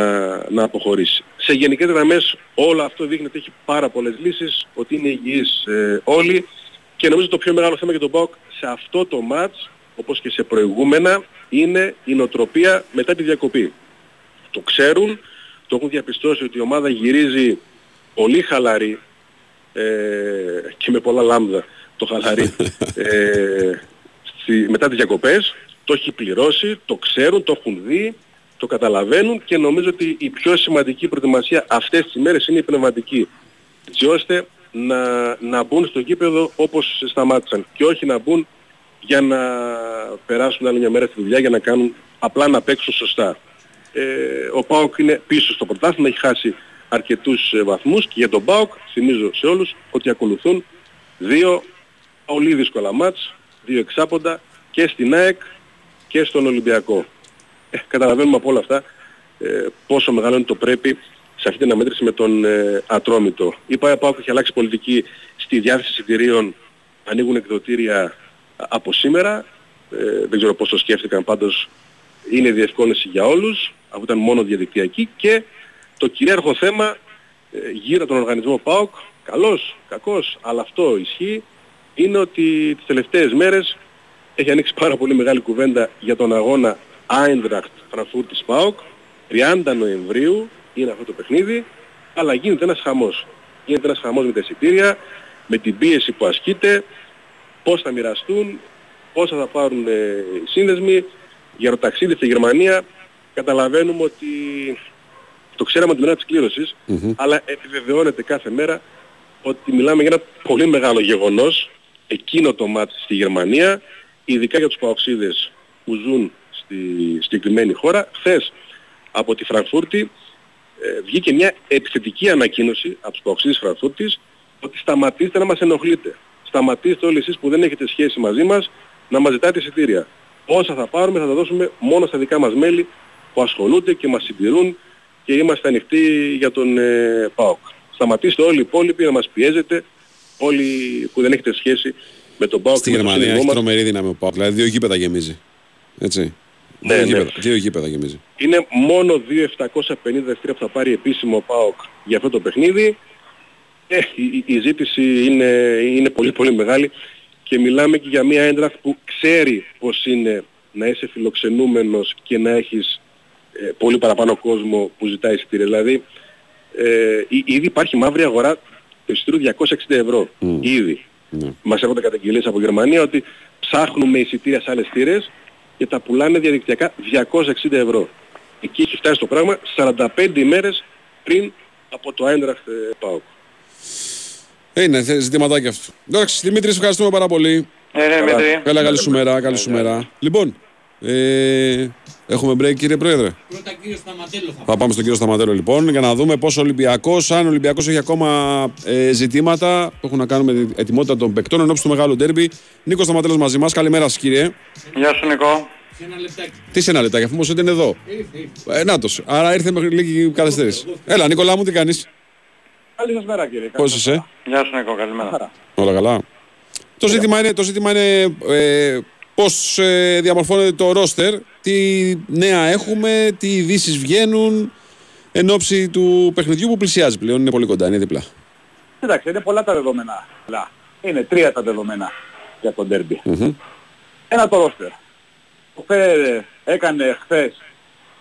να αποχωρήσει. Σε γενικές γραμμές όλο αυτό δείχνει ότι έχει πάρα πολλές λύσεις, ότι είναι υγιείς ε, όλοι και νομίζω το πιο μεγάλο θέμα για τον ΠΑΟΚ σε αυτό το μάτς, όπως και σε προηγούμενα, είναι η νοοτροπία μετά τη διακοπή. Το ξέρουν, το έχουν διαπιστώσει ότι η ομάδα γυρίζει πολύ χαλαρή ε, και με πολλά λάμδα το χαλαρή ε, στη, μετά τις διακοπές, το έχει πληρώσει, το ξέρουν, το έχουν δει το καταλαβαίνουν και νομίζω ότι η πιο σημαντική προετοιμασία αυτές τις μέρες είναι η πνευματική. Έτσι ώστε να, να μπουν στο γήπεδο όπως σταμάτησαν και όχι να μπουν για να περάσουν άλλη μια μέρα στη δουλειά για να κάνουν απλά να παίξουν σωστά. Ε, ο ΠΑΟΚ είναι πίσω στο πρωτάθλημα, έχει χάσει αρκετούς ε, βαθμούς και για τον ΠΑΟΚ θυμίζω σε όλους ότι ακολουθούν δύο πολύ δύσκολα μάτς, δύο εξάποντα και στην ΑΕΚ και στον Ολυμπιακό. Ε, καταλαβαίνουμε από όλα αυτά ε, πόσο μεγάλο είναι το πρέπει σε αυτή την αναμέτρηση με τον ε, Ατρόμητο. Η ΠΑΕ έχει αλλάξει πολιτική στη διάθεση εισιτηρίων, ανοίγουν εκδοτήρια από σήμερα. Ε, δεν ξέρω πώς το σκέφτηκαν, πάντως είναι διευκόλυνση για όλους, αφού ήταν μόνο διαδικτυακή και το κυρίαρχο θέμα ε, γύρω από τον οργανισμό ΠΑΟΚ, καλός, κακός, αλλά αυτό ισχύει, είναι ότι τις τελευταίες μέρες έχει ανοίξει πάρα πολύ μεγάλη κουβέντα για τον αγώνα Άιντραχτ Φραγκφούρτη ΠΑΟΚ 30 Νοεμβρίου είναι αυτό το παιχνίδι αλλά γίνεται ένας χαμός. Γίνεται ένας χαμός με τα εισιτήρια, με την πίεση που ασκείται, πώς θα μοιραστούν, πόσα θα πάρουν ε, οι σύνδεσμοι. Για το ταξίδι στη Γερμανία καταλαβαίνουμε ότι το ξέραμε την ώρα της κλήρωσης, αλλά επιβεβαιώνεται κάθε μέρα ότι μιλάμε για ένα πολύ μεγάλο γεγονός εκείνο το μάτι στη Γερμανία, ειδικά για τους παοξίδες που ζουν στη συγκεκριμένη χώρα. Χθες από τη Φραγκφούρτη ε, βγήκε μια επιθετική ανακοίνωση από τους παοξίδες Φραγκφούρτης ότι σταματήστε να μας ενοχλείτε. Σταματήστε όλοι εσείς που δεν έχετε σχέση μαζί μας να μας ζητάτε εισιτήρια. Όσα θα πάρουμε θα τα δώσουμε μόνο στα δικά μας μέλη που ασχολούνται και μας συντηρούν και είμαστε ανοιχτοί για τον ε, ΠΑΟΚ. Σταματήστε όλοι οι υπόλοιποι να μας πιέζετε, όλοι που δεν έχετε σχέση με τον ΠΑΟΚ. Στη Γερμανία έχει τρομερή δύναμη ο ΠΑΟΚ, δηλαδή δύο γήπεδα γεμίζει. Έτσι. Ναι, δύο, ναι. γήπεδα, δύο γήπεδα γεμίζει. Είναι μόνο 2.750 εστία που θα πάρει επίσημο ο ΠΑΟΚ για αυτό το παιχνίδι. Ε, η, η ζήτηση είναι, είναι πολύ πολύ μεγάλη και μιλάμε και για μια έντραφ που ξέρει πως είναι να είσαι φιλοξενούμενος και να έχεις ε, πολύ παραπάνω κόσμο που ζητάει εισιτήρια. Δηλαδή ε, εί- ήδη υπάρχει μαύρη αγορά το εισιτήριο 260 ευρώ. Ήδη. Μας έρχονται καταγγελίες από Γερμανία ότι ψάχνουμε εισιτήρια σε άλλες θύρες και τα πουλάνε διαδικτυακά 260 ευρώ. Εκεί έχει φτάσει το πράγμα 45 ημέρες πριν από το Eintracht ε, ΠΑΟΚ. Ε, Είναι θε- ζητηματάκι αυτό. Εντάξει, Δημήτρη, σε ευχαριστούμε πάρα πολύ. Ε, ναι, Δημήτρη. Καλά, καλή σου μέρα, καλή σου μέρα. Λοιπόν, ε, έχουμε break κύριε Πρόεδρε. Πρώτα κύριο Σταματέλο θα Θα πάμε στον κύριο Σταματέλο λοιπόν για να δούμε πώς ο Ολυμπιακός, αν ο Ολυμπιακός έχει ακόμα ε, ζητήματα που έχουν να κάνουν με την ετοιμότητα των παικτών ενώπιση του μεγάλου ντέρμπι. Νίκος Σταματέλος μαζί μας. Καλημέρα σας κύριε. Γεια σου Νικό. σε ένα λεπτάκι. Τι σε ένα λεπτάκι, αφού όμως είναι εδώ. Ήρθε, ήρθε. Ε, νάτος. Άρα ήρθε με λίγη καθυστέρηση. Έλα, Νικολά μου, τι κάνεις; Καλή σας μέρα κύριε. Πώς είσαι; Γεια σου Νικό, καλημέρα. Όλα καλά. Το ζήτημα είναι, το ζήτημα είναι ε, πώς ε, διαμορφώνεται το ρόστερ, τι νέα έχουμε, τι ειδήσεις βγαίνουν εν όψει του παιχνιδιού που πλησιάζει πλέον. Είναι πολύ κοντά, είναι δίπλα. Εντάξει, είναι πολλά τα δεδομένα. Αλλά είναι τρία τα δεδομένα για το ντέρμπι. Ένα το ρόστερ. Ο Φρέιρε έκανε χθες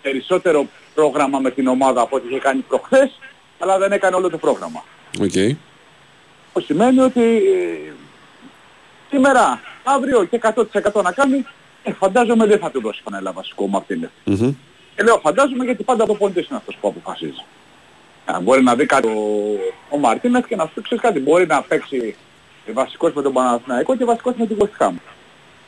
περισσότερο πρόγραμμα με την ομάδα από ό,τι είχε κάνει προχθές, αλλά δεν έκανε όλο το πρόγραμμα. Οκ. Αυτό σημαίνει ότι ε, σήμερα, αύριο και 100% να κάνει, ε, φαντάζομαι δεν θα του δώσει πανέλα βασικό ο Μαρτίνεθ. Μμμ. Και λέω φαντάζομαι γιατί πάντα το πόντες είναι αυτός που αποφασίζει. Αν μπορεί να δει κάτι ο, ο Μαρτίνεθ και να σου πει ξέρεις κάτι, μπορεί να παίξει βασικός με τον Παναθηναϊκό και βασικός με την West Ham.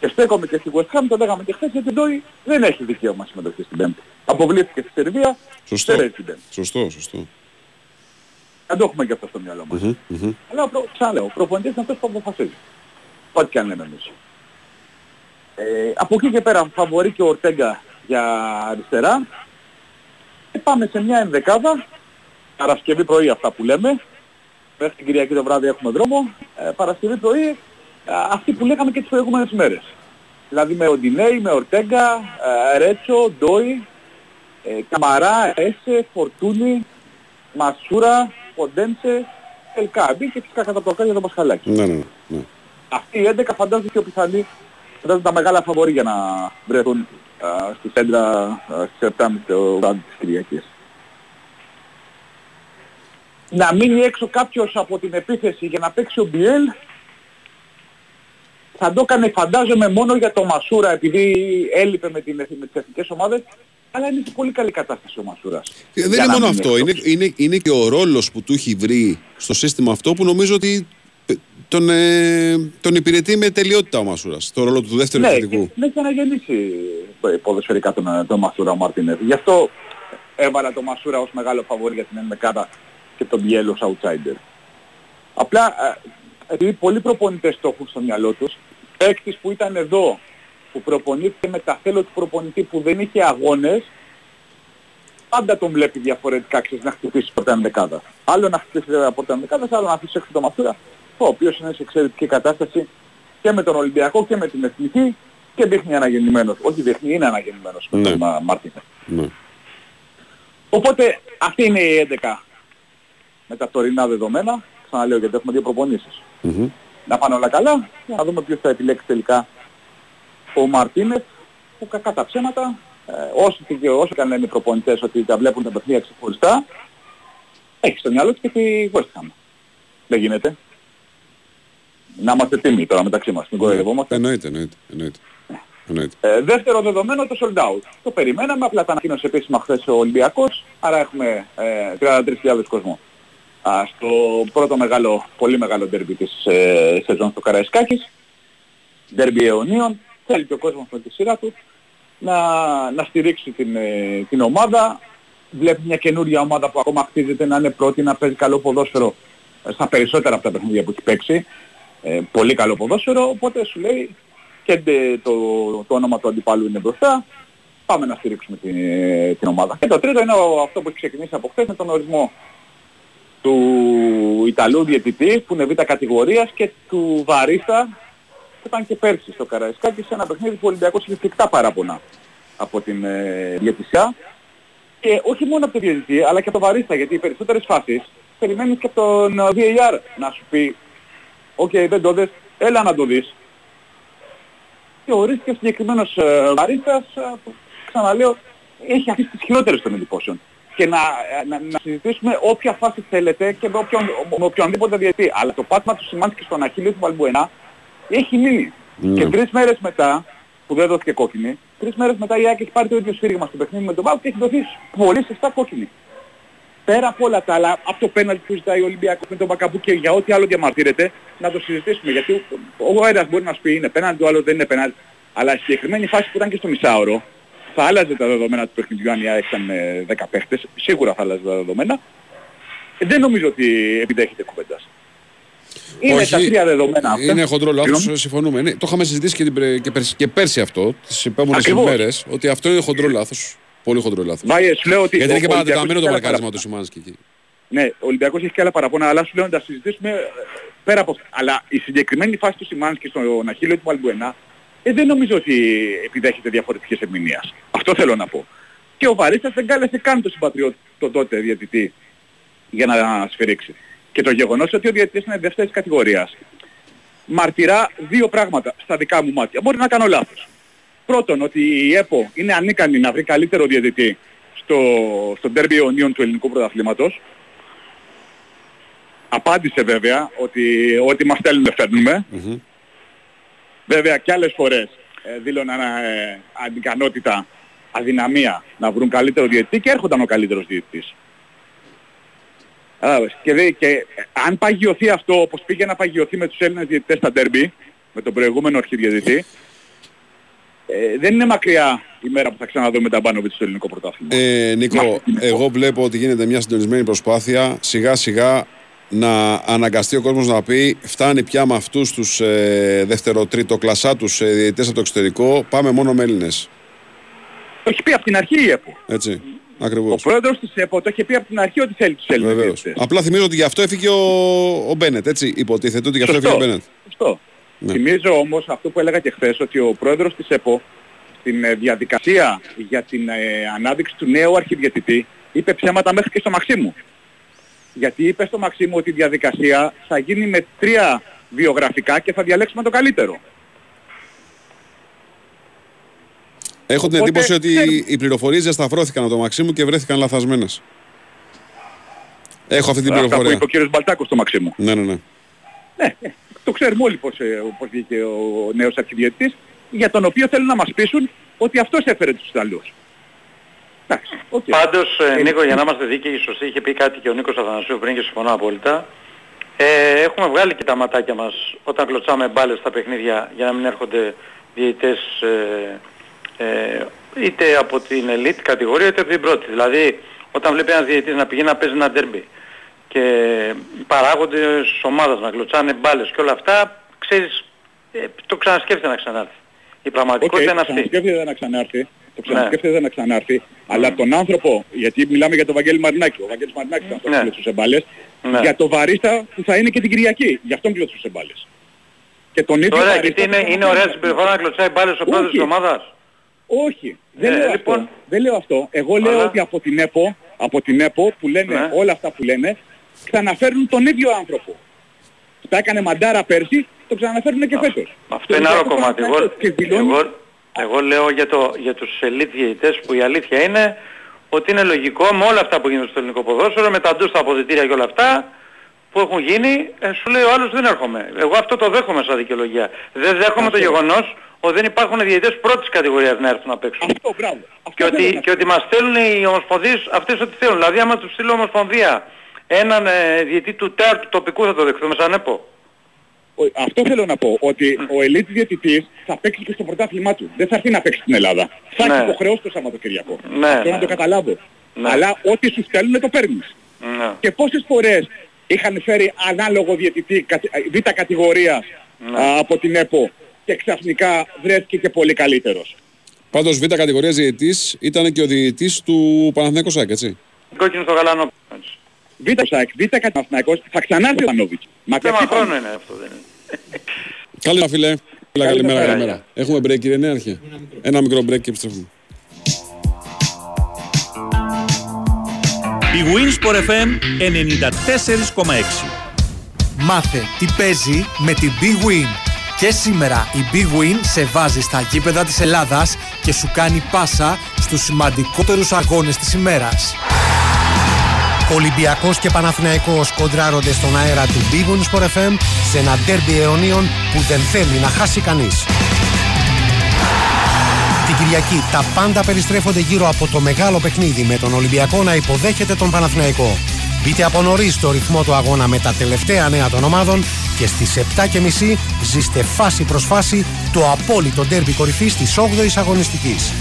Και στέκομαι και στη West Ham, το λέγαμε και χθες, γιατί ο Ντόι δεν έχει δικαίωμα συμμετοχή στην Πέμπτη. Αποβλήθηκε στη Σερβία, Σωστό. δεν έχει την Πέμπτη. Σωστό, σωστό. Δεν το έχουμε και αυτό στο μυαλό μας. Μμμ, μμμ. Αλλά ο προ... ξαναλέω, ο προπονητής είναι αυτός που αποφασίζει. Ό,τι και αν λέμε εμείς. Ε, από εκεί και πέρα φαβορεί και ο Ορτέγκα για αριστερά. Και πάμε σε μια ενδεκάδα. Παρασκευή πρωί αυτά που λέμε. Μέχρι την Κυριακή το βράδυ έχουμε δρόμο. Ε, Παρασκευή πρωί ε, αυτή που λέγαμε και τις προηγούμενες μέρες. Δηλαδή με Οντινέη, με Ορτέγκα, ε, Ρέτσο, Ντόι, ε, Καμαρά, Έσε, Φορτούνη, Μασούρα, Ποντένσε, Ελκάμπη και φυσικά κατά το κάτω το Πασχαλάκι. Ναι, ναι, ναι. Αυτοί οι 11 φαντάζομαι πιο πιθανοί, φαντάζομαι τα μεγάλα φαβορή για να βρεθούν α, στη σέντρα α, στις 7.30 το βράδυ της Κυριακής. Να μείνει έξω κάποιος από την επίθεση για να παίξει ο Μπιέλ θα το έκανε φαντάζομαι μόνο για το Μασούρα επειδή έλειπε με, την, με τις εθνικές ομάδες αλλά είναι σε πολύ καλή κατάσταση ο Μασούρας. Ε, Δεν Για είναι να μόνο μείνει αυτό. εκτός. Είναι, είναι, είναι και ο ρόλος που του έχει βρει στο σύστημα αυτό που νομίζω ότι ε, τον, ε, τον υπηρετεί με τελειότητα ο Μασούρας. Το ρόλο του δεύτερου ναι, επιθετικού. και δεν έχει αναγεννήσει ε, ποδοσφαιρικά τον, τον Μασούρα ο Μαρτίνez. Γι' αυτό έβαλα τον Μασούρα ως μεγάλο φαβόρι για την ενδεκάδα και τον Μπιέλ ως outsider. Απλά ε, επειδή πολλοί προπονητές το έχουν στο μυαλό τους, παίκτης που ήταν εδώ, που προπονήθηκε με τα θέλω του προπονητή που δεν είχε αγώνες, πάντα τον βλέπει διαφορετικά ξέρεις να χτυπήσει πρώτα ενδεκάδα. Άλλο να χτυπήσει βέβαια πρώτα ενδεκάδα, άλλο να αφήσει έξω το Μασούρα, ο οποίος είναι σε εξαιρετική κατάσταση και με τον Ολυμπιακό και με την Εθνική και δείχνει αναγεννημένος. Όχι δείχνει, είναι αναγεννημένος με Ναι. τον Μα- Μάρτινε. Ναι. Οπότε αυτή είναι η 11 με τα τωρινά δεδομένα. Ξαναλέω γιατί έχουμε δύο προπονήσεις. Μμμ. Να πάνε όλα καλά και να δούμε ποιος θα επιλέξει τελικά ο Μαρτίνες που κακά τα ψέματα ε, όσο, και, όσο και αν λένε οι προπονητές ότι τα βλέπουν τα παιχνίδια ξεχωριστά έχει στο μυαλό τους και τη West Ham. Δεν γίνεται. Να είμαστε τίμοι τώρα μεταξύ μας. Μην κοροϊδευόμαστε. Εννοείται, εννοείται. εννοείται. εννοείται. Ε, δεύτερο δεδομένο το sold out. Το περιμέναμε, απλά τα ανακοίνωσε επίσημα χθες ο Ολυμπιακός, άρα έχουμε ε, 33.000 κόσμο. Α, στο πρώτο μεγάλο, πολύ μεγάλο ντέρμπι της ε, σεζόν στο Καραϊσκάκης, ντέρμπι αιωνίων, θέλει και ο κόσμος με τη σειρά του να, να στηρίξει την, ε, την ομάδα. Βλέπει μια καινούργια ομάδα που ακόμα χτίζεται να είναι πρώτη, να παίζει καλό ποδόσφαιρο ε, στα περισσότερα από τα παιχνίδια που έχει παίξει. Ε, πολύ καλό ποδόσφαιρο, οπότε σου λέει και ντε- το, το όνομα του αντιπάλου είναι μπροστά. Πάμε να στηρίξουμε την, την ομάδα. Και το τρίτο είναι ο- αυτό που έχει ξεκινήσει από χθες με τον ορισμό του Ιταλού διαιτητή που είναι β' κατηγορίας και του Βαρίστα που ήταν και πέρσι στο Καραϊσκάκι σε ένα παιχνίδι που ο Ολυμπιακός είχε φρικτά παράπονα από την ε, διαιτησιά και όχι μόνο από τον διαιτητή αλλά και από τον Βαρίστα γιατί οι περισσότερες φάσεις περιμένεις και από τον ε, VAR να σου πει οκ δεν το είδες, έλα να το δεις και ορίστηκε ο συγκεκριμένος ε, Βαρίστας ε, που ξαναλέω έχει αφήσει τις χειρότερες των εντυπώσεων και να, ε, να, να συζητήσουμε όποια φάση θέλετε και με, όποιον, με οποιονδήποτε διαιτή. Αλλά το πάτημα του σημάνθηκε στον Αχίλιο του Βαλμπουενά έχει μείνει. Ναι. Και τρεις μέρες μετά, που δεν δόθηκε κόκκινη, τρεις μέρες μετά η Άκη έχει πάρει το ίδιο σφύριγμα στο παιχνίδι με τον Πάου και έχει δοθεί πολύ σωστά κόκκινη. Πέρα από όλα τα άλλα, από το πέναλτι που ζητάει ο Ολυμπιακός με τον Μπακαμπού και για ό,τι άλλο διαμαρτύρεται, να το συζητήσουμε. Γιατί ο- ο ένας μπορεί να σου πει είναι πέναλτι, ο άλλος δεν είναι πέναλτι. Αλλά η συγκεκριμένη φάση που ήταν και στο μισάωρο, θα άλλαζε τα δεδομένα του παιχνιδιού αν η ΑΕΚ ήταν με 10 παίχτες, σίγουρα θα άλλαζε τα δεδομένα. Ε, δεν νομίζω ότι επιδέχεται κουβέντας. Είναι Όχι, τα τρία δεδομένα αυτά. Είναι χοντρό λάθος, Συγγνώμη. συμφωνούμε. Ναι, το είχαμε συζητήσει και, την πρε- και, πέρσι, και πέρσι αυτό, τις επόμενες Ακριβώς. ημέρες, ότι αυτό είναι χοντρό λάθος. Πολύ χοντρό λάθος. Βάγε, σου λέω ότι Γιατί είναι ο και Ολυμπιακός παραδεκαμένο το έχει άλλα μαρκάρισμα του παράπονα. Σιμάνσκι εκεί. Ναι, ο Ολυμπιακός έχει και άλλα παραπόνα, αλλά σου λέω να τα συζητήσουμε ε, πέρα από αυτά. Αλλά η συγκεκριμένη φάση του Σιμάνσκι στον Αχίλιο του Βαλμπουενά ε, δεν νομίζω ότι επιδέχεται διαφορετικές ερμηνείας. Αυτό θέλω να πω. Και ο Βαρίστας δεν κάλεσε καν τον συμπατριώτη τον τότε διαιτητή για να σφυρίξει. Και το γεγονός ότι ο διαιτητής είναι δεύτερης κατηγορίας μαρτυρά δύο πράγματα στα δικά μου μάτια. Μπορεί να κάνω λάθος. Πρώτον, ότι η ΕΠΟ είναι ανίκανη να βρει καλύτερο διαιτητή στο, στο ντέρμπι αιωνίων του ελληνικού πρωταθλήματος. Απάντησε βέβαια ότι ό,τι μας στέλνουν φέρνουμε. Βέβαια και άλλες φορές ε, δήλωναν ε, ανικανότητα, αδυναμία να βρουν καλύτερο διαιτητή και έρχονταν ο καλύτερος διαιτητής. Κατάλαβες. Και, δε- και ε, αν παγιωθεί αυτό όπως πήγε να παγιωθεί με τους Έλληνες διαιτητές στα ντέρμπι, με τον προηγούμενο αρχιδιαιτητή, ε, δεν είναι μακριά η μέρα που θα ξαναδούμε τα Μπάνοβιτς στο ελληνικό πρωτάθλημα. Ε, Νίκο, εγώ βλέπω ότι γίνεται μια συντονισμένη προσπάθεια σιγά σιγά να αναγκαστεί ο κόσμος να πει φτάνει πια με αυτούς τους ε, δεύτερο-τρίτο κλασσάτους ε, διαιτητές από το εξωτερικό, πάμε μόνο με Έλληνες. Το έχει πει από την αρχή η ΕΠΟ. Έτσι, Ο ακριβώς. πρόεδρος της ΕΠΟ το είχε πει από την αρχή ότι θέλει τους Έλληνες Βεβαίως. διαιτητές. Απλά θυμίζω ότι γι' αυτό έφυγε ο, ο Μπένετ, έτσι. Υποτίθεται ότι γι' αυτό Σωστό. έφυγε ο Μπένετ. Σωστό. Ναι. Θυμίζω όμως αυτό που έλεγα και χθες ότι ο πρόεδρος της ΕΠΟ στην ε, διαδικασία για την ε, ανάδειξη του νέου αρχιδιαιτητή είπε ψέματα μέχρι και στο Μαξίμου. Γιατί είπε στο Μαξίμου ότι η διαδικασία θα γίνει με τρία βιογραφικά και θα διαλέξουμε το καλύτερο. Έχω την Οπότε, εντύπωση ότι ξέρουμε. οι πληροφορίες διασταυρώθηκαν από το Μαξίμου και βρέθηκαν λαθασμένες. Έχω αυτή την Αυτά που πληροφορία. είπε ο κύριος Μπαλτάκος στο Μαξίμου. Ναι, ναι, ναι. Ναι, ε, το ξέρουμε όλοι πώς, ε, πώς βγήκε ο νέος αρχιδιαιτητής, για τον οποίο θέλουν να μας πείσουν ότι αυτός έφερε τους Ιταλούς. Εντάξει, οκ. Πάντως, ε, Νίκο, για να είμαστε δίκαιοι, σωστοί, είχε πει κάτι και ο Νίκος Αθανασίου πριν και συμφωνώ απόλυτα. Ε, έχουμε βγάλει και τα ματάκια μας όταν κλωτσάμε μπάλες στα παιχνίδια για να μην έρχονται διαιτητές ε, ε, είτε από την elite κατηγορία είτε από την πρώτη. Δηλαδή, όταν βλέπει ένας διαιτητής να πηγαίνει να παίζει ένα derby και οι παράγοντες της ομάδας να κλωτσάνε μπάλες και όλα αυτά, ξέρεις, ε, το ξανασκέφτεται να ξανάρθει. Η πραγματικότητα είναι αυτή. ξανασκέφτεται να ξανάρθει. Το Ναι. ξανασκέφτεται να ξανάρθει. Αλλά τον άνθρωπο, γιατί μιλάμε για τον Βαγγέλη Μαρινάκη. Ο Βαγγέλης Μαρινάκης ήταν αυτός Ναι. που κλωτσούσε μπάλες. Ναι. Για το βαρίστα που θα είναι και την Κυριακή. Γι' αυτόν κλωτσούσε μπάλες. Και τον ίδιο Ωραία, βαρίστα γιατί είναι, που θα είναι τον ωραία φέρνει. συμπεριφορά να κλωτσάει μπάλες ο πρόεδρος της Όχι. ομάδας. Όχι. Δεν, Ε, λέω λοιπόν. αυτό. δεν λέω αυτό. Εγώ λέω Αλλά- ότι από την ΕΠΟ, από την ΕΠΟ που λένε Ναι. όλα αυτά που λένε, ξαναφέρουν τον ίδιο άνθρωπο. Τα έκανε μαντάρα πέρσι, το ξαναφέρουν και φέτος. Αυτό είναι άλλο κομμάτι. Εγώ, Και δηλώνει εγώ, εγώ λέω για, το, για τους elite διαιτητές που η αλήθεια είναι ότι είναι λογικό με όλα αυτά που γίνονται στο ελληνικό ποδόσφαιρο, με τα ντους στα αποδητήρια και όλα αυτά που έχουν γίνει, ε, σου λέει ο άλλος δεν έρχομαι. Εγώ αυτό το δέχομαι σαν δικαιολογία. Δεν δέχομαι το γεγονός ότι δεν υπάρχουν διαιτητές πρώτης κατηγορίας να έρθουν να παίξουν. Αυτό, μπράβο. Και ότι, και ότι μας στέλνουν οι ομοσπονδίες αυτές ό,τι θέλουν. Δηλαδή άμα τους στείλω ομοσπονδία έναν ε, διαιτητή του τέταρτου τοπικού θα το δεχθούμε σαν ΕΠΟ. Ο- Αυτό θέλω να πω, ότι ο ελίτ διαιτητής θα παίξει και στο πρωτάθλημά του. Δεν θα έρθει να παίξει στην Ελλάδα. Θα Ναι. έχει υποχρεώσει το Σαββατοκυριακό. Ναι, Αυτό ναι. να το καταλάβω. Ναι. Αλλά ό,τι σου στέλνουν το παίρνεις. Ναι. Και πόσες φορές είχαν φέρει ανάλογο διαιτητή κατη- β' κατηγορίας Ναι. α, από την ΕΠΟ και ξαφνικά βρέθηκε και πολύ καλύτερος. Πάντως β' κατηγορίας διαιτητής ήταν και ο διαιτητής του Παναθηναϊκού ΣΑΚ, έτσι. Κόκκινο στο γαλάνο. Έτσι. Β' ΣΑΚ, Β' Καταναθηναϊκός, θα ξανάρθει ο Πανόβιτς. Μα Θέμα τι πάμε. χρόνο είναι αυτό δεν είναι. Καλή φίλε. Καλημέρα, καλημέρα. μέρα. καλημέρα. Έχουμε break κύριε Νέαρχε. Ένα μικρό break και επιστρέφουμε. Η Winsport FM 94,6. Μάθε τι παίζει με την Big Win. Και σήμερα η Big Win σε βάζει στα γήπεδα της Ελλάδας και σου κάνει πάσα στους σημαντικότερους αγώνες της ημέρας. Ολυμπιακός και Παναθηναϊκός κοντράρονται στον αέρα του Big Win Sport FM σε ένα ντέρμπι αιωνίων που δεν θέλει να χάσει κανείς. Την Κυριακή τα πάντα περιστρέφονται γύρω από το μεγάλο παιχνίδι με τον Ολυμπιακό να υποδέχεται τον Παναθηναϊκό. Μπείτε από νωρίς στο ρυθμό του αγώνα με τα τελευταία νέα των ομάδων και στις 7.30 ζήστε φάση προς φάση το απόλυτο ντέρμπι κορυφής της 8ης αγωνιστικής.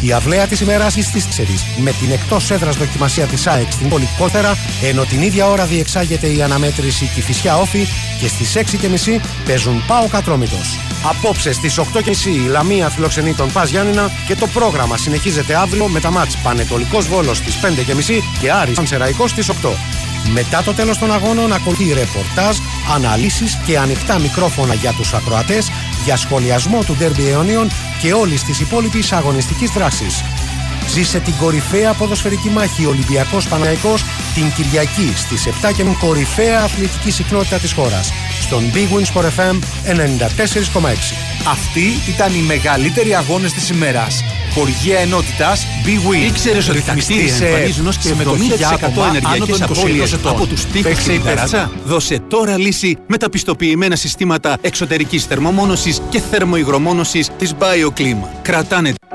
Η αυλαία της ημέρας είναι στις 4 με την εκτός έδρας δοκιμασία της ΑΕΚ στην πόλη Κότερα ενώ την ίδια ώρα διεξάγεται η αναμέτρηση Κηφισιά Όφη και στις 6.30 παίζουν Πάο Κατρόμητος. Απόψε στις 8.30 η Λαμία φιλοξενεί τον Πας Γιάννηνα και το πρόγραμμα συνεχίζεται αύριο με τα μάτς Πανετολικός Βόλος στις 5.30 και Άρης Πανσεραϊκός στις 8. Μετά το τέλος των αγώνων ακολουθεί ρεπορτάζ, αναλύσεις και ανοιχτά μικρόφωνα για τους ακροατές για σχολιασμό του ντέρμπι αιωνίων και όλης της υπόλοιπης αγωνιστικής δράσης. Ζήσε την κορυφαία ποδοσφαιρική μάχη Ολυμπιακός Παναϊκός Την Κυριακή στις 7 και κορυφαία αθλητική συχνότητα της χώρας. Στον Big Wins for FM 94,6. Αυτοί ήταν οι μεγαλύτεροι αγώνες της ημέρας. Χοργία ενότητας Big Win. Ήξερες ότι τα κτίρια εμφανίζουν ως και 70% ενεργειακές απώλειες από τους τοίχους Παίξε και την υπέρτσα. ταράτσα. Δώσε τώρα λύση με τα πιστοποιημένα συστήματα εξωτερικής θερμομόνωσης και θερμοϊγρομόνωσης της BioClima. Κρατάνε.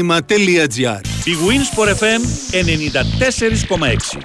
bioclima.gr Η Winsport FM 94,6.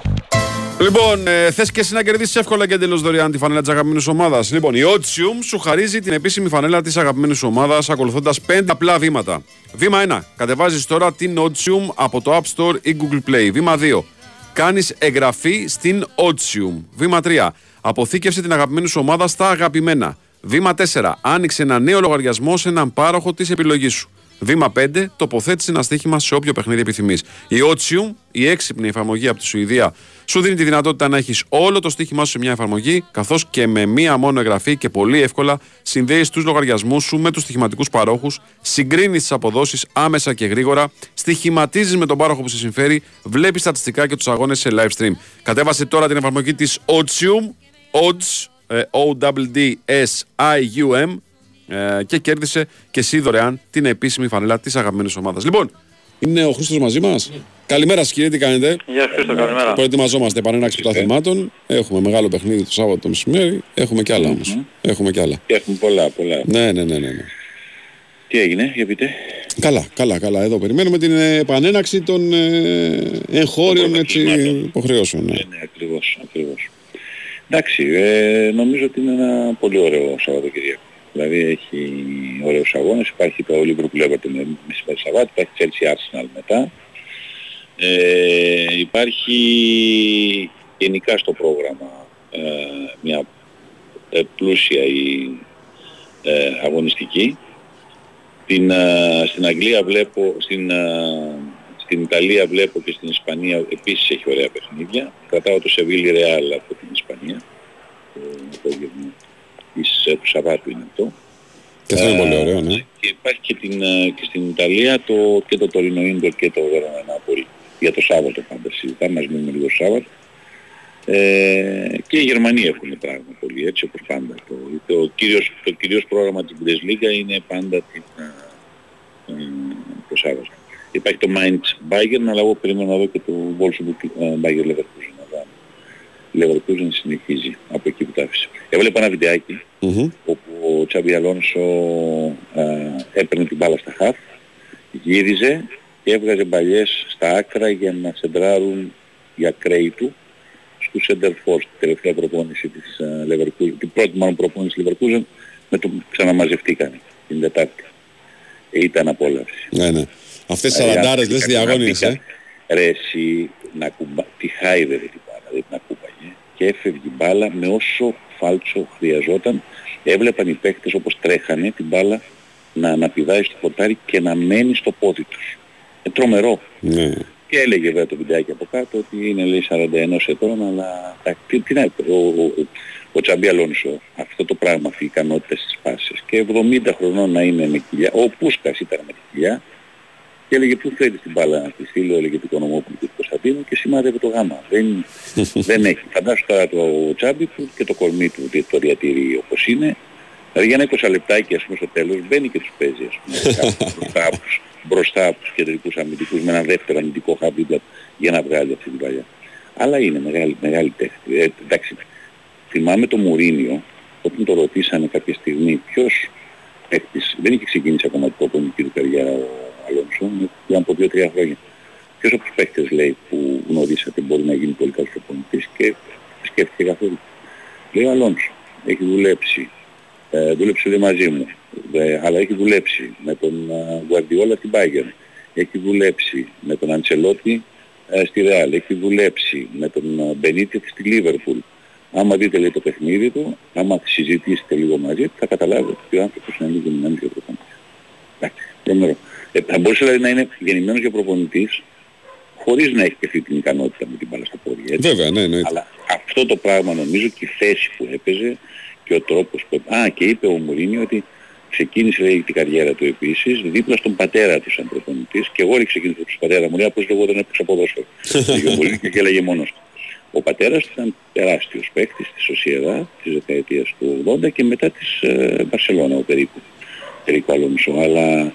Λοιπόν, ε, θες και εσύ να κερδίσεις εύκολα και εντελώς δωρεάν τη φανέλα της αγαπημένης ομάδας. Λοιπόν, η Otium σου χαρίζει την επίσημη φανέλα της αγαπημένης σου ομάδας ακολουθώντας 5 απλά βήματα. Βήμα 1. Κατεβάζεις τώρα την Otium από το App Store ή Google Play. Βήμα 2. Κάνεις εγγραφή στην Otium. Βήμα 3. Αποθήκευσε την αγαπημένη σου ομάδα στα αγαπημένα. Βήμα 4. Άνοιξε ένα νέο λογαριασμό σε έναν πάροχο της επιλογής σου. Βήμα 5. Τοποθέτησε ένα στοίχημα σε όποιο παιχνίδι επιθυμείς. Η Otium, η έξυπνη εφαρμογή από τη Σουηδία, σου δίνει τη δυνατότητα να έχεις όλο το στοίχημά σου σε μια εφαρμογή, καθώς και με μία μόνο εγγραφή και πολύ εύκολα συνδέεις τους λογαριασμούς σου με τους στοιχηματικούς παρόχους, συγκρίνεις τις αποδόσεις άμεσα και γρήγορα, στοιχηματίζεις με τον πάροχο που σε συμφέρει, βλέπεις στατιστικά και τους αγώνες σε live stream. Κατέβασε τώρα την εφαρμογή της Otium, Odds, ε, O-W-D-S-I-U-M, ε, και κέρδισε και εσύ δωρεάν την επίσημη φανελά της αγαπημένης ομάδας. Λοιπόν, είναι ο Χρήστος μαζί μας. Καλημέρα σα, κύριε, τι κάνετε; Γεια σου, Χρήστο, καλημέρα. Προετοιμαζόμαστε επανέναξη των αθλημάτων. Έχουμε μεγάλο παιχνίδι το Σάββατο το μεσημέρι. Έχουμε και άλλα όμως. Έχουμε και άλλα. Και έχουμε πολλά, πολλά. Ναι, ναι, ναι, ναι. ναι. Τι έγινε, για πείτε. Καλά, καλά, καλά. Εδώ περιμένουμε την ε, επανέναξη των ε, εγχώριων έτσι, υποχρεώσεων. Ναι. Ναι, ακριβώς, ακριβώς. Εντάξει, ε, νομίζω ότι είναι ένα πολύ ωραίο Σαββατοκυριακό. Δηλαδή έχει ωραίους αγώνες, υπάρχει το Liverpool Everton με μεσημέρι Σαββάτου, υπάρχει Chelsea Arsenal μετά. Ε, υπάρχει γενικά στο πρόγραμμα ε, μια ε, πλούσια η, ε, αγωνιστική. Την, ε, στην Αγγλία βλέπω, στην, ε, στην Ιταλία βλέπω και στην Ισπανία επίσης έχει ωραία παιχνίδια. Κρατάω το Σεβίλη Ρεάλ από την Ισπανία. Το απόγευμα της, ε, του Σαββάτου είναι αυτό. Και αυτό είναι Ε, πολύ ωραίο, ναι. Και υπάρχει και, την, ε, και στην Ιταλία το, και το Τωρινό Ίντορ και το Βερόνα Νάπολη. Για το Σάββατο πάντα συζητάμε, ας μείνουμε λίγο Σάββατο. Ε, και οι Γερμανοί έχουν πράγμα πολύ έτσι όπως πάντα. Το, το, κύριος, το κυρίως πρόγραμμα της Bundesliga είναι πάντα την, ε, ε, το Σάββατο. Υπάρχει το Mainz Bayern, αλλά εγώ περιμένω να δω και το Wolfsburg ε, Bayern Leverkusen. Να δω. Η Leverkusen συνεχίζει από εκεί που τα άφησε. Έβλεπα ένα βιντεάκι όπου ο Τσάμπι Αλόνσο ε, έπαιρνε την μπάλα στα χαφ, γύριζε και έβγαζε μπαλιές στα άκρα για να σεντράρουν οι ακραίοι του στους center force, την τελευταία προπόνηση της ε, Leverkusen, την πρώτη μάλλον προπόνηση της Leverkusen, με το που ξαναμαζευτήκανε την Τετάρτη. Ε, ήταν απόλαυση. ναι, ναι. Αυτές τις Δηλαδή, σαραντάρες αν λες πήγανε να διαγώνιες, ε. πήγανε, Ρε εσύ να κουμπά, τη χάιδευε την μπάλα, δεν την ακούμπαγε και έφευγε η μπάλα με όσο φάλτσο χρειαζόταν. Έβλεπαν οι παίκτες όπως τρέχανε την μπάλα να αναπηδάει στο ποτάρι και να μένει στο πόδι τους. Ε, τρομερό. Ναι. Και έλεγε βέβαια το βιντεάκι από κάτω ότι είναι λέει 41 ετών, αλλά τα, τι, τι να, ο, ο, ο Τσαμπί Αλόνσο αυτό το πράγμα, αυτή η ικανότητα στις πάσες και 70 χρονών να είναι με κοιλιά, ο Πούσκας ήταν με κοιλιά και έλεγε πού θέλεις την μπάλα να τη στείλω, έλεγε του Οικονομόπουλου και του Κωνσταντίνου και σημάδευε το γάμα. Δεν, δεν έχει. Φαντάσου τώρα το τσάμπι του και το κορμί του, ότι το διατηρεί όπως είναι. Δηλαδή για ένα 20 λεπτάκι ας πούμε στο τέλος μπαίνει και τους παίζει ας πούμε κάπου μπροστά από τους, μπροστά από τους κεντρικούς αμυντικούς με ένα δεύτερο αμυντικό χαβ δίπλα του για να βγάλει αυτή την παλιά. Αλλά είναι μεγάλη, μεγάλη τέχνη. Ε, εντάξει, θυμάμαι το Μουρίνιο όταν το ρωτήσανε κάποια στιγμή ποιος παίκτης, δεν είχε ξεκινήσει ακόμα το προπονητική του καριέρα ο Αλόνσο, ήταν από 2-3 χρόνια. Ποιος από τους παίκτες λέει που γνωρίσατε μπορεί να γίνει πολύ καλός προπονητής και σκέφτηκε καθόλου. Λέει ο Αλόνσο, έχει δουλέψει, ε, δούλεψε λέει μαζί μου, ε, αλλά έχει δουλέψει με τον ε, Guardiola στην Bayern, έχει δουλέψει με τον Αντσελότη ε, στη Ρεάλ, έχει δουλέψει με τον ε, Μπενίτες στη Λίβερπουλ. Άμα δείτε λέει το παιχνίδι του, άμα συζητήσετε λίγο μαζί του, θα καταλάβετε ότι ο άνθρωπος είναι λίγο γεννημένος για προπονητής. Εντάξει, τρομερό. Ε, θα μπορούσε δηλαδή να είναι γεννημένος για προπονητής χωρίς να έχει και αυτή την ικανότητα με την μπάλα στα πόδια. Έτσι. Βέβαια, ναι, εννοείται. Αλλά αυτό το πράγμα νομίζω και η θέση που έπαιζε και ο τρόπος που... Α, και είπε ο Μουρίνιο ότι ξεκίνησε λέει, την καριέρα του επίσης δίπλα στον πατέρα του σαν προπονητής και εγώ όλοι ξεκίνησα από τον πατέρα μου, λέει απλώς εγώ δεν έπαιξα ποδόσφαιρο. Πήγε ο Μουρίνιο και γέλαγε μόνος του. Ο πατέρας του ήταν τεράστιος παίκτης της Σοσιαδά της δεκαετίας του 80 και μετά της ε, Μπαρσελώνα ο περίπου. Περίπου άλλο μισό, αλλά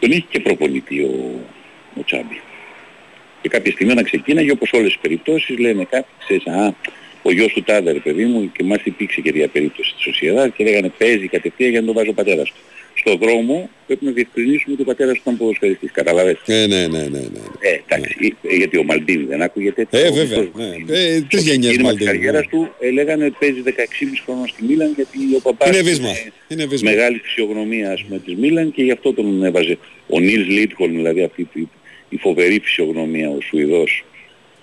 τον είχε και προπονητή ο, ο Τσάμπη. Και κάποια στιγμή να ξεκίναγε όπως όλες τις περιπτώσεις λένε κάτι, ξέρεις, α, ο γιος του τάδε ρε παιδί μου και μας υπήρξε και μια περίπτωση στη Σοσιαδά και λέγανε παίζει κατευθείαν για να τον βάζει ο πατέρας του. Στο δρόμο πρέπει να διευκρινίσουμε ότι ο πατέρας του ήταν ποδοσφαιριστής, καταλαβαίνεις. Ε, ναι, ναι, ναι, ναι. Ε, εντάξει, ε, γιατί ο Μαλντίνη δεν άκουγεται έτσι. Ε, βέβαια. Ναι. Ε, τις γενιές Εκείνη της Μαλτίνης. καριέρας του ε, λέγανε ότι παίζει 16,5 χρόνων στη Μίλαν γιατί ο παπάς Είναι του βίσμα. Είναι βίσμα. μεγάλη φυσιογνωμία ας πούμε της Μίλαν και γι' αυτό τον έβαζε. Ο Νίλς Λίτχολm δηλαδή αυτή η, η φοβερή φυσιογνωμία, ο Σουηδός,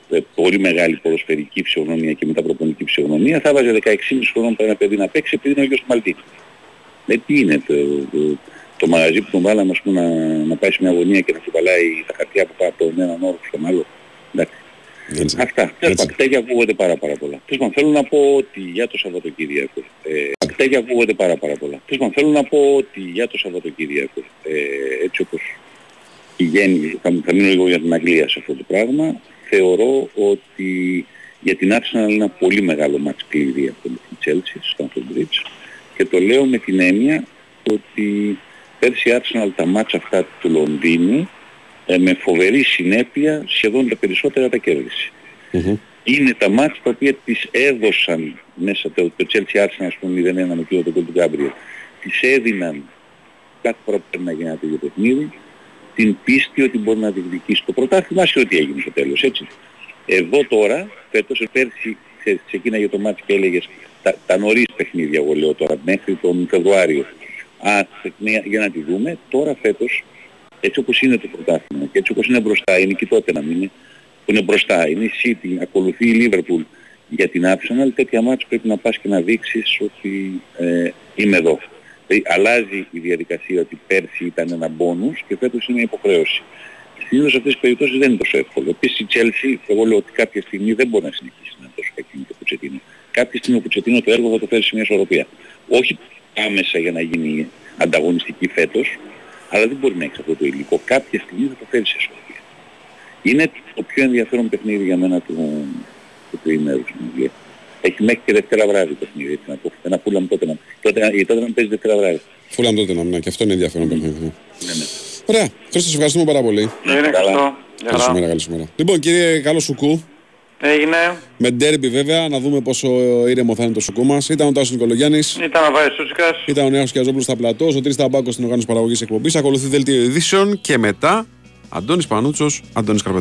ε, πολύ μεγάλη ποδοσφαιρική φυσιογνωμία και μεταπροπονική φυσιογνωμία, θα βάζε 16,5 χρόνων ένα παιδί να παίξει επειδή είναι ο γιος του Μαλτίνη. Ε, τι είναι το, το, το μαγαζί που τον βάλαμε ας πούμε, να, να πάει σε μια γωνία και να κουβαλάει τα χαρτιά που πάει από τον έναν όροφο στον άλλο. Εντάξει. Αυτά. Τέλος πάντων, τέτοια ακούγονται πάρα πάρα πολλά. Τέλος πάντων, θέλω να πω ότι για το Σαββατοκύριακο. Ε, τέτοια ακούγονται πάρα πάρα πολλά. Τέλος πάντων, θέλω να πω ότι για το Σαββατοκύριακο. Ε, έτσι όπως πηγαίνει, θα, θα μείνω λίγο για την Αγγλία σε αυτό το πράγμα, θεωρώ ότι για την Arsenal είναι ένα πολύ μεγάλο μάτς κλειδί αυτό με την Chelsea, στο Stamford Bridge. Και το λέω με την έννοια ότι πέρσι η Arsenal τα μάτς αυτά του Λονδίνου ε, με φοβερή συνέπεια σχεδόν τα περισσότερα τα κέρδισε. Είναι τα μάτς τα οποία τις έδωσαν μέσα το, το Chelsea Arsenal ας πούμε 0-1 με κύριο τον του Γκάμπριελ. Τις έδιναν κάθε φορά που πρέπει να γίνει ένα τέτοιο παιχνίδι την πίστη ότι μπορεί να διεκδικήσει το πρωτάθλημα σε ό,τι έγινε στο τέλος, έτσι. Εδώ τώρα, φέτος, πέρσι ξέρεις, ξεκίναγε το μάτι και έλεγες τα, τα νωρίς παιχνίδια, εγώ λέω τώρα, μέχρι τον Φεβρουάριο. Α, παιχνίδια, για να τη δούμε, τώρα φέτος, έτσι όπως είναι το πρωτάθλημα και έτσι όπως είναι μπροστά, είναι και τότε να μην είναι, που είναι μπροστά, είναι η City, ακολουθεί η Liverpool για την Arsenal, τέτοια μάτς πρέπει να πας και να δείξεις ότι ε, είμαι εδώ. Δηλαδή αλλάζει η διαδικασία ότι πέρσι ήταν ένα μπόνους και φέτος είναι μια υποχρέωση. Συνήθως σε αυτές τις περιπτώσεις δεν είναι τόσο εύκολο. Επίσης η Chelsea, εγώ λέω ότι κάποια στιγμή δεν μπορεί να συνεχίσει να είναι τόσο κακή με το Πουτσετίνο. Κάποια στιγμή ο Πουτσετίνο το έργο θα το φέρει σε μια ισορροπία. Όχι άμεσα για να γίνει ανταγωνιστική φέτος, αλλά δεν μπορεί να έχει αυτό το υλικό. Κάποια στιγμή θα το φέρει σε ισορροπία. Είναι το πιο ενδιαφέρον παιχνίδι για μένα του, του τριημέρου στην Αγγλία. Έχει μέχρι και Δευτέρα βράδυ το παιχνίδι, έτσι να πω. Ένα φούλαμ τότε να τότε, η τότε να παίζει Δευτέρα βράδυ. Φούλαμ τότε να και αυτό είναι ενδιαφέρον παιχνίδι. Ναι, ναι. Ωραία. Χρήστο, σε ευχαριστούμε πάρα πολύ. Είναι ευχαριστώ. Γεια Καλή σου χαρά. μέρα, καλή σου μέρα. Λοιπόν, κύριε Καλό Σουκού, Έγινε. με ντέρμπι βέβαια, να δούμε πόσο ήρεμο θα είναι το σουκού μας. Ήταν ο Τάσος Νικολογιάννης, Ήταν ο Βάης Σούτσικας. ήταν ο Νέος Κιαζόπουλος στα πλατό, ο Τρεις Ταμπάκος στην οργάνωση παραγωγής εκπομπής, ακολουθεί δελτίο ειδήσεων και μετά Αντώνης Πανούτσος, Αντώνης Καρπετός.